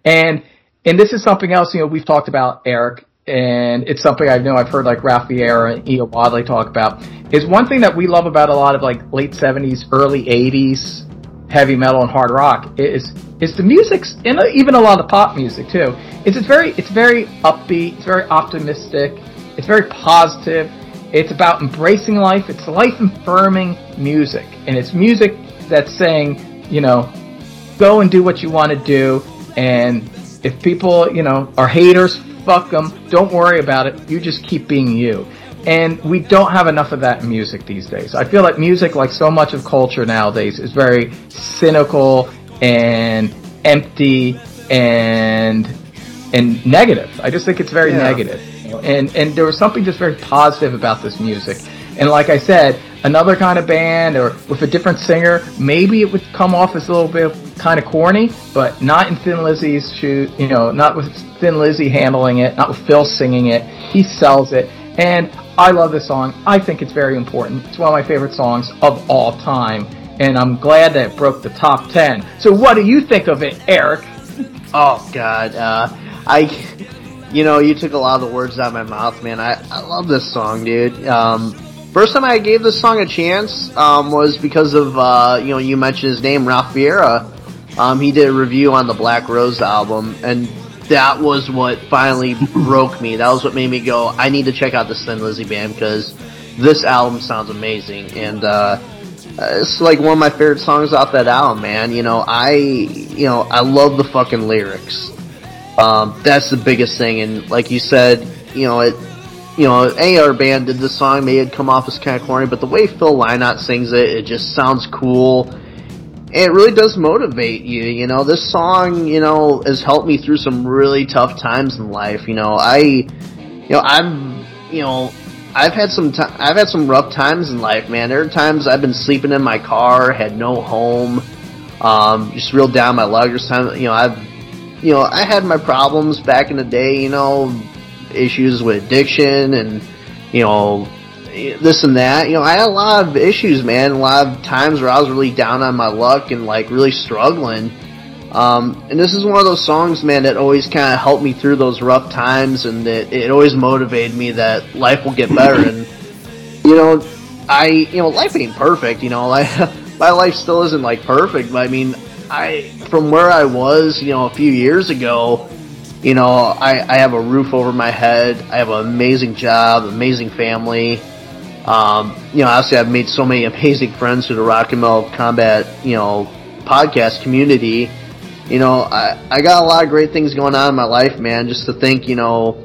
And and this is something else, you know, we've talked about, Eric, and it's something I know I've heard like Ralph and Ian Wadley talk about, is one thing that we love about a lot of like late 70s, early 80s heavy metal and hard rock is is the music and even a lot of pop music too. Is it's very it's very upbeat, it's very optimistic, it's very positive. It's about embracing life. It's life affirming music, and it's music that's saying, you know, go and do what you want to do, and if people, you know, are haters, fuck them. Don't worry about it. You just keep being you. And we don't have enough of that in music these days. I feel like music, like so much of culture nowadays, is very cynical and empty and and negative. I just think it's very yeah. negative. And and there was something just very positive about this music. And like I said, another kind of band or with a different singer, maybe it would come off as a little bit kind of corny, but not in Thin Lizzy's shoes, you know, not with Thin Lizzy handling it, not with Phil singing it. He sells it. And I love this song. I think it's very important. It's one of my favorite songs of all time. And I'm glad that it broke the top 10. So what do you think of it, Eric? Oh, God. Uh, I, you know, you took a lot of the words out of my mouth, man. I, I love this song, dude. Um, First time I gave this song a chance um, was because of uh, you know you mentioned his name Ralph Vieira. Um, he did a review on the Black Rose album, and that was what finally broke me. That was what made me go, I need to check out this Thin Lizzy band because this album sounds amazing, and uh, it's like one of my favorite songs off that album, man. You know, I you know I love the fucking lyrics. Um, that's the biggest thing, and like you said, you know it you know, any other band did this song, may have come off as kind of corny, but the way Phil Lynott sings it, it just sounds cool. And it really does motivate you, you know. This song, you know, has helped me through some really tough times in life. You know, I, you know, I'm, you know, I've had some i I've had some rough times in life, man. There are times I've been sleeping in my car, had no home, um, just real down my. There's time, you know, I've, you know, I had my problems back in the day, you know, issues with addiction and you know this and that. You know, I had a lot of issues, man. A lot of times where I was really down on my luck and like really struggling. Um, and this is one of those songs, man, that always kind of helped me through those rough times, and it, it always motivated me that life will get better. and you know, I you know, life ain't perfect. You know, like my life still isn't like perfect, but I mean, I from where I was, you know, a few years ago, you know, I, I have a roof over my head. I have an amazing job, amazing family. Um, you know, obviously I've made so many amazing friends through the Rock and Metal Combat, you know, podcast community you know, I, I got a lot of great things going on in my life, man. Just to think, you know,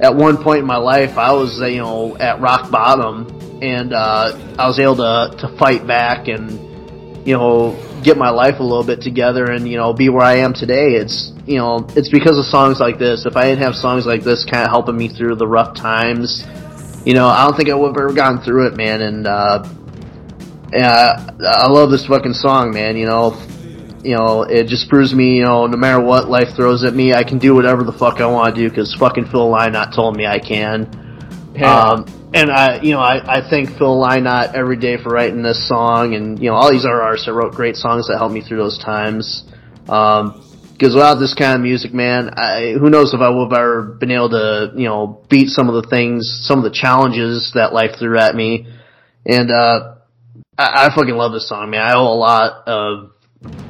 at one point in my life, I was, you know, at rock bottom, and uh, I was able to to fight back and, you know, get my life a little bit together, and you know, be where I am today. It's, you know, it's because of songs like this. If I didn't have songs like this, kind of helping me through the rough times, you know, I don't think I would have ever gone through it, man. And uh, yeah, I love this fucking song, man. You know, you know, it just proves me, you know, no matter what life throws at me, I can do whatever the fuck I want to do because fucking Phil Lynott told me I can. Yeah. Um, and I, you know, I, I thank Phil Lynott every day for writing this song, and you know, all these other artists that wrote great songs that helped me through those times. Um, because without this kind of music, man, I, who knows if I would have ever been able to, you know, beat some of the things, some of the challenges that life threw at me. And, uh, I, I fucking love this song, man. I owe a lot of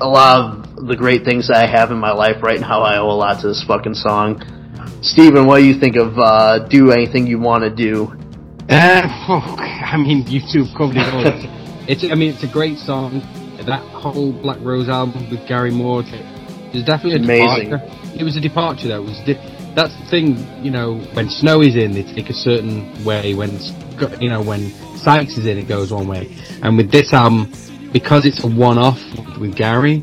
a lot of the great things that I have in my life right now, I owe a lot to this fucking song. Steven, what do you think of uh, Do Anything You Want to Do? Uh, oh, I mean, you two covered it all. it's, I mean, it's a great song. That whole Black Rose album with Gary Moore is definitely a Amazing. departure. It was a departure, though. It was di- that's the thing, you know, when Snowy's in, they take a certain way. When, you know, when Sykes is in, it goes one way. And with this album, because it's a one-off with Gary,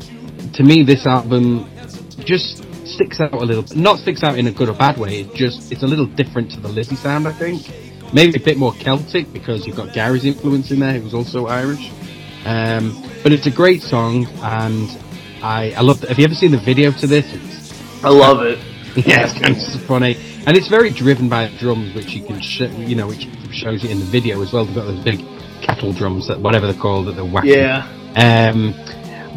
to me this album just sticks out a little. Not sticks out in a good or bad way. It just it's a little different to the Lizzy sound. I think maybe a bit more Celtic because you've got Gary's influence in there. He was also Irish. Um, but it's a great song, and I I love. Have you ever seen the video to this? It's, I love it. Yeah, it's kind of funny, and it's very driven by drums, which you can, sh- you know, which shows you in the video as well. They've got those big kettle drums, that whatever they're called, that they're whacking. Yeah. Um,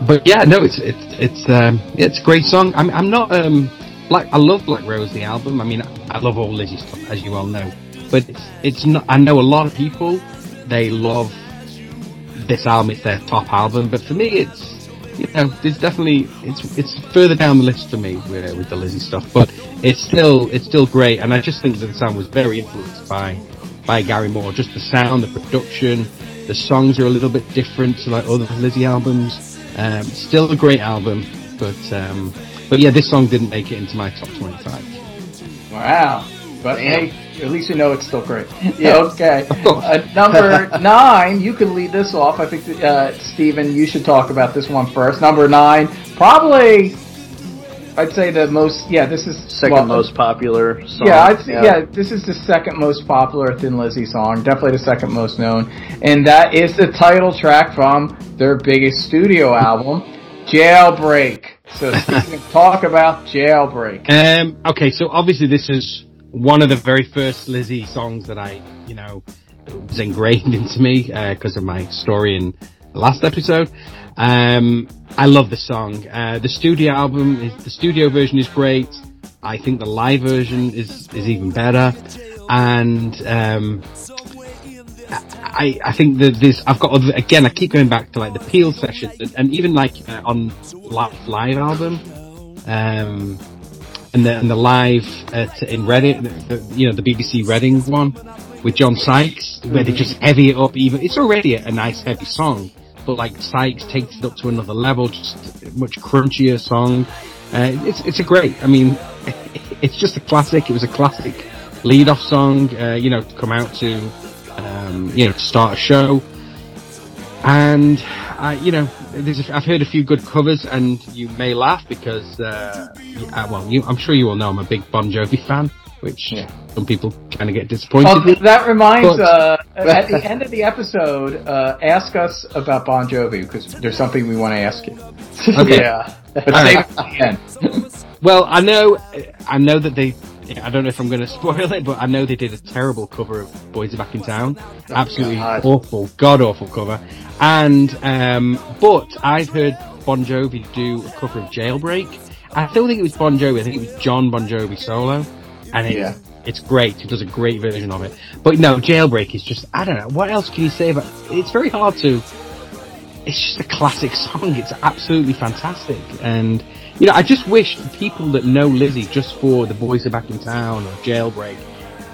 but yeah, no, it's it's it's um, it's a great song. I'm I'm not um Black. I love Black Rose the album. I mean, I love all Lizzy stuff as you all know, but it's it's not. I know a lot of people they love this album. It's their top album, but for me, it's you know, it's definitely it's it's further down the list for me with, with the Lizzy stuff. But it's still it's still great, and I just think that the sound was very influenced by by Gary Moore. Just the sound, the production, the songs are a little bit different to like other Lizzy albums. Um, still a great album, but um, but yeah, this song didn't make it into my top twenty-five. Wow! But hey, at least you know it's still great. Yeah. okay. Uh, number nine, you can lead this off. I think, uh, Steven, you should talk about this one first. Number nine, probably I'd say the most. Yeah, this is second well, most popular. song. Yeah, I'd say, yeah. yeah. This is the second most popular Thin Lizzy song. Definitely the second most known, and that is the title track from their biggest studio album, Jailbreak. So, talk about Jailbreak. Um. Okay. So obviously, this is one of the very first Lizzy songs that I, you know, was ingrained into me because uh, of my story in the last episode. Um, I love the song. Uh, the studio album, is, the studio version is great. I think the live version is is even better, and um, I I think that this I've got other, again I keep going back to like the Peel sessions and, and even like uh, on live live album, um, and the and the live at, in Reading, you know the BBC Reading one with John Sykes where they just heavy it up even. It's already a, nice heavy song, but like Sykes takes it up to another level, just much crunchier song. Uh, it's it's a great. I mean, it's just a classic. It was a classic lead-off song. Uh, you know, to come out to, um, you know, to start a show. And I, you know, a, I've heard a few good covers, and you may laugh because, uh, well, you, I'm sure you all know I'm a big Bon Jovi fan which yeah. some people kind of get disappointed. Oh, that reminds, but, uh, at the end of the episode, uh, ask us about Bon Jovi because there's something we want to ask you. Okay. yeah, but save it Well, I know, I know that they I don't know if I'm going to spoil it, but I know they did a terrible cover of Boys Are Back in Town. Absolutely God. awful, god awful cover. And um, but I've heard Bon Jovi do a cover of Jailbreak. I don't think it was Bon Jovi. I think it was John Bon Jovi solo, and it, Yeah. it's great. He does a great version of it. But no, Jailbreak is just I don't know. What else can you say about? It's very hard to it's just a classic song. It's absolutely fantastic. And, you know, I just wish people that know Lizzy just for The Boys Are Back in Town or Jailbreak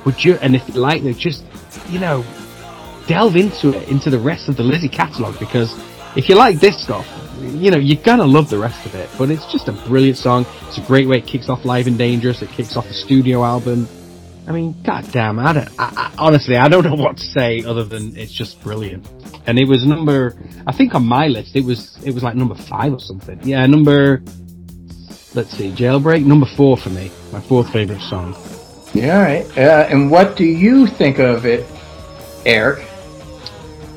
would you, and if you like it, just, you know, delve into it, into the rest of the Lizzy catalogue because if you like this stuff, you know, you're gonna love the rest of it. But it's just a brilliant song. It's a great way it kicks off Live and Dangerous. It kicks off the studio album. I mean, goddamn, I don't, I, I, honestly, I don't know what to say other than it's just brilliant. And it was number, I think on my list, it was, it was like number five or something. Yeah, number, let's see, Jailbreak, number four for me. My fourth favorite song. Yeah, all right. Uh, and what do you think of it, Eric?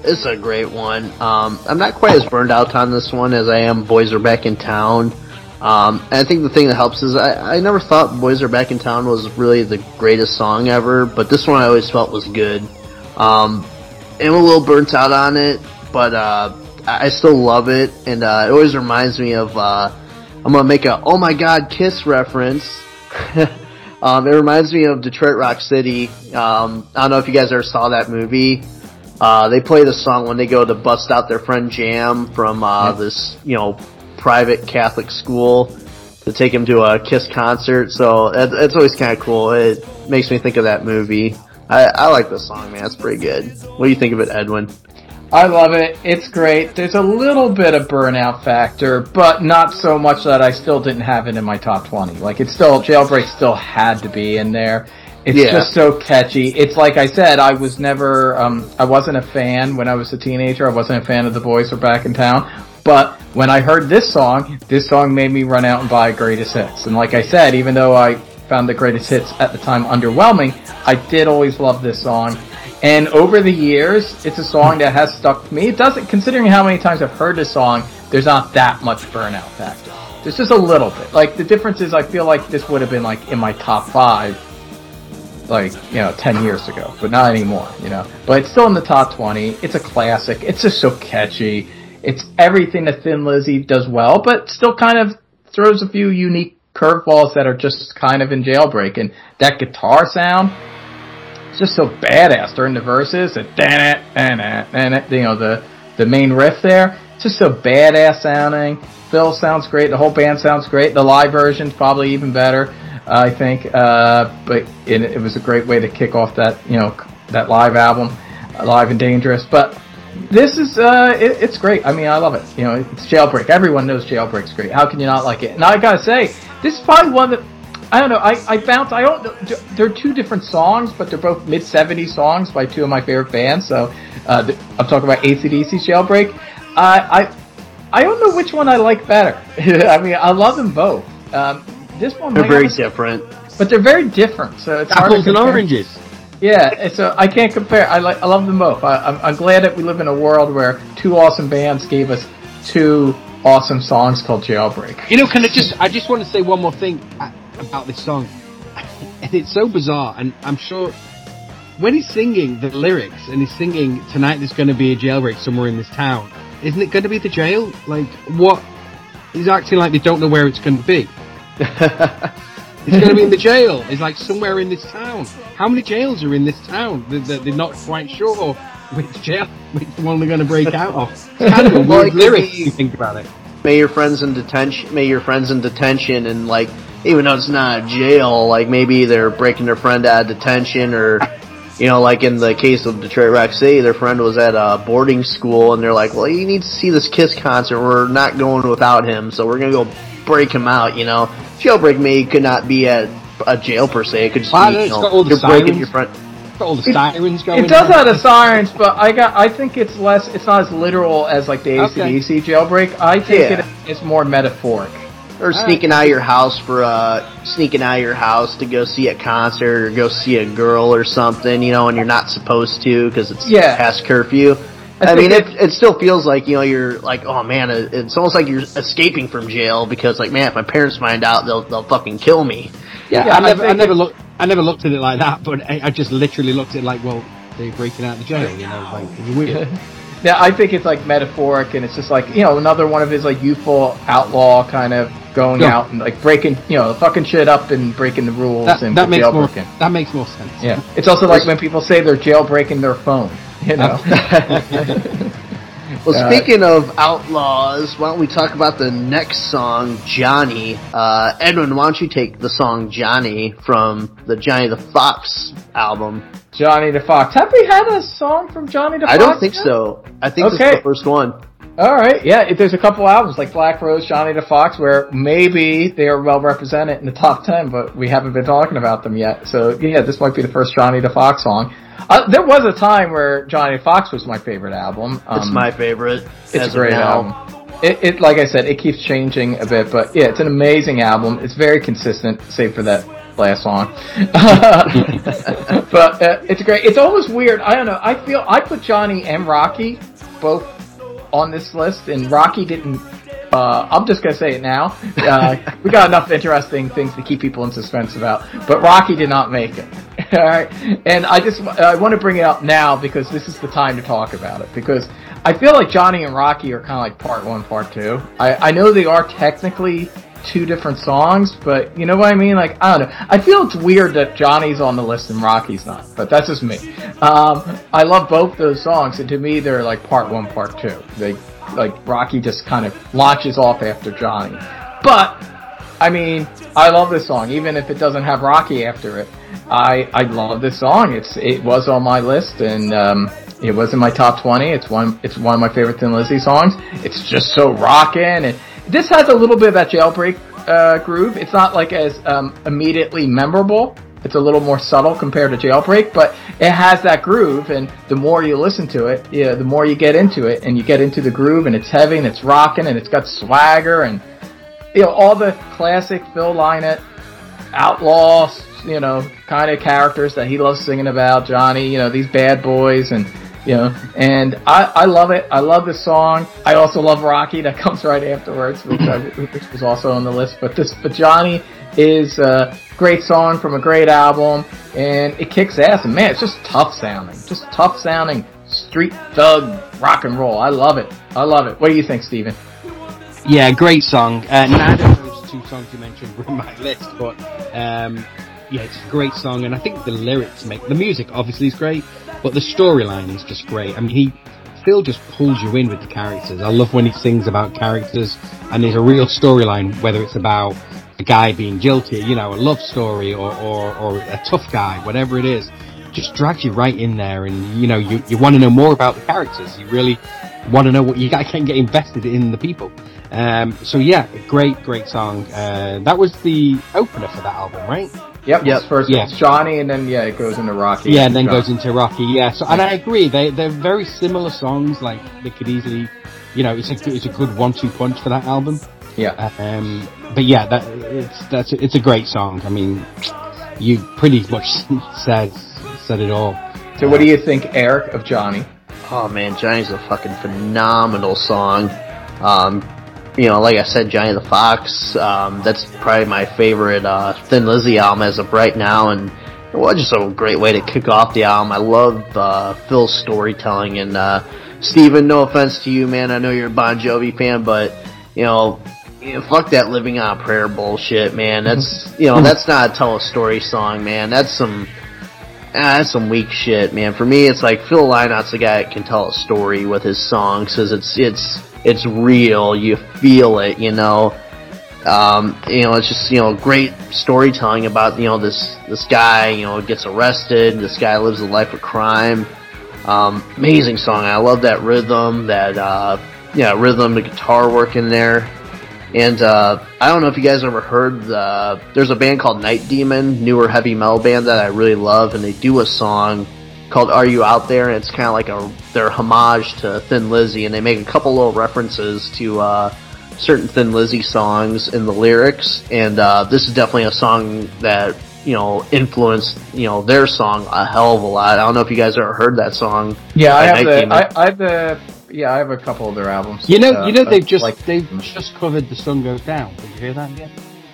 It's a great one. Um, I'm not quite as burned out on this one as I am Boys Are Back in Town. Um, and I think the thing that helps is I, I never thought Boys Are Back in Town was really the greatest song ever, but this one I always felt was good. Um, I'm a little burnt out on it, but uh, I I still love it, and uh, it always reminds me of. Uh, I'm gonna make a "Oh my God" Kiss reference. um, it reminds me of Detroit Rock City. Um, I don't know if you guys ever saw that movie. Uh, they play the song when they go to bust out their friend Jam from uh, this, you know, private Catholic school to take him to a Kiss concert. So that, that's always kind of cool. It makes me think of that movie. I, I like the song, man. It's pretty good. What do you think of it, Edwin? I love it. It's great. There's a little bit of burnout factor, but not so much that I still didn't have it in my top 20. Like it's still, Jailbreak still had to be in there. It's Yeah. just so catchy. It's like I said, I was never, um, I wasn't a fan when I was a teenager. I wasn't a fan of the boys were back in town. But when I heard this song, this song made me run out and buy greatest hits. And like I said, even though I found the greatest hits at the time underwhelming, I did always love this song. And over the years, it's a song that has stuck to me. It doesn't, considering how many times I've heard this song, there's not that much burnout factor. There's just a little bit. Like the difference is, I feel like this would have been like in my top five, like you know, ten years ago, but not anymore. You know, but it's still in the top twenty. It's a classic. It's just so catchy. It's everything that Thin Lizzy does well, but still kind of throws a few unique curveballs that are just kind of in jailbreak. And that guitar sound, just so badass during the verses. And it, you know, the, the main riff there. It's just so badass sounding. Phil sounds great. The whole band sounds great. The live version's probably even better, I think. Uh, but it, it was a great way to kick off that, you know, that live album, uh, Live and Dangerous. But this is, uh, it, it's great. I mean, I love it. You know, it's Jailbreak. Everyone knows Jailbreak's great. How can you not like it? And I gotta say, this is probably one that, I don't know, I, I bounce, I don't know, they're two different songs, but they're both mid 70s songs by two of my favorite bands. So, uh, th- I'm talking about ACDC's Jailbreak. Uh, I, I don't know which one I like better. I mean, I love them both. Um, this one They're very have different. but they're very different. So it's Apples and oranges. Yeah, so I can't compare. I like, I love them both. I, I'm, I'm glad that we live in a world where two awesome bands gave us two awesome songs called Jailbreak. You know, can I just, I just want to say one more thing a- about this song. And it's so bizarre, and I'm sure when he's singing the lyrics and he's singing, tonight there's going to be a jailbreak somewhere in this town, isn't it going to be the jail? Like, what? He's acting like they don't know where it's going to be. It's going to be in the jail. It's like somewhere in this town. How many jails are in this town? They're, they're, they're not quite sure which jail, which one they're going to break out of. It's kind of a weird lyric you think about it. may your friends in detention may your friends in detention and like even though it's not jail like maybe they're breaking their friend out of detention or you know like in the case of detroit rock city their friend was at a boarding school and they're like well you need to see this kiss concert we're not going without him so we're gonna go break him out you know jailbreak may could not be at a jail per se it could just Well, be you know, you're breaking your friend Got all the sirens going. It does on. have the sirens, but I got. I think it's less. It's not as literal as like the Okay. ACDC jailbreak. I think Yeah. it, it's more metaphoric. Or sneaking out of your house for uh sneaking out of your house to go see a concert or go see a girl or something, you know, and you're not supposed to because it's Yeah. past curfew. I, I mean, it, it still feels like you know you're like, oh man, it's almost like you're escaping from jail because like, man, if my parents find out, they'll they'll fucking kill me. Yeah, Yeah, I I never, I, never it- look. I never looked at it like that, but I, I just literally looked at it like, well, they're breaking out of the jail, you know, like it's weird. Yeah, I think it's like metaphoric, and it's just like you know another one of his like youthful outlaw kind of going Yeah. out and like breaking you know fucking shit up and breaking the rules that, and that makes more jailbreaking. that makes more sense. Yeah, it's also like when people say they're jailbreaking their phone. You know, Well, Uh, speaking of outlaws, why don't we talk about the next song, Johnny? Uh, Edwin, why don't you take the song Johnny from the Johnny the Fox album? Johnny the Fox. Have we had a song from Johnny the I don't think yet? so. I think this is the first one. All right, yeah. There's a couple albums like Black Rose, Johnny the Fox, where maybe they are well represented in the top ten, but we haven't been talking about them yet. So yeah, this might be the first Johnny the Fox song. Uh, there was a time where Johnny the Fox was my favorite album. It's Um, my favorite. It's a great album. It, it, like I said, it keeps changing a bit, but yeah, it's an amazing album. It's very consistent, save for that last song. but uh, it's great. It's almost weird. I don't know. I feel I put Johnny and Rocky both on this list, and Rocky didn't. Uh, I'm just gonna say it now. Uh, we got enough interesting things to keep people in suspense about, but Rocky did not make it. All right, and I just I want to bring it up now because this is the time to talk about it because I feel like Johnny and Rocky are kind of like part one, part two. I I know they are technically two different songs, but you know what I mean? Like, I don't know. I feel it's weird that Johnny's on the list and Rocky's not, but that's just me. Um, I love both those songs, and to me, they're like part one, part two. They, like, Rocky just kind of launches off after Johnny. But, I mean, I love this song, even if it doesn't have Rocky after it. I, I love this song. It's, it was on my list, and, um, it was in my top 20. It's one, it's one of my favorite Thin Lizzy songs. It's just so rockin', and this has a little bit of that jailbreak uh, groove. It's not like as um, immediately memorable. It's a little more subtle compared to jailbreak, but it has that groove. And the more you listen to it, yeah, the more you get into it, and you get into the groove, and it's heavy, and it's rocking, and it's got swagger, and you know all the classic Phil Lynott outlaw, you know, kind of characters that he loves singing about. Johnny, you know, these bad boys, and you know, and I, I love it. I love this song. I also love Rocky that comes right afterwards, which, I, which was also on the list. But this, but Johnny is a great song from a great album, and it kicks ass. And man, it's just tough sounding, just tough sounding street thug rock and roll. I love it. I love it. What do you think, Steven? Yeah, great song. Uh, neither of those two songs you mentioned were on my list, but um, yeah, it's a great song, and I think the lyrics make the music obviously is great, but the storyline is just great. I mean, he Phil just pulls you in with the characters. I love when he sings about characters, and there's a real storyline, whether it's about a guy being guilty, you know, a love story, or or, or a tough guy, whatever it is. Just drags you right in there, and you know, you you want to know more about the characters. You really want to know what you can get invested in the people. Um, so yeah, great, great song. Uh, that was the opener for that album, right? Yep. Yep. First Yeah. it's Johnny, and then yeah, it goes into Rocky. Yeah, and then Johnny. goes into Rocky. Yeah, so and I agree. They they're very similar songs. Like they could easily, you know, it's a it's a good one-two punch for that album. Yeah. Um, but yeah, that it's that's it's a great song. I mean, you pretty much said said it all. So what do you think, Eric, of Johnny? Oh man, Johnny's a fucking phenomenal song. Um, you know, like I said, Johnny the Fox. Um, that's probably my favorite uh, Thin Lizzy album as of right now, and it was just a great way to kick off the album. I love uh, Phil's storytelling, and uh, Steven, no offense to you, man. I know you're a Bon Jovi fan, but you know. You know, fuck that living on a prayer bullshit, man. That's you know, that's not a tell a story song, man. That's some Ah, that's some weak shit, man. For me, it's like Phil Lynott's the guy that can tell a story with his songs because it's it's it's real. You feel it, you know. Um, you know, it's just you know great storytelling about you know this this guy you know gets arrested. This guy lives a life of crime. Um, amazing song. I love that rhythm, that uh, yeah rhythm, the guitar work in there. And uh, I don't know if you guys ever heard the. There's a band called Night Demon, newer heavy metal band that I really love, and they do a song called "Are You Out There?" and it's kind of like a their homage to Thin Lizzy, and they make a couple little references to uh, certain Thin Lizzy songs in the lyrics, and uh, this is definitely a song that you know influenced you know their song a hell of a lot. I don't know if you guys ever heard that song. Yeah, I have the I, I have the yeah I have a couple of their albums. You know, Uh, you know, uh, they've just like they've just covered "The Sun Goes Down." Did you hear that yet?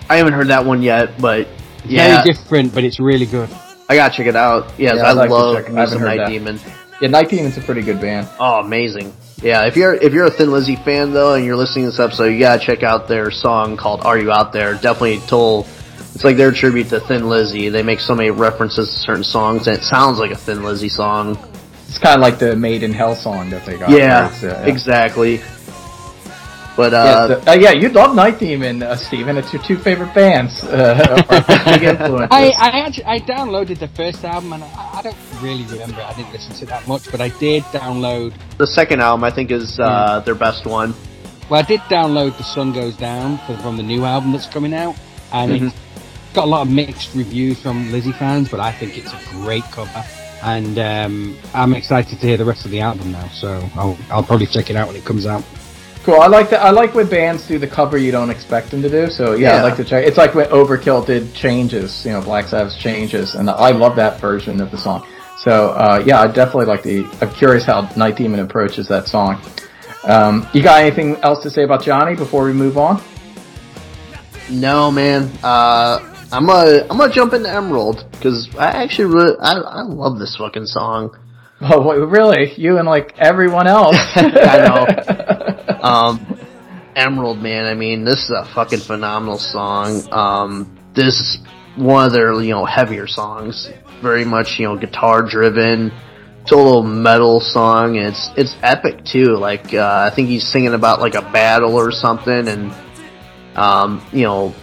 I haven't heard that one yet, but Yeah, Very different, but it's really good. I gotta check it out. Yes, Yeah, I like to love check it. I me some Night that. Demon. Yeah, Night Demon's a pretty good band. Oh, amazing. Yeah, if you're if you're a Thin Lizzy fan though, and you're listening to this episode, you gotta check out their song called "Are You Out There." Definitely told. It's like their tribute to Thin Lizzy. They make so many references to certain songs, and it sounds like a Thin Lizzy song. It's kind of like the Made in Hell song that they got. Yeah, right? Uh, so, yeah. exactly. But Yeah, uh, so- uh, yeah, you love Night Demon, uh, Steven. It's your two favorite bands. Uh, or big influences. I, I actually I downloaded the first album and I, I don't really remember. it. I didn't listen to it that much, but I did download. the second album I think is uh, their best one. Well, I did download "The Sun Goes Down" for, from the new album that's coming out, and it's got a lot of mixed reviews from Lizzy fans, but I think it's a great cover, and um, I'm excited to hear the rest of the album now. So I'll, I'll probably check it out when it comes out. Cool. I like that. I like when bands do the cover you don't expect them to do. So yeah, Yeah. I'd like to check. It's like when Overkill did Changes. You know, Black Sabbath's Changes, and I love that version of the song. So uh, yeah, I definitely like the. I'm curious how Night Demon approaches that song. Um, you got anything else to say about Johnny before we move on? No, man. Uh, I'm gonna I'm gonna jump into Emerald because I actually really I, I love this fucking song. Oh, wait, really? You and like everyone else? I know. Um, Emerald, man. I mean, this is a fucking phenomenal song. Um, this is one of their you know heavier songs. Very much you know guitar driven. Total metal song. And it's it's epic too. Like uh, I think he's singing about like a battle or something, and um, you know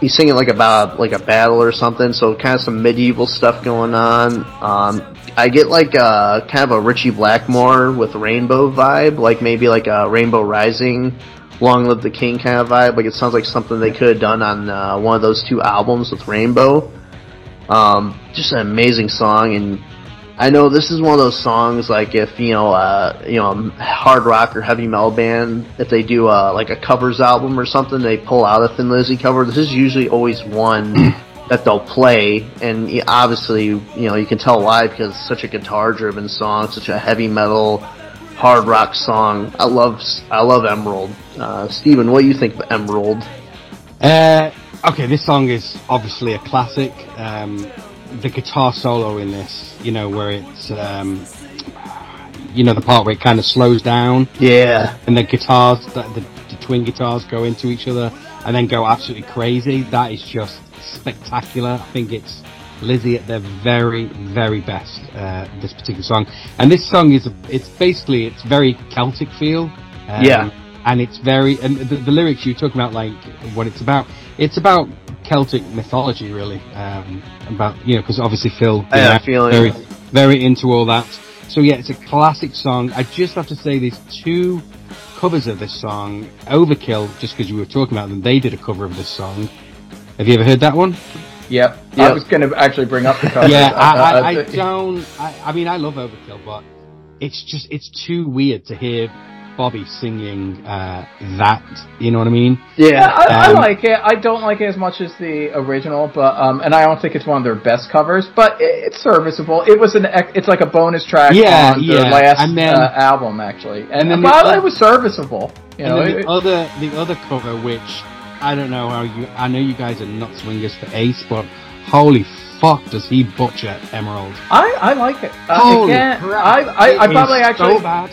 he's singing like about like a battle or something. So kind of some medieval stuff going on. Um, I get like uh kind of a Ritchie Blackmore with Rainbow vibe, like maybe like a Rainbow Rising, Long Live the King kind of vibe. Like it sounds like something they could have done on uh, one of those two albums with Rainbow. Um, just an amazing song, and I know this is one of those songs like if you know uh, you know a hard rock or heavy metal band if they do uh, like a covers album or something they pull out a Thin Lizzy cover. This is usually always one that they'll play, and obviously you know you can tell why because it's such a guitar driven song, such a heavy metal hard rock song. I love I love Emerald. Uh, Steven, what do you think of Emerald? Uh, okay, this song is obviously a classic. Um, the guitar solo in this, you know, where it's, um, you know, the part where it kind of slows down Yeah, and the guitars, the, the, the twin guitars go into each other and then go absolutely crazy. That is just spectacular. I think it's Lizzy at their very, very best. Uh, this particular song, and this song is it's basically it's very Celtic feel. Um, Yeah. And it's very and the, the lyrics you're talking about, like what it's about. It's about Celtic mythology, really. Um, about you know, because obviously Phil, I have yeah, a very, very into all that. So yeah, it's a classic song. I just have to say, there's two covers of this song. Overkill, just because you were talking about them, they did a cover of this song. Have you ever heard that one? Yep. I was going to actually bring up the cover. yeah, I, I, I don't. I, I mean, I love Overkill, but it's just it's too weird to hear Bobby singing uh, that. You know what I mean? Yeah, I, I Um, like it. I don't like it as much as the original, but um, and I don't think it's one of their best covers, but it, it's serviceable. It was an, it's like a bonus track Yeah, on their yeah, last and then- uh, album, actually, and, and then well, the- it was serviceable. You know, and then it- the other the other cover, which I don't know how you. I know you guys are not swingers for Ace, but holy fuck, does he butcher Emerald? I I like it. Uh, Holy again, crap, I I, I probably actually so bad.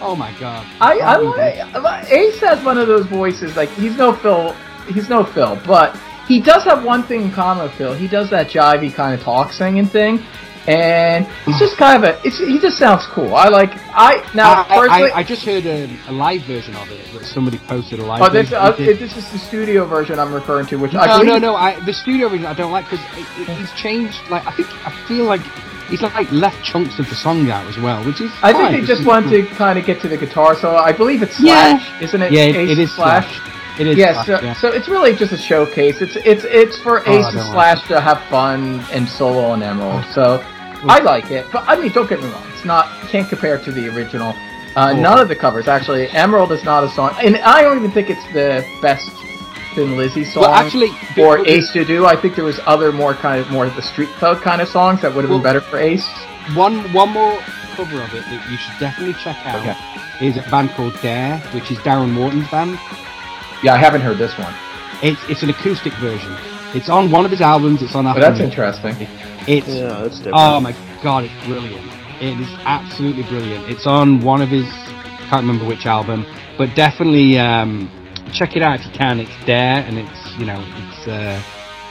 Oh my god. I, I like Ace has one of those voices like he's no Phil he's no Phil, but he does have one thing in common with Phil. He does that jivey kind of talk singing thing. And he's just kind of a it's, he just sounds cool. I like I now I, personally I, I just heard a, a live version of it that somebody posted a live Oh, this, version. uh, this is the studio version I'm referring to, which I no, believe no, no. I, the studio version I don't like because he's changed. Like I think I feel like he's like left chunks of the song out as well, which is. I fine. think they just wanted to kind of get to the guitar solo. I believe it's Yeah. Slash, isn't it? Yeah, it, Ace it is Slash. Slash. It is. Yeah, Slash, so, yeah. so it's really just a showcase. It's it's it's for Oh, Ace and Slash to have fun and solo on Emerald. So I like it, but I mean, don't get me wrong. It's not can't compare it to the original. Uh, Oh. None of the covers actually. Emerald is not a song, and I don't even think it's the best Thin Lizzy song Well, actually, for because- Ace to do. I think there was other more kind of more of the street thug kind of songs that would have been better for Ace. One one more cover of it that you should definitely check out Okay. is a band called Dare, which is Darren Wharton's band. Yeah, I haven't heard this one. It's it's an acoustic version, It's on one of his albums. It's on. But Apple that's Music. interesting. It's Yeah, that's different. oh my god, it's brilliant. It is absolutely brilliant. It's on one of his. Can't remember which album, but definitely um, check it out if you can. It's there, and it's you know it's uh,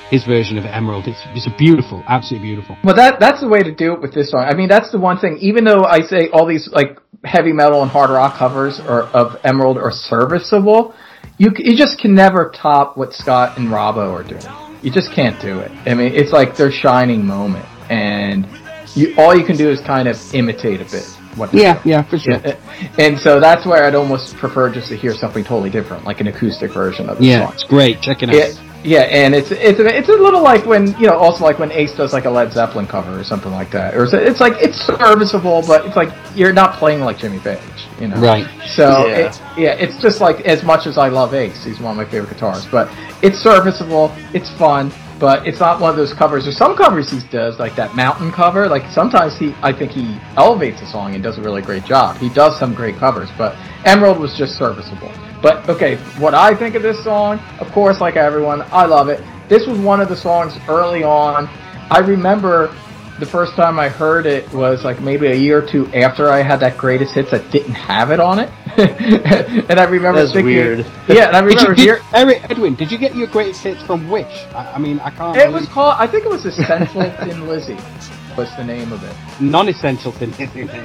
his version of Emerald. It's it's a beautiful, absolutely beautiful. Well, that that's the way to do it with this song. I mean, that's the one thing. Even though I say all these like heavy metal and hard rock covers are, of Emerald are serviceable, you you just can never top what Scott and Robbo are doing. You just can't do it. I mean, it's like their shining moment, and you all you can do is kind of imitate a bit. What they're Yeah, doing. yeah, for sure. Yeah, and so that's where I'd almost prefer just to hear something totally different, like an acoustic version of the Yeah, song. it's great. Check it out. Yeah, yeah, and it's it's a, it's a little like when you know also like when Ace does like a Led Zeppelin cover or something like that, or it's, it's like it's serviceable, but it's like you're not playing like Jimmy Page, you know. Right. So Yeah. it's yeah, it's just like as much as I love Ace, he's one of my favorite guitarists, but it's serviceable, it's fun, but it's not one of those covers. There's some covers he does like that mountain cover. Like sometimes he, I think he elevates a song and does a really great job. He does some great covers, but Emerald was just serviceable. But okay, what I think of this song, of course, like everyone, I love it. This was one of the songs early on. I remember the first time I heard it was like maybe a year or two after I had that greatest hits that didn't have it on it. and I remember That's thinking, weird. Yeah, and I Did you remember get, hear, Eric, Edwin, did you get your greatest hits from which? I, I mean, I can't. it was called. I think it was Essential Thin Lizzy. Was the name of it? non-essential thing.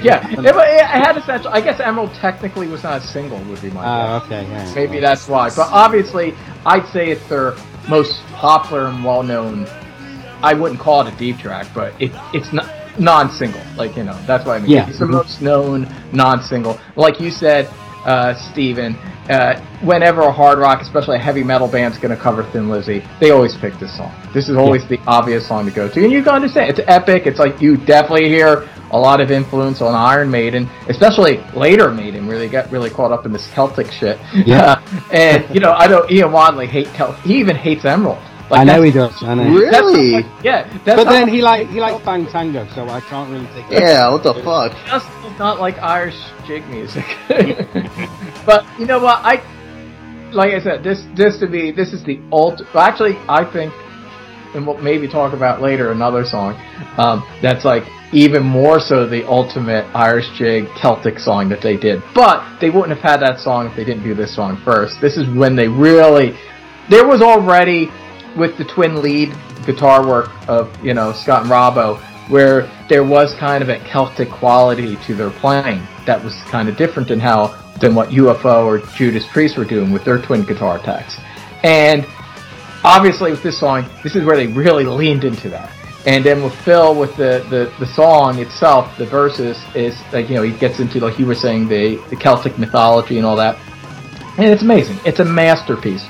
Yeah, it, wa- it had essential. I guess Emerald technically was not a single. Would be my Oh, guess. okay. Yeah. Maybe that's why. But obviously, I'd say it's their most popular and well-known. I wouldn't call it a deep track, but it it's not non-single. Like you know, that's what I mean. Yeah. It's the Mhm. most known non-single. Like you said, uh, Steven, uh, whenever a hard rock, especially a heavy metal band's going to cover Thin Lizzy, they always pick this song. This is always the obvious song to go to, and you can understand it's epic. It's like you definitely hear a lot of influence on Iron Maiden, especially later Maiden, where they got really caught up in this Celtic shit. Yeah. and you know, I know Ian Wadley hate Celt. He even hates Emerald. Like I know he does. I know. Really? that's how- yeah, that's But then he like he likes Bang Tango, so I can't really take. it. Yeah, what the fuck? just not like Irish jig music. but you know what? I like I said this this to me this is the ult. well, Actually, I think, and we'll maybe talk about later another song um, that's like even more so the ultimate Irish jig Celtic song that they did. But they wouldn't have had that song if they didn't do this song first. This is when they really there was already with the twin lead guitar work of you know Scott and Robbo, where there was kind of a Celtic quality to their playing that was kind of different than how than what UFO or Judas Priest were doing with their twin guitar attacks, and obviously with this song, this is where they really leaned into that. And then with Phil, with the, the, the song itself, the verses is like you know he gets into like you were saying the the Celtic mythology and all that, and it's amazing. It's a masterpiece.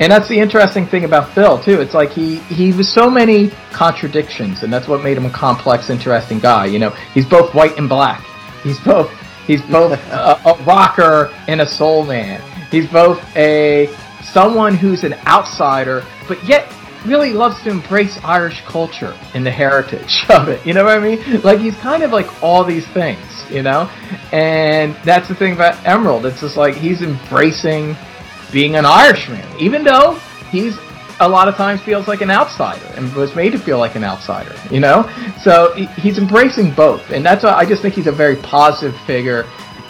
And that's the interesting thing about Phil too. It's like he he was so many contradictions, and that's what made him a complex, interesting guy. You know, he's both white and black. He's both he's both a, a rocker and a soul man. He's both a someone who's an outsider, but yet really loves to embrace Irish culture and the heritage of it. You know what I mean? Like he's kind of like all these things, you know? And that's the thing about Emerald. It's just like he's embracing being an Irishman, even though he's a lot of times feels like an outsider and was made to feel like an outsider, you know? So he's embracing both. And that's why I just think he's a very positive figure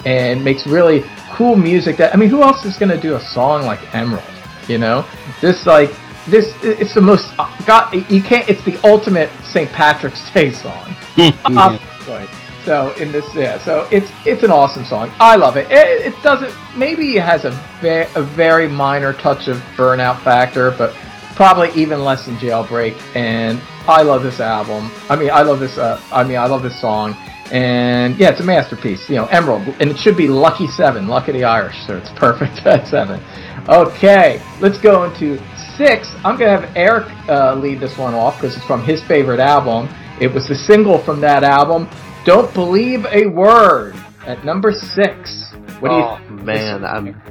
and makes really cool music that, I mean, who else is going to do a song like Emerald, you know? This, like, this, it's the most, uh, God, you can't, it's the ultimate St. Patrick's Day song. Obviously. So in this, yeah. So it's it's an awesome song. I love it. It, it doesn't. Maybe it has a ve- a very minor touch of burnout factor, but probably even less than Jailbreak. And I love this album. I mean, I love this. Uh, I mean, I love this song. And yeah, it's a masterpiece. You know, Emerald, and it should be Lucky Seven, Lucky the Irish. So it's perfect at seven. Okay, let's go into six. I'm gonna have Eric uh, lead this one off because it's from his favorite album. It was the single from that album. Don't believe a word at number six. What do you? Oh man, I'm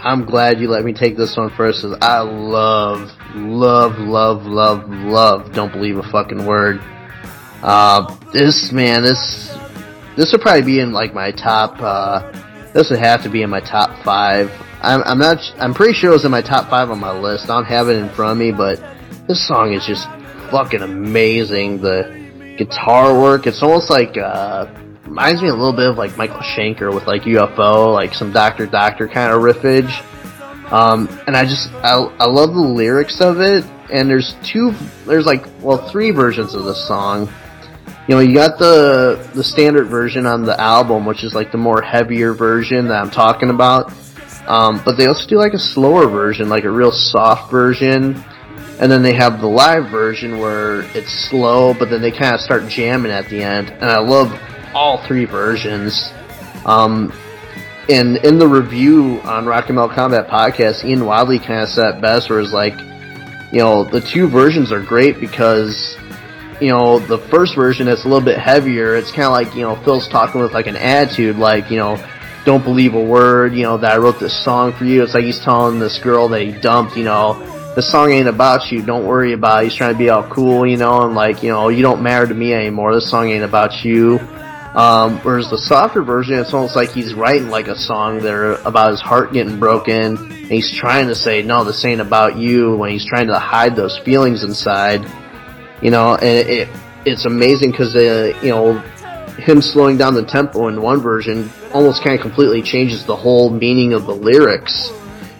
I'm glad you let me take this one first. Cause I love, love, love, love, love. Don't believe a fucking word. Uh, this man, this this would probably be in like my top. Uh, this would have to be in my top five. I'm, I'm not. I'm pretty sure it was in my top five on my list. I don't have it in front of me, but this song is just fucking amazing. The guitar work, it's almost like uh, reminds me a little bit of like Michael Schenker with like UFO, like some Doctor Doctor kind of riffage. Um, and I just I, I love the lyrics of it. And there's two, there's like well three versions of the song. You know, you got the the standard version on the album, which is like the more heavier version that I'm talking about. Um, but they also do like a slower version, like a real soft version. And then they have the live version where it's slow, but then they kind of start jamming at the end. And I love all three versions. Um, and in the review on Rock and Metal Combat podcast, Ian Wadley kind of said best, where it's like, you know, the two versions are great because, you know, the first version is a little bit heavier. It's kind of like, you know, Phil's talking with like an attitude, like, you know, don't believe a word, you know, that I wrote this song for you. It's like he's telling this girl that he dumped, you know, the song ain't about you. Don't worry about it. He's trying to be all cool, you know, and like, you know, you don't matter to me anymore. This song ain't about you. Um, whereas the softer version, it's almost like he's writing like a song there about his heart getting broken, and he's trying to say, no, this ain't about you, when he's trying to hide those feelings inside. You know, and it, it it's amazing because, uh, you know, him slowing down the tempo in one version almost kind of completely changes the whole meaning of the lyrics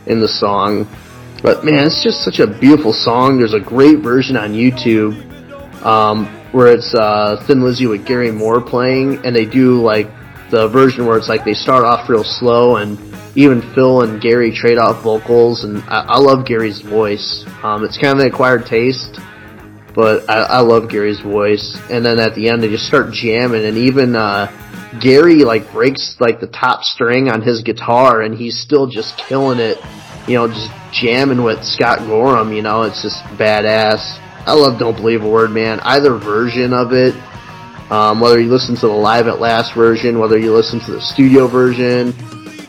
in the song. But man, it's just such a beautiful song. There's a great version on YouTube um, where it's uh, Thin Lizzy with Gary Moore playing, and they do like the version where it's like they start off real slow, and even Phil and Gary trade off vocals, and I, I love Gary's voice. Um, it's kind of an acquired taste, but I, I love Gary's voice. And then at the end, they just start jamming, and even uh, Gary like breaks like the top string on his guitar, and he's still just killing it. You know, just jamming with Scott Gorham. You know, it's just badass. I love Don't Believe a Word, man. Either version of it, um, whether you listen to the Live at Last version, whether you listen to the studio version,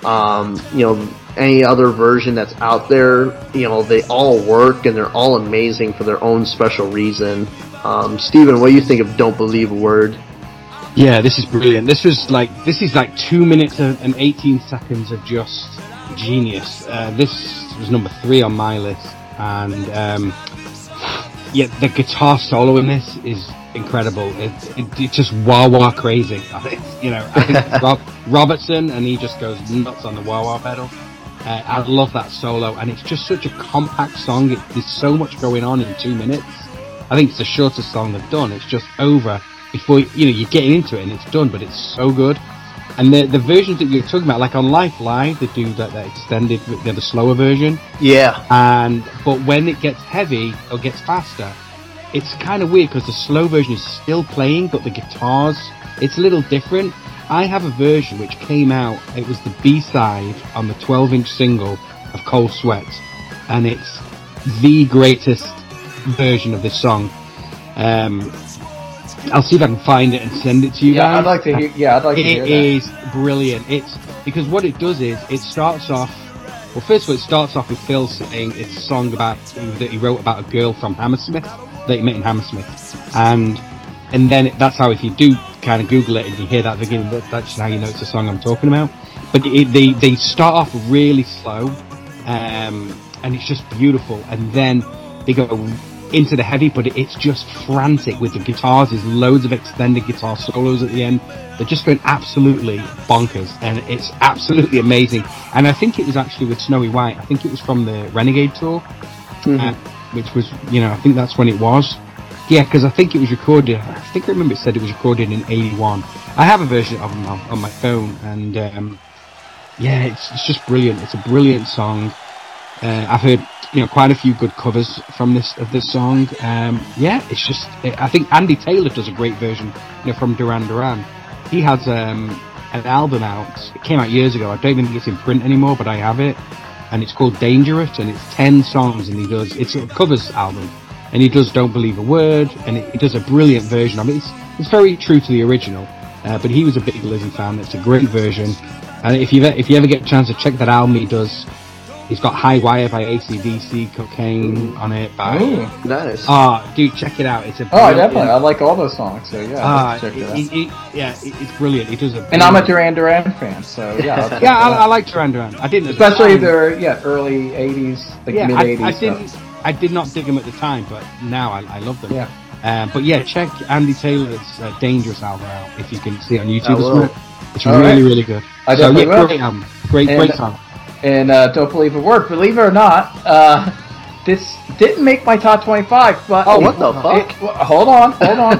um, you know, any other version that's out there, you know, they all work and they're all amazing for their own special reason. Um, Steven, what do you think of Don't Believe a Word? Yeah, this is brilliant. This was like this is like two minutes and 18 seconds of just genius. Uh, this was number three on my list, and um, yeah, the guitar solo in this is incredible. It's it, it's just wah wah crazy. you know, Rob, Robertson and he just goes nuts on the wah wah pedal. Uh, I love that solo, and it's just such a compact song. It, there's so much going on in two minutes. I think it's the shortest song they've done. It's just over before you know you're getting into it and it's done, but it's so good. And the the versions that you're talking about, like on Life Live, they do that, that extended, they're the slower version. Yeah. And but when it gets heavy or gets faster, it's kind of weird because the slow version is still playing, but the guitars, it's a little different. I have a version which came out. It was the B side on the 12 inch single of Cold Sweat, and it's the greatest version of this song. Um, I'll see if I can find it and send it to you Yeah, guys. I'd like to. Hear, yeah, I'd like to hear It that. is brilliant. It's because what it does is it starts off. Well, first of all, it starts off with Phil saying it's a song about that he wrote about a girl from Hammersmith that he met in Hammersmith, and and then it, that's how if you do kind of Google it and you hear that beginning, that, that's how you know it's a song I'm talking about. But it, they they start off really slow, um, and it's just beautiful, and then they go into the heavy, but it's just frantic with the guitars. There's loads of extended guitar solos at the end. They're just going absolutely bonkers, and it's absolutely amazing. And I think it was actually with Snowy White. I think it was from the Renegade tour, uh, which was, you know, I think that's when it was. Yeah, because I think it was recorded. I think I remember it said it was recorded in '81. I have a version of them on, on my phone, and um, yeah, it's, it's just brilliant. It's a brilliant song. Uh, I've heard you know quite a few good covers from this of this song. Um, yeah, it's just I think Andy Taylor does a great version you know from Duran Duran. He has um, an album out. It came out years ago. I don't even think it's in print anymore, but I have it, and it's called Dangerous, and it's ten songs, and he does it's a covers album, and he does Don't Believe a Word, and he does a brilliant version. I mean, it's it's very true to the original, uh, but he was a big Lizzy fan. It's a great version, and if you if you ever get a chance to check that album, he does. He's got High Wire by ACDC, Cocaine on it. By Ooh. Nice. Ah, dude, check it out. It's a Oh, I definitely. I like all those songs. So yeah, Ah, check it- it out. it- it- yeah, it- it's brilliant. It does a. And I'm a Duran Duran fan, so yeah. Yeah, I. I like Duran Duran. I didn't, especially their yeah early '80s, like yeah, mid I, '80s I didn't. stuff. I did not dig them at the time, but now I, I love them. Yeah. Um, but yeah, check Andy Taylor's uh, Dangerous album out if you can see it on YouTube. I. It's, re- it's All really, right. really good. I so, yeah, will. great album. Great, And- great song. And uh, don't believe a word. Believe it or not, uh, this didn't make my top 25. But Oh, what the fuck? it- hold on, hold on.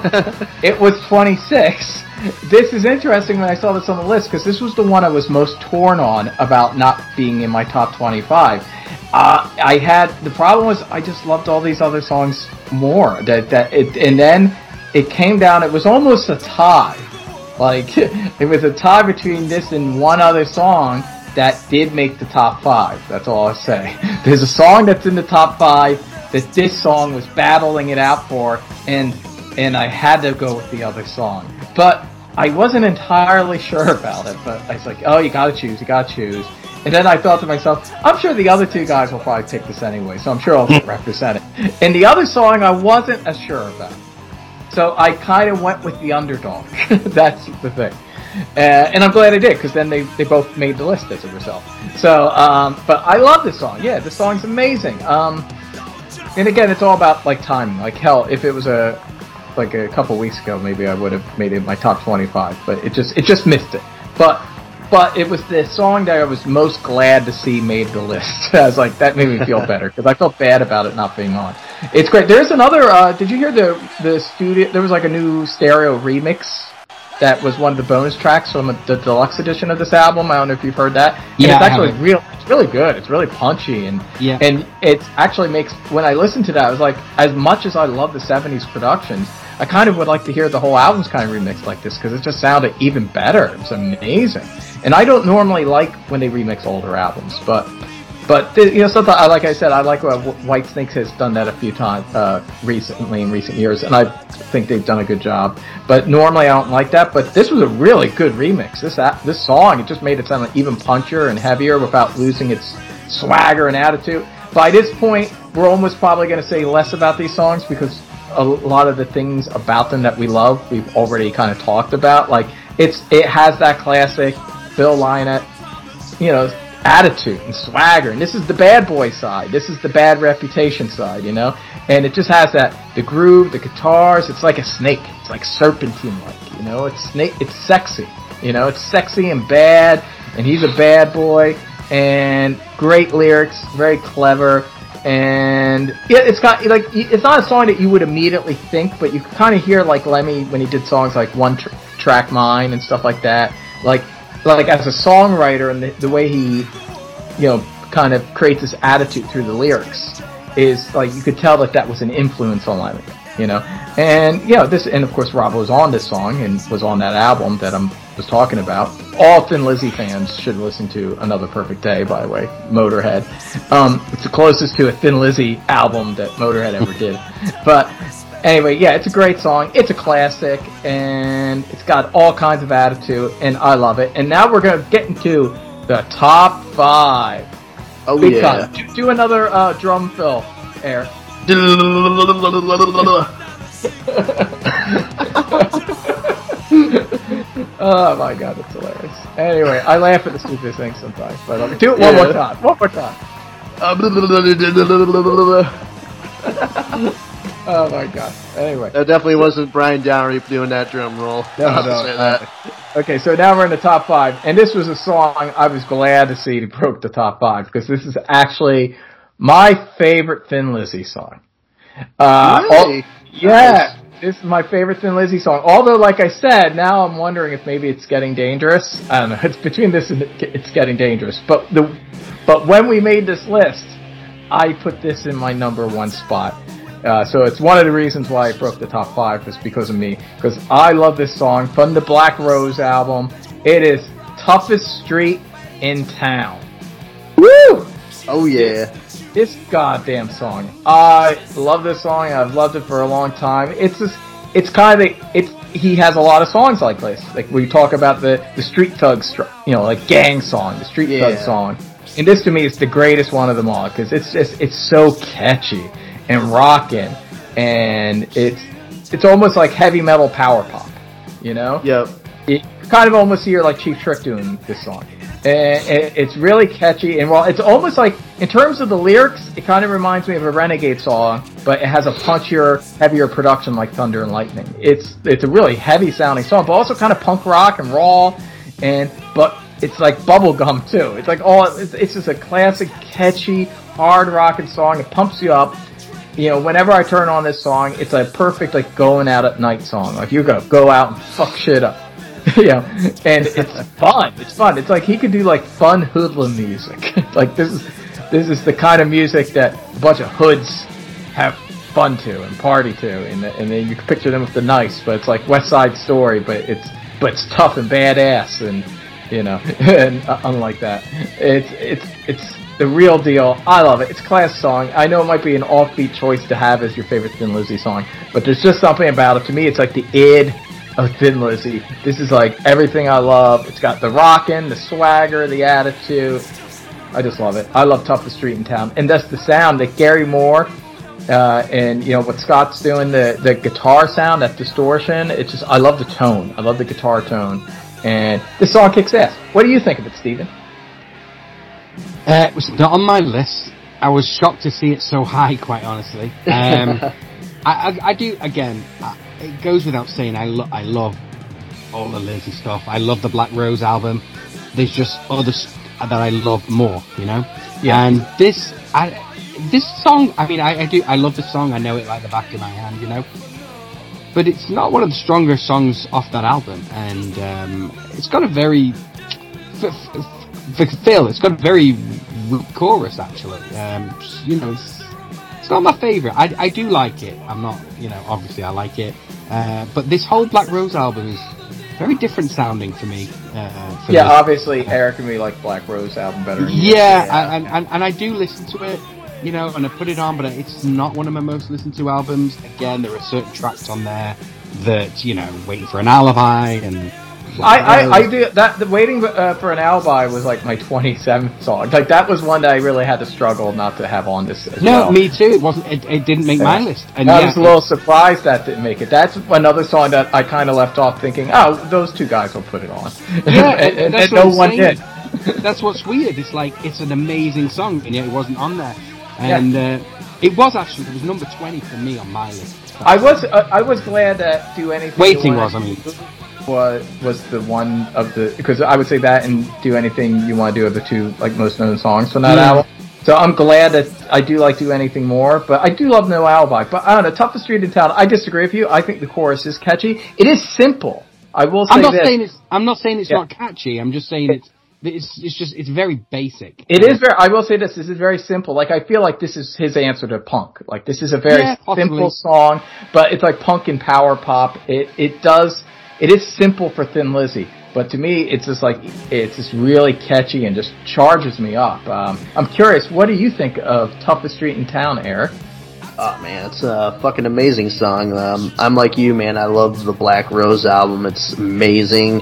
it was 26. This is interesting when I saw this on the list because this was the one I was most torn on about not being in my top 25. Uh, I had the problem was I just loved all these other songs more. That that it, and then it came down. It was almost a tie. Like it was a tie between this and one other song that did make the top five. That's all I'll say. There's a song that's in the top five that this song was battling it out for, and and I had to go with the other song. But I wasn't entirely sure about it. But I was like, oh, you gotta choose, you gotta choose. And then I thought to myself, I'm sure the other two guys will probably pick this anyway, so I'm sure I'll get represented. And the other song I wasn't as sure about. So I kind of went with the underdog. That's the thing. Uh, and I'm glad I did because then they, they both made the list as a result. So, um, but I love this song. Yeah, this song's amazing. Um, and again, it's all about like timing. Like hell, if it was a like a couple weeks ago, maybe I would have made it my top 25. But it just it just missed it. But but it was the song that I was most glad to see made the list. I was like, that made me feel better because I felt bad about it not being on. It's great. There's another. Uh, did you hear the the studio? There was like a new stereo remix that was one of the bonus tracks from the deluxe edition of this album. I don't know if you've heard that. And Yeah, it's actually real. It's really good. It's really punchy and Yeah. and it actually makes when I listened to that, I was like, as much as I love the '70s productions, I kind of would like to hear the whole album's kind of remixed like this because it just sounded even better. It was amazing. And I don't normally like when they remix older albums, but but you know, I like I said, I like Whitesnakes has done that a few times uh, recently in recent years, and I think they've done a good job. But normally I don't like that. But this was a really good remix. This this song it just made it sound like even punchier and heavier without losing its swagger and attitude. By this point, we're almost probably going to say less about these songs because a lot of the things about them that we love we've already kind of talked about. Like it's it has that classic Phil Lynott you know, attitude and swagger. And this is the bad boy side. This is the bad reputation side, you know? And it just has that, the groove, the guitars, it's like a snake. It's like serpentine-like, you know? It's snake, it's sexy, you know? It's sexy and bad, and he's a bad boy, and great lyrics, very clever, and yeah, it's got like it's not a song that you would immediately think, but you kind of hear like Lemmy when he did songs like One Tr- Track Mind and stuff like that. Like like as a songwriter and the, the way he you know kind of creates this attitude through the lyrics is like you could tell that that was an influence on Lemmy. You know, and you know this, and of course Rob was on this song and was on that album that I'm was talking about. All Thin Lizzy fans should listen to Another Perfect Day, by the way, Motorhead. Um, it's the closest to a Thin Lizzy album that Motorhead ever did. But anyway, yeah, it's a great song. It's a classic, and it's got all kinds of attitude, and I love it. And now we're gonna get into the top five. Oh Big yeah. Do, do another uh, drum fill, Air. Oh my god, that's hilarious. Anyway, I laugh at the stupidest things sometimes, but okay, do it one more time. One more time. Oh my god. Anyway. That definitely wasn't Brian Downey doing that drum roll. No, no, say no. that. Okay, so now we're in the top five, and this was a song I was glad to see broke the top five because this is actually my favorite Thin Lizzy song. Uh, Really? al- yeah, this is my favorite Thin Lizzy song. Although, like I said, now I'm wondering if maybe it's getting dangerous. I don't know. It's between this and it's getting dangerous. But the but when we made this list, I put this in my number one spot. Uh, so it's one of the reasons why it broke the top five was because of me. Because I love this song from the Black Rose album. It is toughest street in town. Woo! Oh yeah. This goddamn song. I love this song. I've loved it for a long time. It's just, it's kind of, it's, he has a lot of songs like this. Like we talk about the, the street thug, you know, like gang song, the street thug song. And this to me is the greatest one of them all because it's just, it's so catchy and rocking and it's, it's almost like heavy metal power pop, you know? Yep. it kind of almost hear like Cheap Trick doing this song. And it- it's really catchy, and while it's almost like, in terms of the lyrics, it kind of reminds me of a Renegade song, but it has a punchier, heavier production like Thunder and Lightning. It's it's a really heavy sounding song, but also kind of punk rock and raw, and but it's like bubblegum too. It's like all it's, it's just a classic, catchy, hard rocking song. It pumps you up. You know, whenever I turn on this song, it's a perfect like going out at night song. Like you're gonna go out and fuck shit up. you know, and it's fun. It's fun. It's like he could do like fun hoodlum music. like this is this is the kind of music that a bunch of hoods have fun to and party to, and and then you can picture them with the nice, but it's like West Side Story, but it's but it's tough and badass, and you know, and uh, unlike that, it's it's it's the real deal. I love it. It's class song. I know it might be an offbeat choice to have as your favorite Thin Lizzy song, but there's just something about it. To me, it's like the id of Thin Lizzy. This is like everything I love. It's got the rockin', the swagger, the attitude. I just love it. I love toughest street in town, and that's the sound that Gary Moore uh, and you know what Scott's doing the the guitar sound, that distortion. It's just I love the tone. I love the guitar tone, and this song kicks ass. What do you think of it, Steven? Uh, it was not on my list. I was shocked to see it so high, quite honestly. Um, I, I, I do again. I, it goes without saying. I lo- I love all the Lizzy stuff. I love the Black Rose album. There's just other that I love more, you know. Yeah. And this, I, this song. I mean, I, I do. I love the song. I know it like the back of my hand, you know. But it's not one of the stronger songs off that album, and um, it's got a very for Phil, it's got a very weak chorus actually. Um, you know, it's, it's not my favourite. I, I do like it. I'm not, you know, obviously I like it. Uh, but this whole Black Rose album is very different sounding for me. Uh, for Yeah, this. obviously Eric and me like Black Rose album better. you. Yeah, And, and, and I do listen to it, you know, and I put it on, but it's not one of my most listened to albums. Again, there are certain tracks on there that, you know, Waiting for an Alibi and. I, I, I do that. The waiting uh, for an alibi was like my 27th song. Like that was one that I really had to struggle not to have on this. No, well. me too. It wasn't. It, it didn't make my list. And I yeah, was a little surprised that didn't make it. That's another song that I kind of left off thinking, oh, those two guys will put it on. Yeah, and, and, no one did. that's what's weird. It's like it's an amazing song, and yet it wasn't on there. And uh, it was actually it was number twenty for me on my list. I was uh, I was glad that do anything. Waiting was, I mean. Was was the one of the because I would say that and do anything you want to do are the two like most known songs from that Yeah. album. So I'm glad that I do like do anything more, but I do love No Alibi. But I don't know, toughest street in town. I disagree with you. I think the chorus is catchy. It is simple. I will say I'm not this. saying it's. I'm not saying it's Yeah. not catchy. I'm just saying it's. It's, it's just it's very basic. It is very. I will say this. This is very simple. Like I feel like this is his answer to punk. Like this is a very Yeah, simple song, but it's like punk and power pop. It it does. It is simple for Thin Lizzy, but to me, it's just like it's just really catchy and just charges me up. Um, I'm curious. What do you think of Toughest Street in Town, Eric? Oh man, it's a fucking amazing song. Um, I'm like you, man. I love the Black Rose album. It's amazing,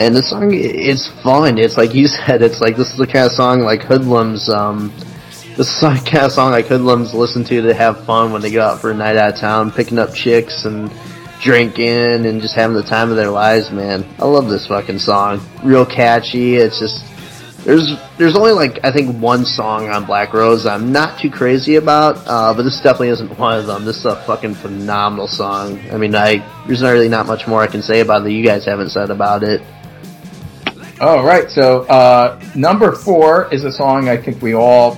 and the song it's fun. It's like you said. It's like this is the kind of song like hoodlums. Um, this is the kind of song like hoodlums listen to to have fun when they go out for a night out of town, picking up chicks and drinking and just having the time of their lives. Man, I love this fucking song. Real catchy. It's just there's there's only like I think one song on Black Rose I'm not too crazy about, uh, but this definitely isn't one of them. This is a fucking phenomenal song. I mean, I there's not really not much more I can say about it. You guys haven't said about it. All right. So uh, number four is a song I think we all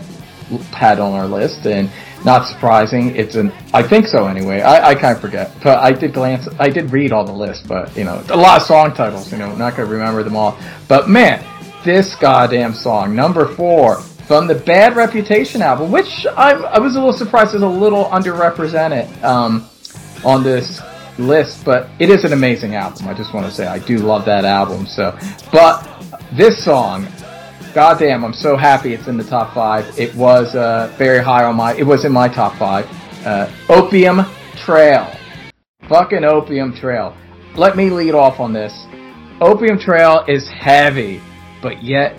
had on our list, and not surprising, it's an. I think so anyway. I, I kind of forget, but I did glance. I did read all the list, but you know, a lot of song titles. You know, not gonna remember them all. But man, this goddamn song, number four. From the Bad Reputation album, which I, I was a little surprised is a little underrepresented um, on this list, but it is an amazing album. I just want to say I do love that album. So, but this song, goddamn, I'm so happy it's in the top five. It was uh, very high on my. It was in my top five. Uh, Opium Trail, fucking Opium Trail. Let me lead off on this. Opium Trail is heavy, but yet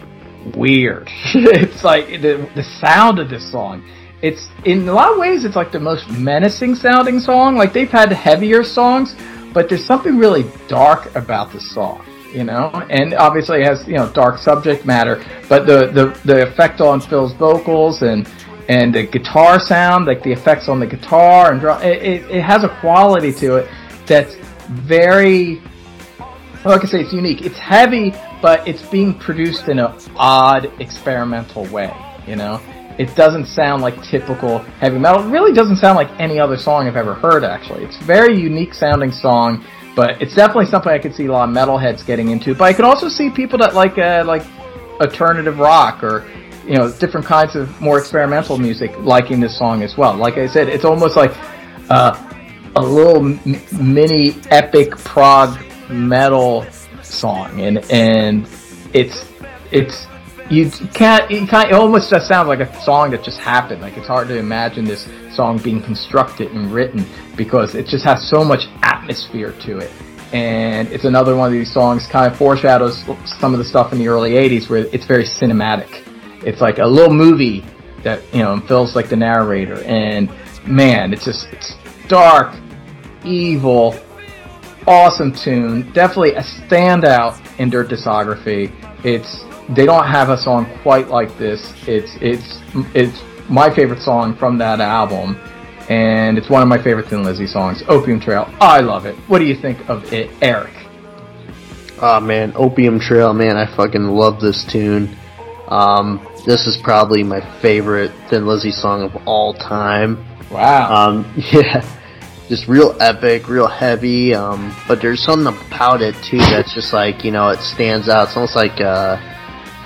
weird. it's like the the sound of this song. It's in a lot of ways it's like the most menacing sounding song. Like they've had heavier songs, but there's something really dark about the song. You know, and obviously it has you know dark subject matter, but the the the effect on Phil's vocals and and the guitar sound, like the effects on the guitar and drum, it, it, it has a quality to it that's very like I say, it's unique. It's heavy, but it's being produced in an odd, experimental way. You know, it doesn't sound like typical heavy metal. It really doesn't sound like any other song I've ever heard. Actually, it's a very unique sounding song, but it's definitely something I could see a lot of metalheads getting into. But I could also see people that like uh, like alternative rock or you know different kinds of more experimental music liking this song as well. Like I said, it's almost like uh, a little m- mini epic prog metal song, and and it's it's you can't you can't it almost just sounds like a song that just happened. Like it's hard to imagine this song being constructed and written because it just has so much atmosphere to it. And it's another one of these songs kind of foreshadows some of the stuff in the early 80s where it's very cinematic. It's like a little movie that, you know, feels like the narrator. And man, it's just, it's dark, evil, awesome tune. Definitely a standout in their discography. It's they don't have a song quite like this. It's it's it's my favorite song from that album, and it's one of my favorite Thin Lizzy songs. Opium Trail. I love it. What do you think of it, Eric? Oh man, Opium Trail, man, I fucking love this tune. Um, this is probably my favorite Thin Lizzy song of all time. Wow. Um, yeah, just real epic, real heavy. Um, but there's something about it too that's just like you know it stands out. It's almost like uh,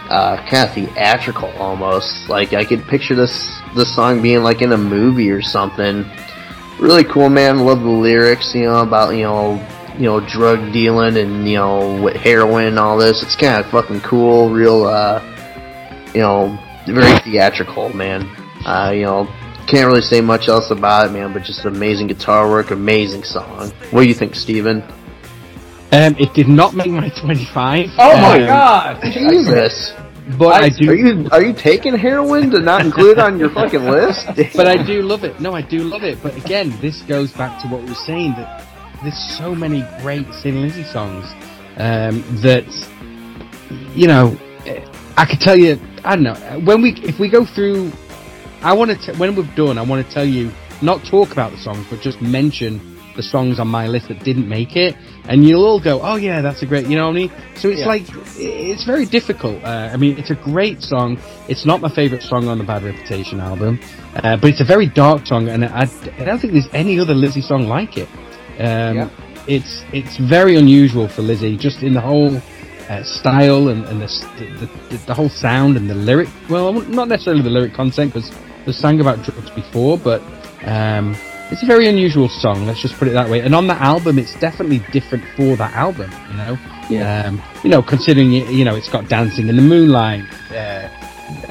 uh, kind of theatrical almost. Like I could picture this this song being like in a movie or something. Really cool, man. Love the lyrics, you know, about you know you know drug dealing and you know with heroin and all this. It's kind of fucking cool. Real, uh, you know, very theatrical, man. Uh, you know, can't really say much else about it, man. But just amazing guitar work, amazing song. What do you think, Steven? Um, it did not make my 25. oh my um, god! Jesus. But I, I- do. Are you are you taking heroin to not include it on your fucking list? but I do love it. No, I do love it. But again, this goes back to what we were saying that there's so many great Thin Lizzy songs um, that you know. I could tell you. I don't know when we if we go through. I want to when we've done. I want to tell you not talk about the songs, but just mention the songs on my list that didn't make it, and you'll all go, "Oh yeah, that's a great," you know what I mean? So it's Yeah. like it's very difficult. Uh, I mean, it's a great song. It's not my favorite song on the Bad Reputation album, uh, but it's a very dark song, and I, I don't think there's any other Lizzy song like it. Um, Yeah. It's it's very unusual for Lizzy, just in the whole uh, style and, and the, the, the the whole sound and the lyric. Well, not necessarily the lyric content because they sang about drugs before, but um, it's a very unusual song. Let's just put it that way. And on that album, it's definitely different for that album. You know, Yeah. um, you know, considering it, you know, it's got dancing in the moonlight. Uh,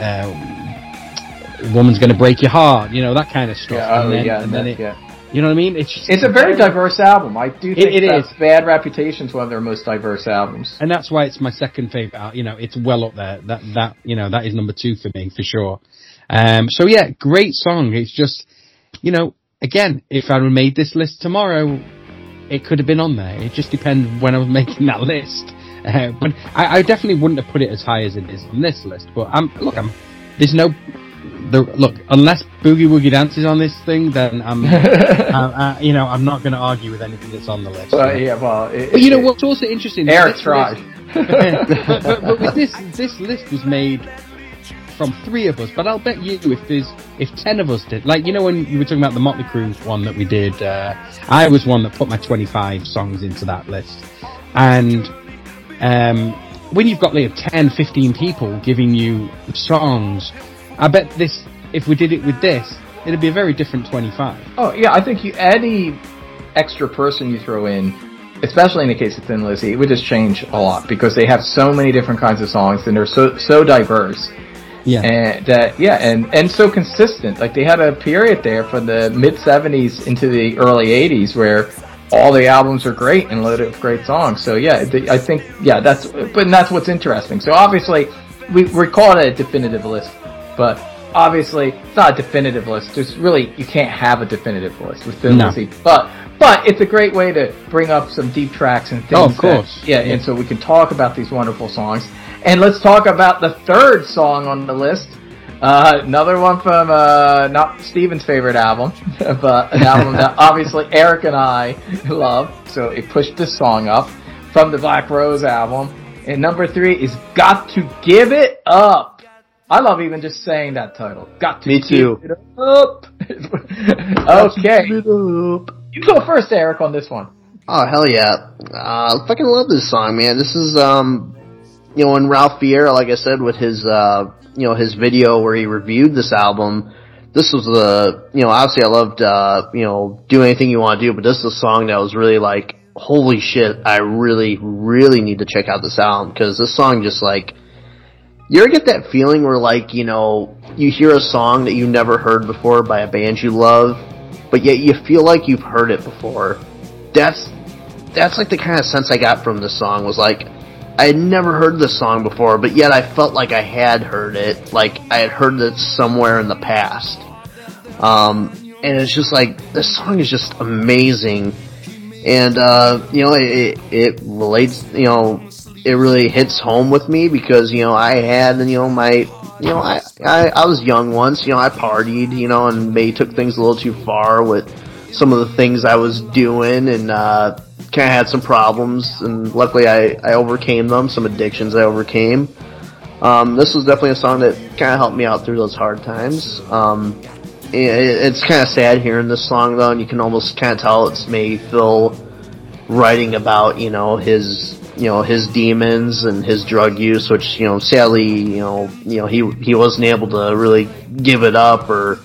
uh, Woman's gonna break your heart, you know that kind of stuff. Yeah, oh, then, yeah, and then that- it, yeah. you know what I mean? It's just, It's a very diverse album. I do think it that is. Bad Reputation's one of their most diverse albums. and that's why it's my second favorite. You know, it's well up there. That that you know that is number two for me for sure. Um, so yeah, great song. It's just, you know, again, if I had made this list tomorrow, it could have been on there. It just depends when I was making that list. Uh, but I, I definitely wouldn't have put it as high as it is on this list. But I'm look, I'm there's no. The, look, unless Boogie Woogie Dance is on this thing, then I'm, uh, uh, you know, I'm not going to argue with anything that's on the list. But yeah, well, it, But you know it- what's also interesting? Eric tried. but, but, but this this list was made from three of us. But I'll bet you if there's if ten of us did, like you know when you were talking about the Motley Crue one that we did, uh, I was one that put my 25 songs into that list, and um, when you've got like 10, 15 people giving you songs, I bet this if we did it with this, it'd be a very different 25. Oh yeah, I think you any extra person you throw in, especially in the case of Thin Lizzy, it would just change a lot because they have so many different kinds of songs and they're so so diverse Yeah. and yeah and and so consistent. Like they had a period there from the mid '70s into the early '80s where all the albums are great and loaded with great songs. So yeah, the, I think yeah that's but that's what's interesting. So obviously we we call it a definitive list, but obviously it's not a definitive list. There's really you can't have a definitive list with Thin No. But but it's a great way to bring up some deep tracks and things. Oh, of that- course. yeah, and so we can talk about these wonderful songs. And let's talk about the third song on the list. Uh, another one from uh, not Steven's favorite album, but an album that obviously Eric and I love. So it pushed this song up from the Black Rose album. And number three is "Got to Give It Up." I love even just saying that title. Got to Me too. give it up. okay, you go first, Eric, on this one. Oh hell yeah! Uh, fucking love this song, man. This is um, you know, when Ralph Vieira, like I said, with his uh, you know, his video where he reviewed this album. This was the, you know, obviously I loved, uh, you know, do anything you want to do, but this is a song that was really like, holy shit, I really, really need to check out this album because this song just like, you ever get that feeling where like, you know, you hear a song that you never heard before by a band you love, but yet you feel like you've heard it before. That's, that's like the kind of sense I got from this song was like, I had never heard this song before, but yet I felt like I had heard it, like I had heard it somewhere in the past. Um, and it's just like, this song is just amazing. And, uh, you know, it, it relates, you know, it really hits home with me because, you know, I had, you know, my, you know, I, I, I was young once, you know, I partied, you know, and maybe took things a little too far with some of the things I was doing and, uh, kind of had some problems and luckily I, I overcame them, some addictions I overcame. Um, this was definitely a song that kind of helped me out through those hard times. Um, it, it's kind of sad hearing this song though, and you can almost kind of tell it's maybe Phil writing about, you know, his, you know, his demons and his drug use, which, you know, sadly, you know, you know, he, he wasn't able to really give it up or,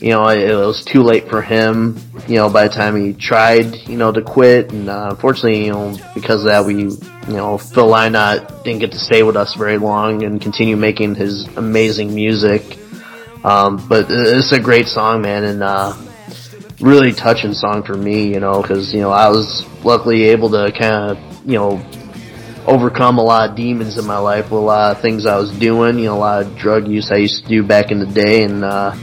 you know, it, was too late for him, you know, by the time he tried, you know, to quit. And, uh, unfortunately, you know, because of that, we, you know, Phil Lynott didn't get to stay with us very long and continue making his amazing music. Um, but it's a great song, man, and, uh, really touching song for me, you know, cause, you know, I was luckily able to kind of, you know, overcome a lot of demons in my life with a lot of things I was doing, you know, a lot of drug use I used to do back in the day and, uh,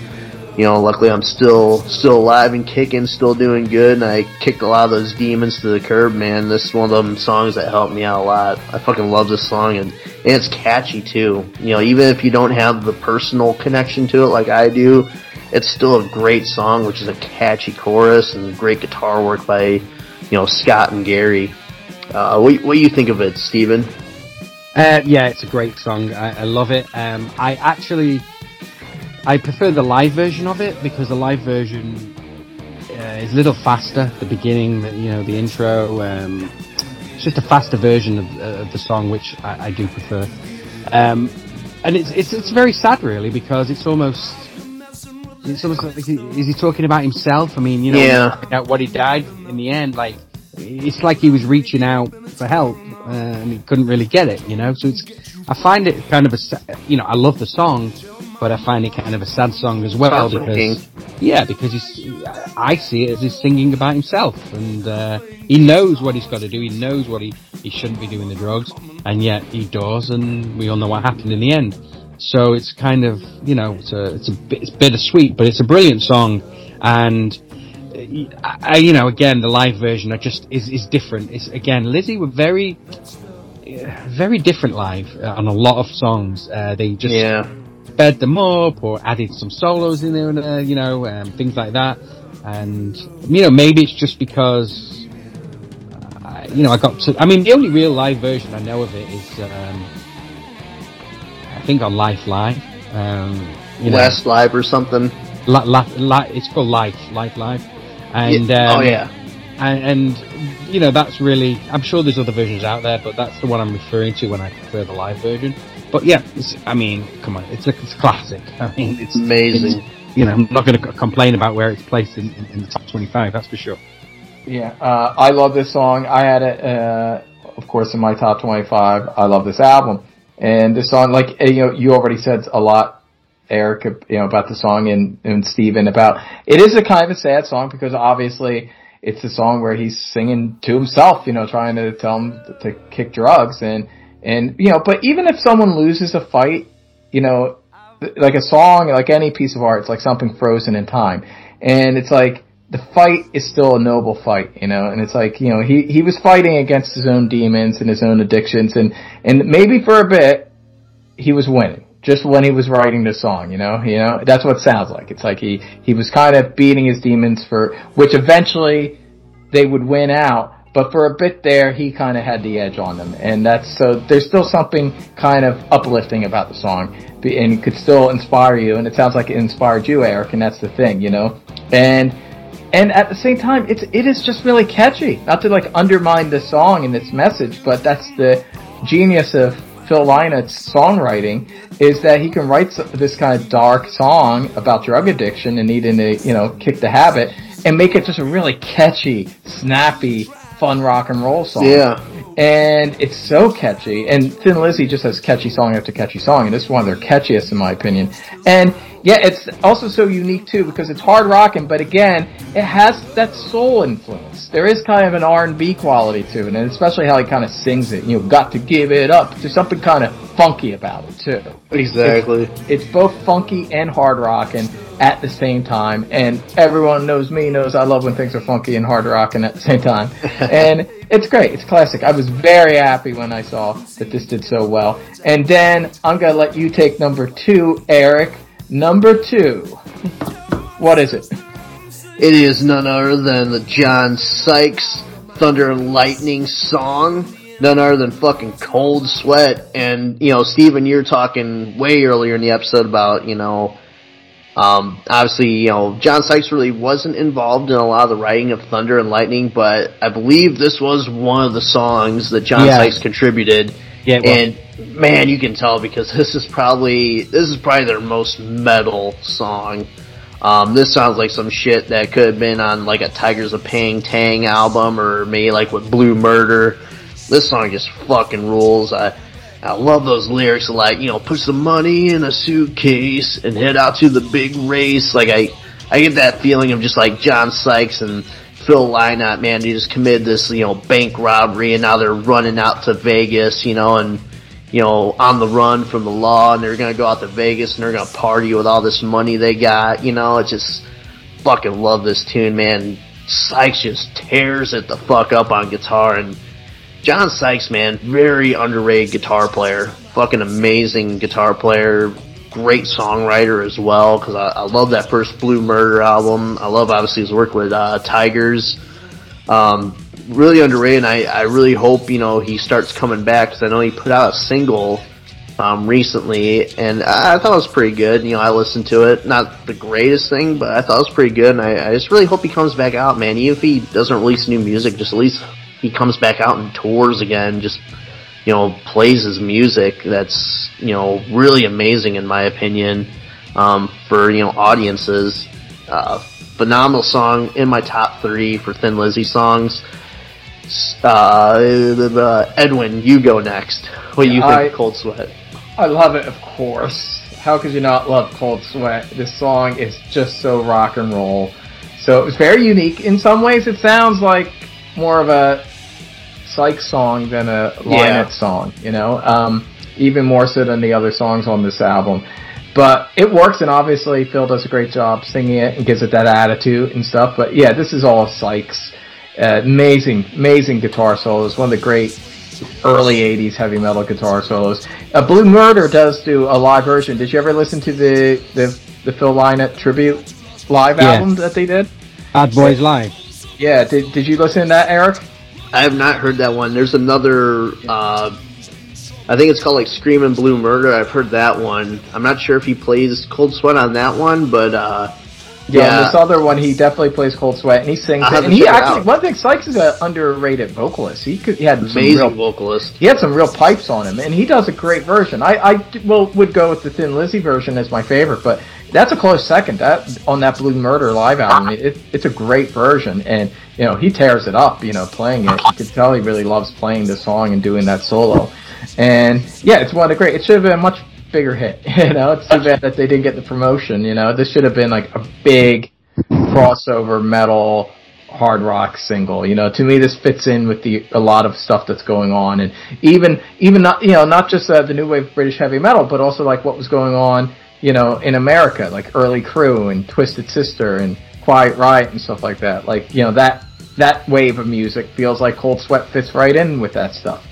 you know, luckily I'm still, still alive and kicking, still doing good, and I kicked a lot of those demons to the curb, man. This is one of them songs that helped me out a lot. I fucking love this song, and, and it's catchy too. You know, even if you don't have the personal connection to it like I do, it's still a great song, which is a catchy chorus and great guitar work by, you know, Scott and Gary. Uh, what, what do you think of it, Steven? Uh, yeah, it's a great song. I, I love it. Um, I actually, I prefer the live version of it because the live version uh, is a little faster. The beginning, the, you know, the intro. Um, it's just a faster version of, uh, of the song, which I, I do prefer. Um, and it's, it's it's very sad, really, because it's almost it's almost like he, is he talking about himself? I mean, you know, Yeah. what he died in the end. Like it's like he was reaching out for help uh, and he couldn't really get it. You know, so it's I find it kind of a you know I love the song, but I find it kind of a sad song as well because yeah, because he's I see it as he's singing about himself and uh, he knows what he's got to do. He knows what he he shouldn't be doing the drugs, and yet he does, and we all know what happened in the end. So it's kind of you know it's a it's a bit, it's bittersweet, but it's a brilliant song, and uh, I, you know again the live version I just is is different. It's again Lizzy were very uh, very different live uh, on a lot of songs. Uh, they just Yeah. Sped them up or added some solos in there and uh, you know um, things like that. And you know maybe it's just because uh, you know I got to. I mean the only real live version I know of it is um, I think on Life Live. Um, you know, Last Live or something. Li- li- li- it's called Life, Life Live, and Yeah. um, oh yeah. and, and you know that's really. I'm sure there's other versions out there, but that's the one I'm referring to when I prefer the live version. But yeah, it's, I mean, come on, it's a, it's a classic. I mean, it's Amazing. it's- you know, I'm not going to complain about where it's placed in, in, in the top 25. That's for sure. Yeah, uh, I love this song. I had it, uh, of course, in my top 25. I love this album. And this song, like, you know, you already said a lot, Eric, you know, about the song and, and Steven about, it is a kind of a sad song because obviously it's a song where he's singing to himself, you know, trying to tell him to kick drugs and, and, you know, but even if someone loses a fight, you know, like a song, like any piece of art, it's like something frozen in time, and it's like the fight is still a noble fight, you know, and it's like, you know, he, he was fighting against his own demons and his own addictions and, and maybe for a bit, he was winning. Just when he was writing the song, you know, you know, that's what it sounds like. It's like he, he was kind of beating his demons for, which eventually they would win out, but for a bit there, he kind of had the edge on them. And that's, so there's still something kind of uplifting about the song and could still inspire you. And it sounds like it inspired you, Eric, and that's the thing, you know, and, and at the same time, it's it is just really catchy. Not to like undermine the song and its message, but that's the genius of Phil Lynott's songwriting is that he can write this kind of dark song about drug addiction and needing to you know kick the habit and make it just a really catchy, snappy, fun rock and roll song. Yeah. And it's so catchy. And Thin Lizzy just has catchy song after catchy song, and this is one of their catchiest in my opinion. And yeah, it's also so unique too because it's hard rocking, but again, it has that soul influence. There is kind of an R and B quality to it, and especially how he kind of sings it. You know, got to give it up. There's something kind of funky about it too. Exactly. It's, it's both funky and hard rocking at the same time, and everyone knows me knows I love when things are funky and hard rocking at the same time, and it's great. It's classic. I was very happy when I saw that this did so well. And then I'm gonna let you take number two, Eric. Number two. What is it? It is none other than the John Sykes Thunder and Lightning song. None other than fucking Cold Sweat. And, you know, Steven, you're talking way earlier in the episode about, you know, um, obviously, you know, John Sykes really wasn't involved in a lot of the writing of Thunder and Lightning, but I believe this was one of the songs that John Yeah. Sykes contributed. Yeah, and man, you can tell because this is probably this is probably their most metal song. Um, this sounds like some shit that could have been on like a Tygers of Pan Tang album or maybe like with Blue Murder. This song just fucking rules. I I love those lyrics like, you know, put some money in a suitcase and head out to the big race. Like I I get that feeling of just like John Sykes and Phil Lynott, man, they just committed this, you know, bank robbery and now they're running out to Vegas, you know, and you know, on the run from the law and they're gonna go out to Vegas and they're gonna party with all this money they got, you know, it's just fucking love this tune, man. Sykes just tears it the fuck up on guitar and John Sykes, man, very underrated guitar player. Fucking amazing guitar player. Great songwriter as well, because I, I love that first Blue Murder album. I love obviously his work with uh, Tygers. Um, really underrated. And I, I really hope you know he starts coming back because I know he put out a single um, recently, and I, I thought it was pretty good. You know, I listened to it. Not the greatest thing, but I thought it was pretty good. And I, I just really hope he comes back out, man. Even if he doesn't release new music, just at least he comes back out and tours again. Just you know, plays his music. That's you know really amazing in my opinion um, for you know audiences. Uh, phenomenal song in my top three for Thin Lizzy songs. Uh, Edwin, you go next. What do you think? I- of Cold Sweat. I love it, of course. How could you not love Cold Sweat? This song is just so rock and roll. So it's very unique. In some ways, it sounds like more of a Sykes song than a Lynott song, you know? Um, even more so than the other songs on this album. But it works, and obviously Phil does a great job singing it and gives it that attitude and stuff. But yeah, this is all Sykes. Uh, amazing, amazing guitar solos. One of the great early 80s heavy metal guitar solos. Uh, Blue Murder does do a live version. Did you ever listen to the, the, the Phil Lynott tribute live Yeah. album that they did? Bad Boys Live. Yeah, did, did you listen to that, Eric? I have not heard that one. There's another. Uh, I think it's called like Screaming Blue Murder. I've heard that one. I'm not sure if he plays Cold Sweat on that one, but uh, Yeah, this other one, he definitely plays Cold Sweat, and he sings it. And he actually, out. one thing, Sykes is an underrated vocalist. He could, he had some amazing real, vocalist. he had some real pipes on him, and he does a great version. I, I well would go with the Thin Lizzy version as my favorite, but that's a close second. That on that Blue Murder live album, it, it's a great version, and you know he tears it up. You know, playing it, you can tell he really loves playing the song and doing that solo. And yeah, it's one of the great. It should have been much bigger hit. You know, it's too bad that they didn't get the promotion. You know, this should have been like a big crossover metal hard rock single. You know, to me, this fits in with the a lot of stuff that's going on, and even even not you know not just uh, the new wave British heavy metal, but also like what was going on you know, in America, like Mötley Crüe and Twisted Sister and Quiet Riot and stuff like that. Like, you know, that that wave of music feels like Cold Sweat fits right in with that stuff.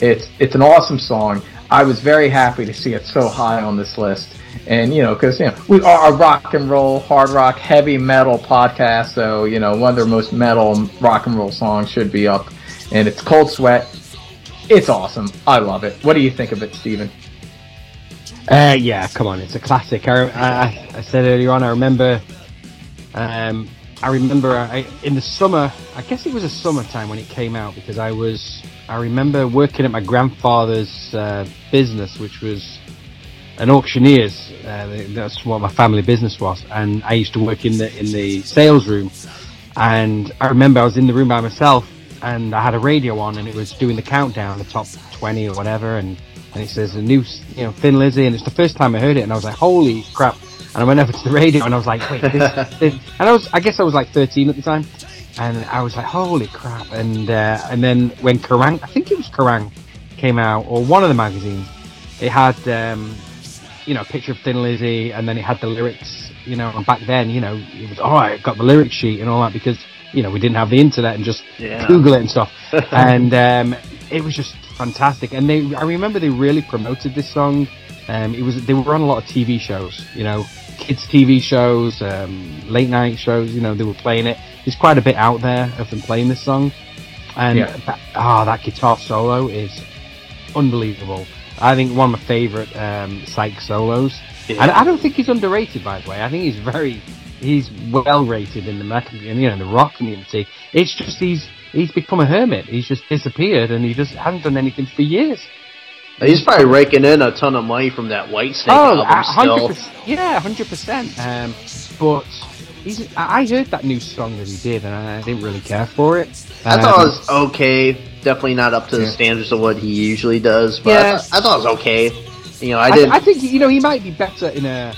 It's it's an awesome song. I was very happy to see it so high on this list. And you know, because you know we are a rock and roll, hard rock, heavy metal podcast, so you know one of their most metal rock and roll songs should be up. And it's Cold Sweat. It's awesome. I love it. What do you think of it, Steven? Uh, yeah, come on, it's a classic. I, I, I said earlier on, I remember, um, I remember I, in the summer, I guess it was a summertime when it came out because I was, I remember working at my grandfather's uh, business, which was an auctioneer's. Uh, that's what my family business was, and I used to work in the in the sales room. And I remember I was in the room by myself, and I had a radio on, and it was doing the countdown, the top twenty or whatever, and and it says a new, you know, Thin Lizzy, and it's the first time I heard it, and I was like, holy crap! And I went over to the radio, and I was like, wait, this, this, and I was, I guess I was like 13 at the time, and I was like, holy crap! And uh, and then when Kerrang, I think it was Kerrang, came out, or one of the magazines, it had, um, you know, a picture of Thin Lizzy, and then it had the lyrics, you know, and back then, you know, it was, oh, I got the lyric sheet and all that because you know we didn't have the internet and just Yeah. Google it and stuff, and um, it was just fantastic. And they, I remember they really promoted this song. Um, it was they were on a lot of TV shows, you know, kids TV shows, um, late night shows. You know, they were playing it. There's quite a bit out there of them playing this song, and Yeah. that, ah, that guitar solo is unbelievable. I think one of my favourite um, Sykes solos, and I don't think he's underrated. By the way, I think he's very, he's well rated in the metal, you know, in the rock community. It's just he's he's become a hermit. He's just disappeared, and he just hasn't done anything for years. He's probably raking in a ton of money from that Whitesnake Oh, album still. 100%, yeah, hundred percent. Um, but he's, I I heard that new song that he did, and I didn't really care for it. I thought Um, it was okay. Definitely not up to the standards of what he usually does, but I, Yeah. thought, I thought it was okay. You know, I I, didn't. I think you know he might be better in a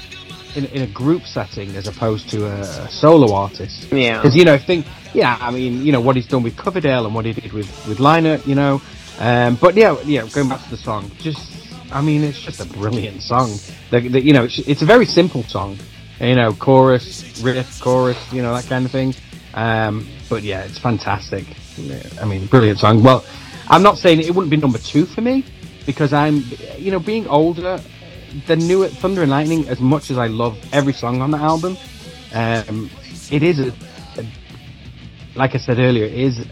in, in a group setting as opposed to a, a solo artist. yeah. Because you know, think yeah, I mean, you know what he's done with Coverdale and what he did with with Lynott, you know. Um, but yeah, yeah, going back to the song, just I mean, it's just a brilliant song. The, the, you know, it's, it's a very simple song. You know, chorus, riff, chorus, you know that kind of thing. Um, but yeah, it's fantastic. I mean, brilliant song. Well, I'm not saying it wouldn't be number two for me because I'm, you know, being older. The new Thunder and Lightning, as much as I love every song on the album, um, it is a, a like I said earlier, it is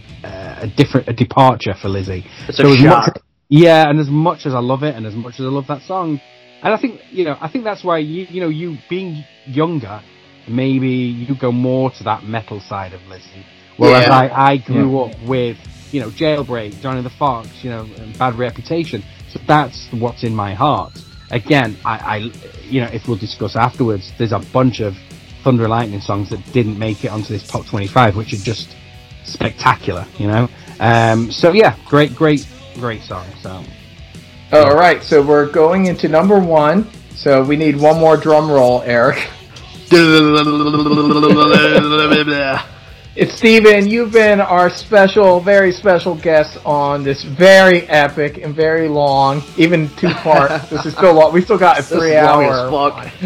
a different a departure for Lizzy. It's a as shock. Much, yeah, and as much as I love it, and as much as I love that song, and I think you know, I think that's why you you know you being younger, maybe you go more to that metal side of Lizzy, whereas Yeah. I I grew up with you know Jailbreak, Johnny the Fox, you know, and Bad Reputation, so that's what's in my heart. Again, I, I you know if we'll discuss afterwards, there's a bunch of Thunder and Lightning songs that didn't make it onto this top 25, which are just spectacular, you know. Um, so yeah, great, great, great song. So All right, so we're going into number one. So we need one more drum roll, Eric. It's Steven. You've been our special, very special guest on this very epic and very long, even two part. this is still long. We still got a three hour.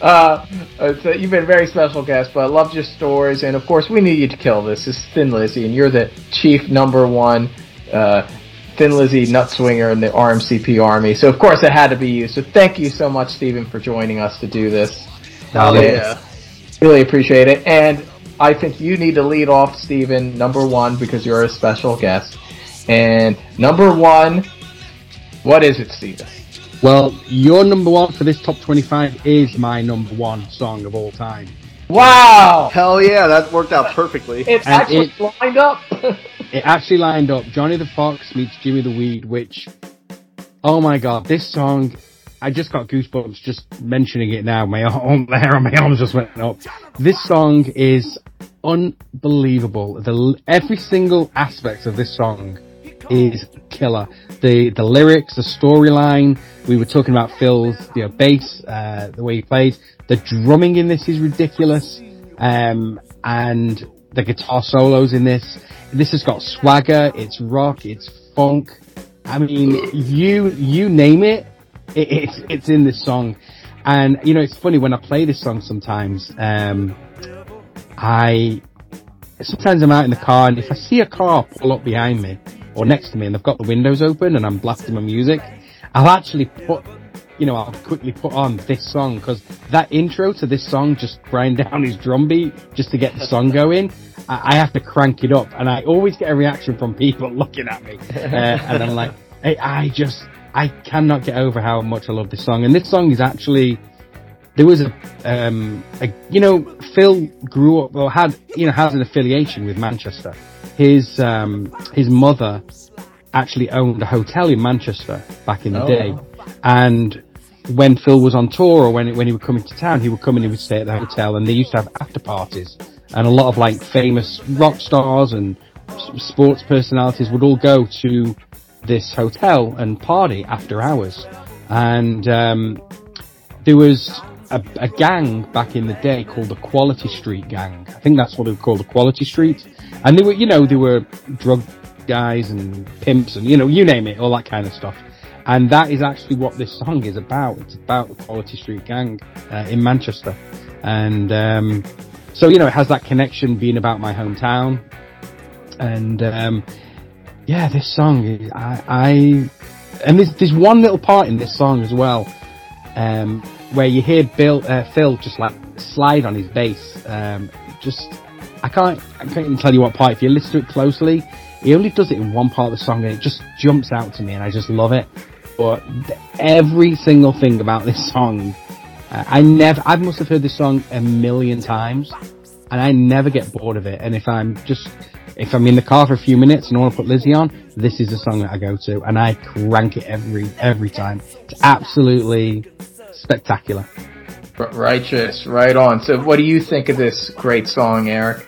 uh, uh, so you've been a very special guest, but I loved your stories, and of course, we need you to kill this. This is Thin Lizzy, and you're the chief number one uh, Thin Lizzy nut swinger in the RMCP Army. So of course, it had to be you. So thank you so much, Stephen, for joining us to do this. Oh, yeah. Really appreciate it, and I think you need to lead off, Stephen, number one, because you're a special guest. And number one, what is it, Stephen? Well, your number one for this top 25 is my number one song of all time. Wow! Hell yeah, that worked out perfectly. It And actually it- lined up. It actually lined up Johnny the Fox meets Jimmy the Weed, which, oh my god, this song, I just got goosebumps just mentioning it now. My arm, the hair on my arms just went up. This song is unbelievable. The every single aspect of this song is killer. The the lyrics, the storyline. We were talking about Phil's you know, bass, uh, the way he plays. The drumming in this is ridiculous, um, and the guitar solos in this. This has got swagger. It's rock. It's funk. I mean, you you name it, it it's it's in this song, And you know, it's funny when I play this song sometimes. Um, I sometimes I'm out in the car, and if I see a car pull up behind me or next to me, and they've got the windows open, and I'm blasting my music, I'll actually put, you know, I'll quickly put on this song because that intro to this song just grind down his drum beat just to get the song going. I, have to crank it up, and I always get a reaction from people looking at me, uh, and I'm like, I, I just, I cannot get over how much I love this song, and this song is actually there was a, um, a, you know, Phil grew up or had, you know, has an affiliation with Manchester. His, um, his mother actually owned a hotel in Manchester back in the Oh. day. And when Phil was on tour or when, when he would come into town, he would come and he would stay at the hotel and they used to have after parties. And a lot of like famous rock stars and sports personalities would all go to this hotel and party after hours. And, um, there was a, a gang back in the day called the Quality Street Gang. I think that's what they were called, the Quality Street. And they were, you know, they were drug guys and pimps and, you know, you name it, all that kind of stuff. And that is actually what this song is about. It's about the Quality Street Gang uh, in Manchester. And um, so, you know, it has that connection being about my hometown. And um, yeah, this song, I, I and there's, there's one little part in this song as well um, where you hear Bill uh, Phil just like slide on his bass. Um, just I can't I can't even tell you what part. If you listen to it closely, he only does it in one part of the song, and it just jumps out to me, and I just love it. But every single thing about this song, uh, I never I must have heard this song a million times, and I never get bored of it. And if I'm just if I'm in the car for a few minutes and I want to put Lizzy on, this is the song that I go to, and I crank it every every time. It's absolutely spectacular. Righteous, right on. So, what do you think of this great song, Eric?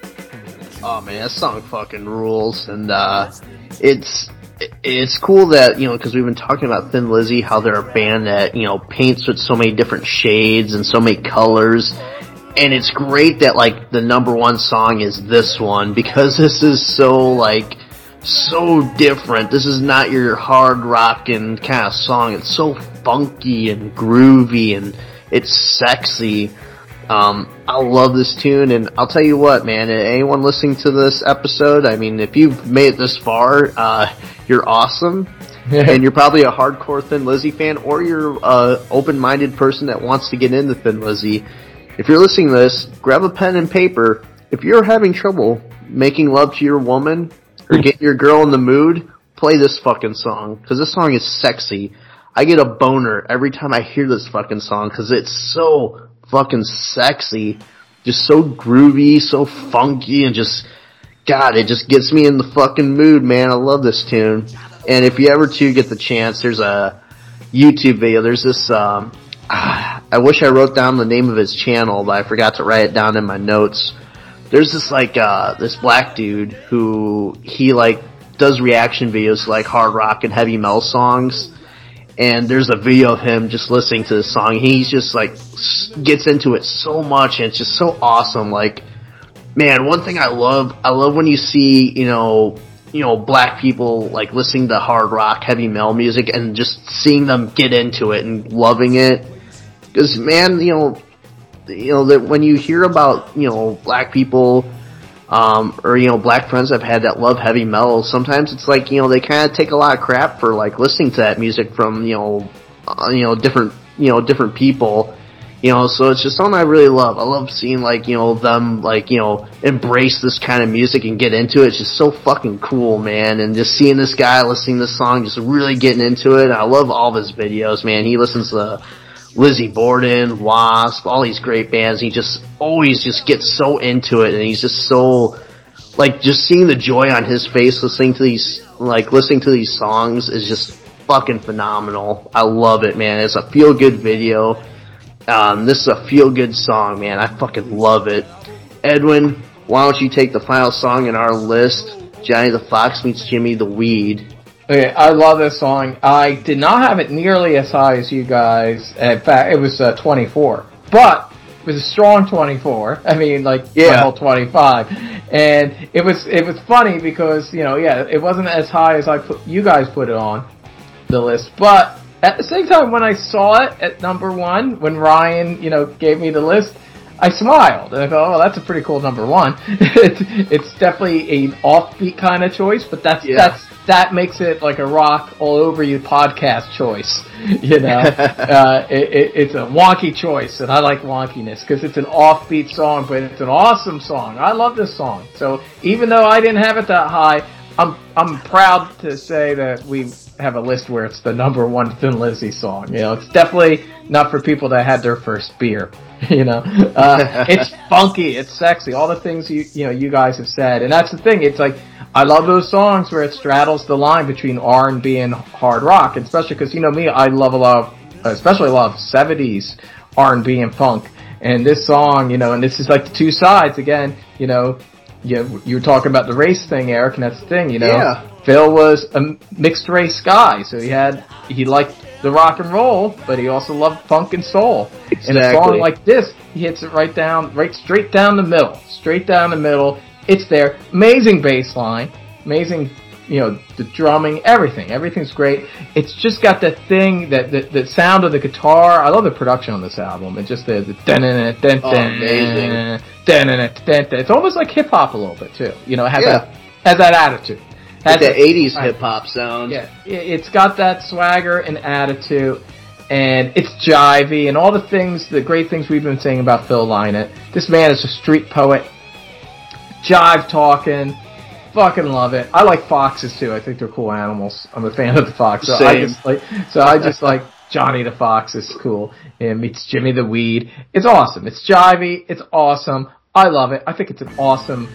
Oh man, that song fucking rules, and uh, it's it's cool that you know because we've been talking about Thin Lizzy, how they're a band that you know paints with so many different shades and so many colors, and it's great that like the number one song is this one because this is so like so different. This is not your hard rockin' kind of song. It's so funky and groovy and it's sexy. Um, I love this tune, and I'll tell you what, man. Anyone listening to this episode, I mean, if you've made it this far, uh, you're awesome, and you're probably a hardcore Thin Lizzy fan, or you're a open-minded person that wants to get into Thin Lizzy. If you're listening to this, grab a pen and paper. If you're having trouble making love to your woman or getting your girl in the mood, play this fucking song because this song is sexy. I get a boner every time I hear this fucking song because it's so fucking sexy, just so groovy, so funky, and just God, it just gets me in the fucking mood, man. I love this tune. And if you ever too get the chance, there's a YouTube video. There's this. Um, I wish I wrote down the name of his channel, but I forgot to write it down in my notes. There's this like uh, this black dude who he like does reaction videos to like hard rock and heavy metal songs and there's a video of him just listening to the song. He's just like gets into it so much, and it's just so awesome. Like, man, one thing I love, I love when you see, you know, you know, black people like listening to hard rock, heavy metal music, and just seeing them get into it and loving it. Because man, you know, you know that when you hear about you know black people um, or you know black friends I've had that love heavy metal. Sometimes it's like you know they kind of take a lot of crap for like listening to that music from you know uh, you know different you know different people. You know, so it's just something I really love. I love seeing like you know them like you know embrace this kind of music and get into it. It's just so fucking cool, man. And just seeing this guy listening to this song, just really getting into it. I love all of his videos, man. He listens to Lizzy Borden, Wasp, all these great bands. He just always just gets so into it, and he's just so like just seeing the joy on his face listening to these like listening to these songs is just fucking phenomenal. I love it, man. It's a feel good video. Um, this is a feel good song, man. I fucking love it. Edwin, why don't you take the final song in our list? Johnny the Fox meets Jimmy the Weed. Okay, I love this song. I did not have it nearly as high as you guys. In fact, it was uh, 24, but it was a strong 24. I mean, like Yeah. level 25, and it was it was funny because you know, yeah, it wasn't as high as I put you guys put it on the list, but at the same time, when I saw it at number one, when Ryan, you know, gave me the list, I smiled and I thought, "Oh, that's a pretty cool number one." it's, it's definitely an offbeat kind of choice, but that's Yeah. that's that makes it like a rock all over you podcast choice. You know, uh, it, it, it's a wonky choice, and I like wonkiness because it's an offbeat song, but it's an awesome song. I love this song. So even though I didn't have it that high, I'm I'm proud to say that we have a list where it's the number one Thin Lizzy song. You know, it's definitely not for people that had their first beer. You know, uh, it's funky, it's sexy, all the things you you know you guys have said, and that's the thing. It's like I love those songs where it straddles the line between R and B and hard rock, and especially because you know me, I love a lot, of, especially a lot of '70s R and B and funk. And this song, you know, and this is like the two sides again. You know, you you were talking about the race thing, Eric, and that's the thing. You know, Yeah. Phil was a mixed race guy, so he had he liked the rock and roll, but he also loved funk and soul. Exactly. And a song like this, he hits it right down, right straight down the middle, straight down the middle. It's there, amazing bass line, amazing, you know, the drumming, everything, everything's great. It's just got that thing, that the, the sound of the guitar. I love the production on this album. It just the the dun dun dun amazing. dun dun dun It's almost like hip hop a little bit too. You know, it has Yeah. that has that attitude. Like Has that that- 80s hip hop sound. yeah, it- it's got that swagger and attitude, and it's jivey, and all the things, the great things we've been saying about Phil Lynott. This man is a street poet, jive talking, fucking love it. I like foxes too. I think they're cool animals. I'm a fan of the fox. So I Same. just like, so I just like Johnny the Fox is cool, and meets Jimmy the Weed. It's awesome. It's jivey. It's awesome. I love it. I think it's an awesome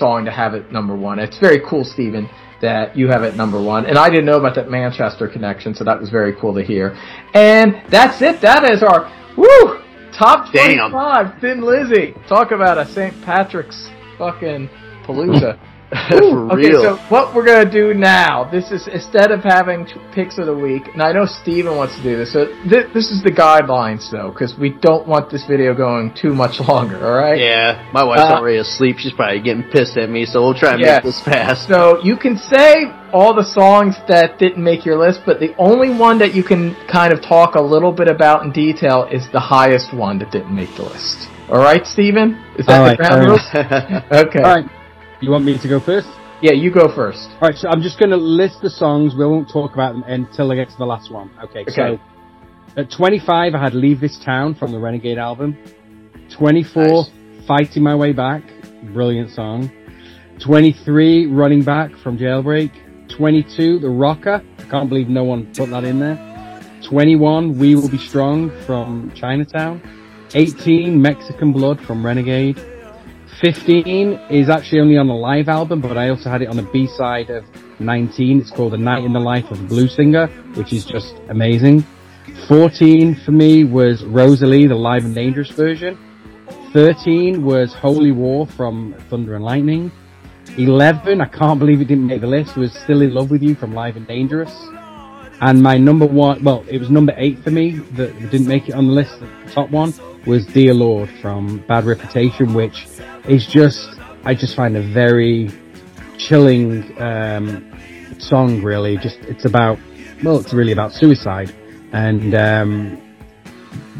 song to have it number one. It's very cool, Stephen, that you have it number one. And I didn't know about that Manchester connection, so that was very cool to hear. And that's it. That is our woo top Damn. twenty-five. Thin Lizzy. Talk about a St. Patrick's fucking palooza. For Ooh, okay, so what we're gonna do now? This is instead of having t- picks of the week, and I know Steven wants to do this. So th- this is the guidelines, though, because we don't want this video going too much longer. All right? Yeah, my wife's Uh, already asleep. She's probably getting pissed at me, so we'll try and Yeah. make this fast. So you can say all the songs that didn't make your list, but the only one that you can kind of talk a little bit about in detail is the highest one that didn't make the list. All right, Steven? Is that All the right, ground fair rules? Okay. All right. You want me to go first? Yeah, you go first. All right, so I'm just going to list the songs. We won't talk about them until I get to the last one. Okay, Okay. so at 25, I had Leave This Town from the Renegade album. 24, Nice. Fighting My Way Back, brilliant song. 23, Running Back from Jailbreak. 22, The Rocker. I can't believe no one put that in there. 21, We Will Be Strong from Chinatown. 18, Mexican Blood from Renegade. 15 is actually only on the live album, but I also had it on the B-side of 19. It's called A Night in the Life of a Blues Singer, which is just amazing. 14 for me was Rosalie, the live and dangerous version. 13 was Holy War from Thunder and Lightning. 11, I can't believe it didn't make the list, was Still in Love with You from Live and Dangerous. And my number one, well, it was number eight for me that didn't make it on the list. The top one was Dear Lord from Bad Reputation, which is just, I just find a very chilling um, song. Really, just it's about, well, it's really about suicide, and um,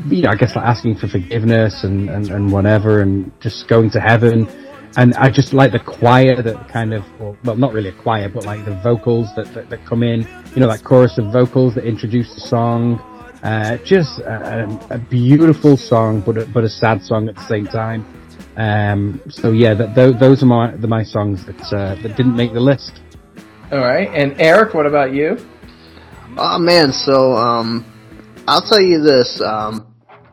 you know, I guess like asking for forgiveness and, and, and whatever, and just going to heaven. And I just like the choir that kind of, well, well not really a choir, but like the vocals that, that, that come in, you know, that chorus of vocals that introduce the song. Uh, just a, a, a beautiful song, but a, but a sad song at the same time. Um, so yeah, that, tho- those are my the, my songs that uh, that didn't make the list. All right. And Eric, what about you? Oh man, so um, I'll tell you this. Um,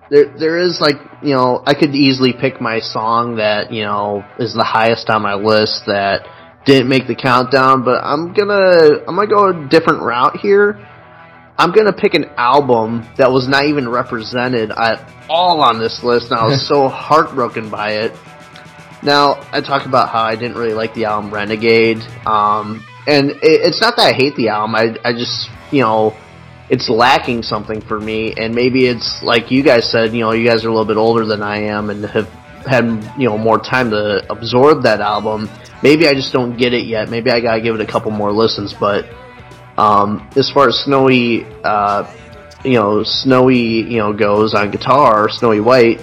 there there is like you know I could easily pick my song that you know is the highest on my list that didn't make the countdown, but I'm gonna I'm gonna go a different route here. I'm gonna pick an album that was not even represented at all on this list, and I was so heartbroken by it. Now I talked about how I didn't really like the album Renegade, um, and it, it's not that I hate the album. I I just you know it's lacking something for me, and maybe it's like you guys said. You know, you guys are a little bit older than I am and have had you know more time to absorb that album. Maybe I just don't get it yet. Maybe I gotta give it a couple more listens, but Um, as far as Snowy, uh, you know, Snowy, you know, goes on guitar, Snowy White.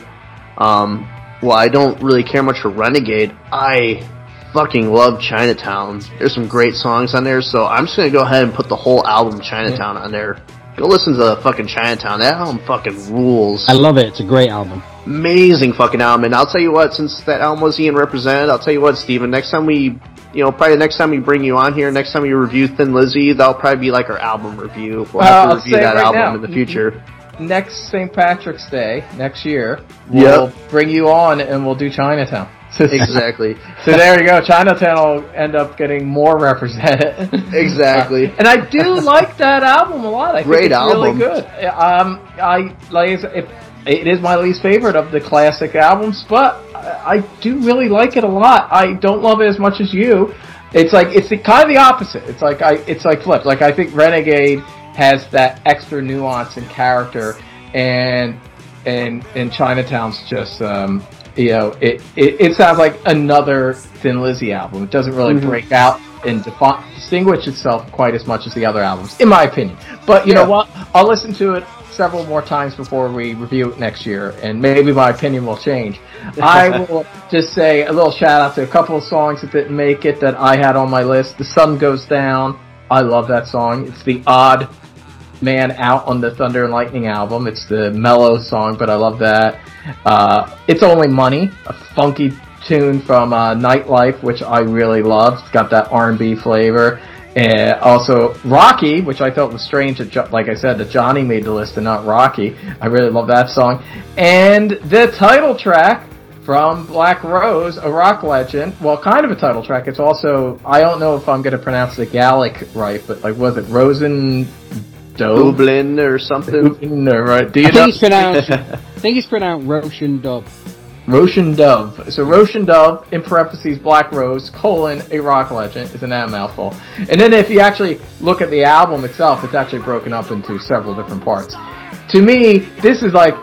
Um, well, I don't really care much for Renegade. I fucking love Chinatown. There's some great songs on there, so I'm just gonna go ahead and put the whole album Chinatown on there. Go listen to the fucking Chinatown. That album fucking rules. I love it. It's a great album. Amazing fucking album. And I'll tell you what, since that album was Ian represented, I'll tell you what, Steven, next time we, you know, probably the next time we bring you on here, next time we review Thin Lizzy, that'll probably be like our album review. We'll Uh, have to review that right album now. in the future. Next St. Patrick's Day next year, we'll bring you on and we'll do Chinatown. Exactly. So there you go. Chinatown will end up getting more represented. Exactly. and I do like that album a lot. I think Great it's album. really good. Um, I like it. It is my least favorite of the classic albums, but I, I do really like it a lot. I don't love it as much as you. It's like it's the, kind of the opposite. It's like I it's like flipped. Like I think Renegade has that extra nuance and character, and and and Chinatown's just um, you know it, it it sounds like another Thin Lizzy album. It doesn't really Mhm. break out and defi- distinguish itself quite as much as the other albums, in my opinion. But you know what? I'll listen to it several more times before we review it next year, and maybe my opinion will change. I will just say a little shout out to a couple of songs that didn't make it that I had on my list. The Sun Goes Down. I love that song. It's the odd man out on the Thunder and Lightning album. It's the mellow song, but I love that. Uh, it's Only Money, a funky tune from uh, Nightlife, which I really love. It's got that R&B flavor. And also Rocky, which I felt was strange that, Jo- like I said, that Johnny made the list and not Rocky. I really love that song. And the title track from Black Rose, a rock legend. Well, kind of a title track. It's also, I don't know if I'm going to pronounce the Gaelic right, but like, was it Rosen Dove? Dublin or something. No, right. Do you I know? think it's pronounced. I think it's pronounced Roshan Dub. Roshan Dove. So Roshan Dove, in parentheses, Black Rose, colon, a rock legend, isn't that a mouthful? And then if you actually look at the album itself, it's actually broken up into several different parts. To me, this is like,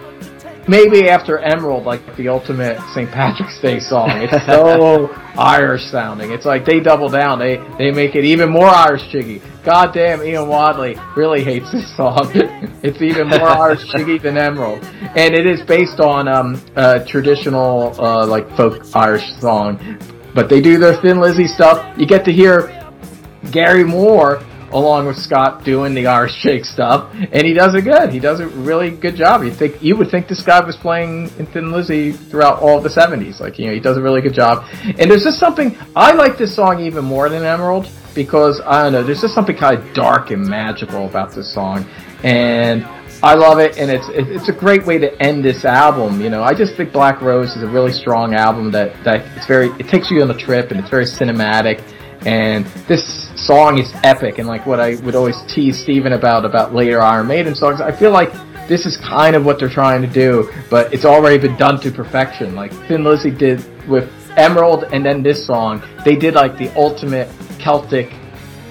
maybe after Emerald, like the ultimate St. Patrick's Day song. It's so Irish sounding. It's like they double down. They, they make it even more Irish jiggy. Goddamn, Ian Wadley really hates this song. it's even more Irish jiggy than Emerald. And it is based on, um, a traditional, uh, like folk Irish song. But they do their Thin Lizzy stuff. You get to hear Gary Moore along with Scott doing the Irish Shake stuff, and he does it good. He does a really good job. You think you would think this guy was playing in Thin Lizzy throughout all the '70s. Like you know, he does a really good job. And there's just something I like this song even more than Emerald because I don't know. There's just something kind of dark and magical about this song, and. I love it, and it's it's a great way to end this album. You know, I just think Black Rose is a really strong album that that it's very it takes you on a trip and it's very cinematic. And this song is epic, and like what I would always tease Steven about about later Iron Maiden songs, I feel like this is kind of what they're trying to do, but it's already been done to perfection. Like Thin Lizzy did with Emerald, and then this song, they did like the ultimate Celtic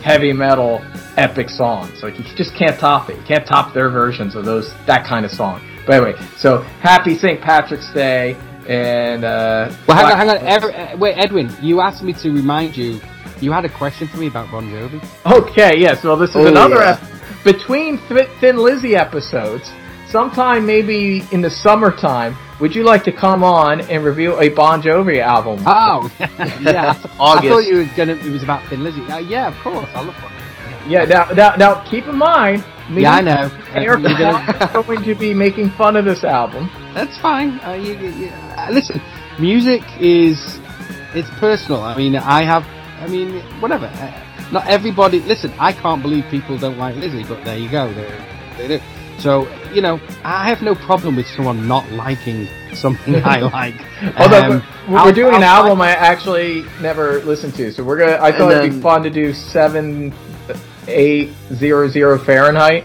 heavy metal epic songs. Like you just can't top it. You can't top their versions of those that kind of song. But anyway, so happy St. Patrick's Day, and uh, Well, hang on, hang on. Ed- uh, wait, Edwin, you asked me to remind you. You had a question for me about Bon Jovi. Okay, yes. Well, this is Oh, another yeah. ep- between Th- Thin Lizzy episodes. Sometime maybe in the summertime, would you like to come on and review a Bon Jovi album? Oh, yeah. I thought you were gonna. It was about Thin Lizzy. Uh, yeah, of course. I love one. yeah. Now, now, now, keep in mind. Me Yeah, I know. and You're Eric gonna- are going to be making fun of this album. That's fine. Uh, you, you, you- uh, listen, music is it's personal. I mean, I have. I mean, whatever. Uh, not everybody. Listen, I can't believe people don't like Lizzy, but there you go. They they do. So you know, I have no problem with someone not liking something I like. Although Um, we're, we're I'll- doing an I'll- album I actually never listened to, so we're gonna. I thought it'd be fun to do seven, eight, zero, zero Fahrenheit.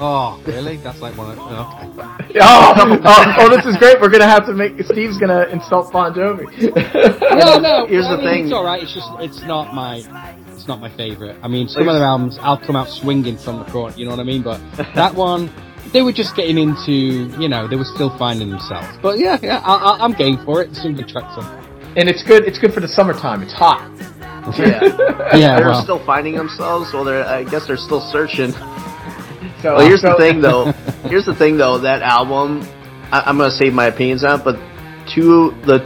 Oh, really? That's like one. Of, okay. Oh, oh, oh, this is great. We're gonna have to make Steve's gonna insult Bon Jovi. No, no. Here's I the mean, thing. It's all right. It's just it's not my it's not my favorite. I mean, some of their albums I'll come out swinging from the court. You know what I mean? But that one, they were just getting into. You know, they were still finding themselves. But yeah, yeah, I, I, I'm game for it. Some good tracks on. and it's good. It's good for the summertime. It's hot. Yeah, Yeah, they're well. still finding themselves. Well, they're I guess they're still searching. So, Well, here's so- the thing, though. Here's the thing, though. That album, I, I'm gonna save my opinions on, but two the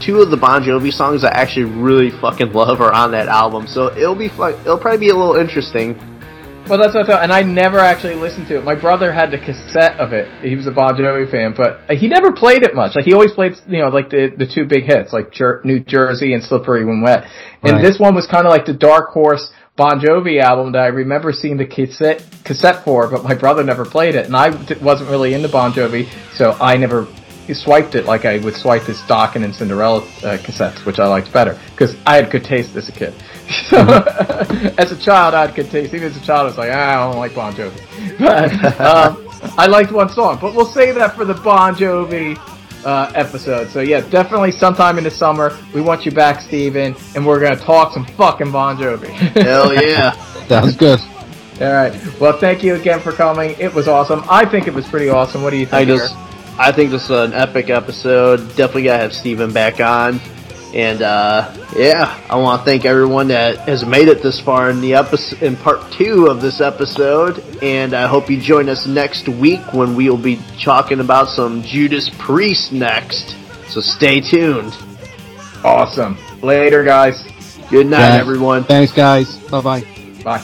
two of the Bon Jovi songs I actually really fucking love are on that album. So it'll be fun. It'll probably be a little interesting. Well, that's what I thought, and I never actually listened to it. My brother had the cassette of it. He was a Bon Jovi fan, but he never played it much. Like he always played, you know, like the the two big hits, like Jer- New Jersey and Slippery When Wet. And Right. this one was kind of like the dark horse Bon Jovi album that I remember seeing the cassette cassette for, but my brother never played it, and I wasn't really into Bon Jovi, so I never swiped it like I would swipe his Dokken and Cinderella uh, cassettes, which I liked better because I had good taste as a kid. So, as a child, I had good taste. Even as a child, I was like, ah, I don't like Bon Jovi. But um, I liked one song. But we'll save that for the Bon Jovi uh, episode. So yeah, definitely sometime in the summer, we want you back, Steven, and we're gonna talk some fucking Bon Jovi. Hell yeah! Sounds good. All right. Well, thank you again for coming. It was awesome. I think it was pretty awesome. What do you think? I just, Eric? I think this is an epic episode. Definitely gotta have Steven back on. And uh, yeah, I want to thank everyone that has made it this far in the episode, in part two of this episode. And I hope you join us next week when we will be talking about some Judas Priest next. So stay tuned. awesome. Later, guys. Good night, Yeah. everyone. Thanks, guys. Bye, bye bye.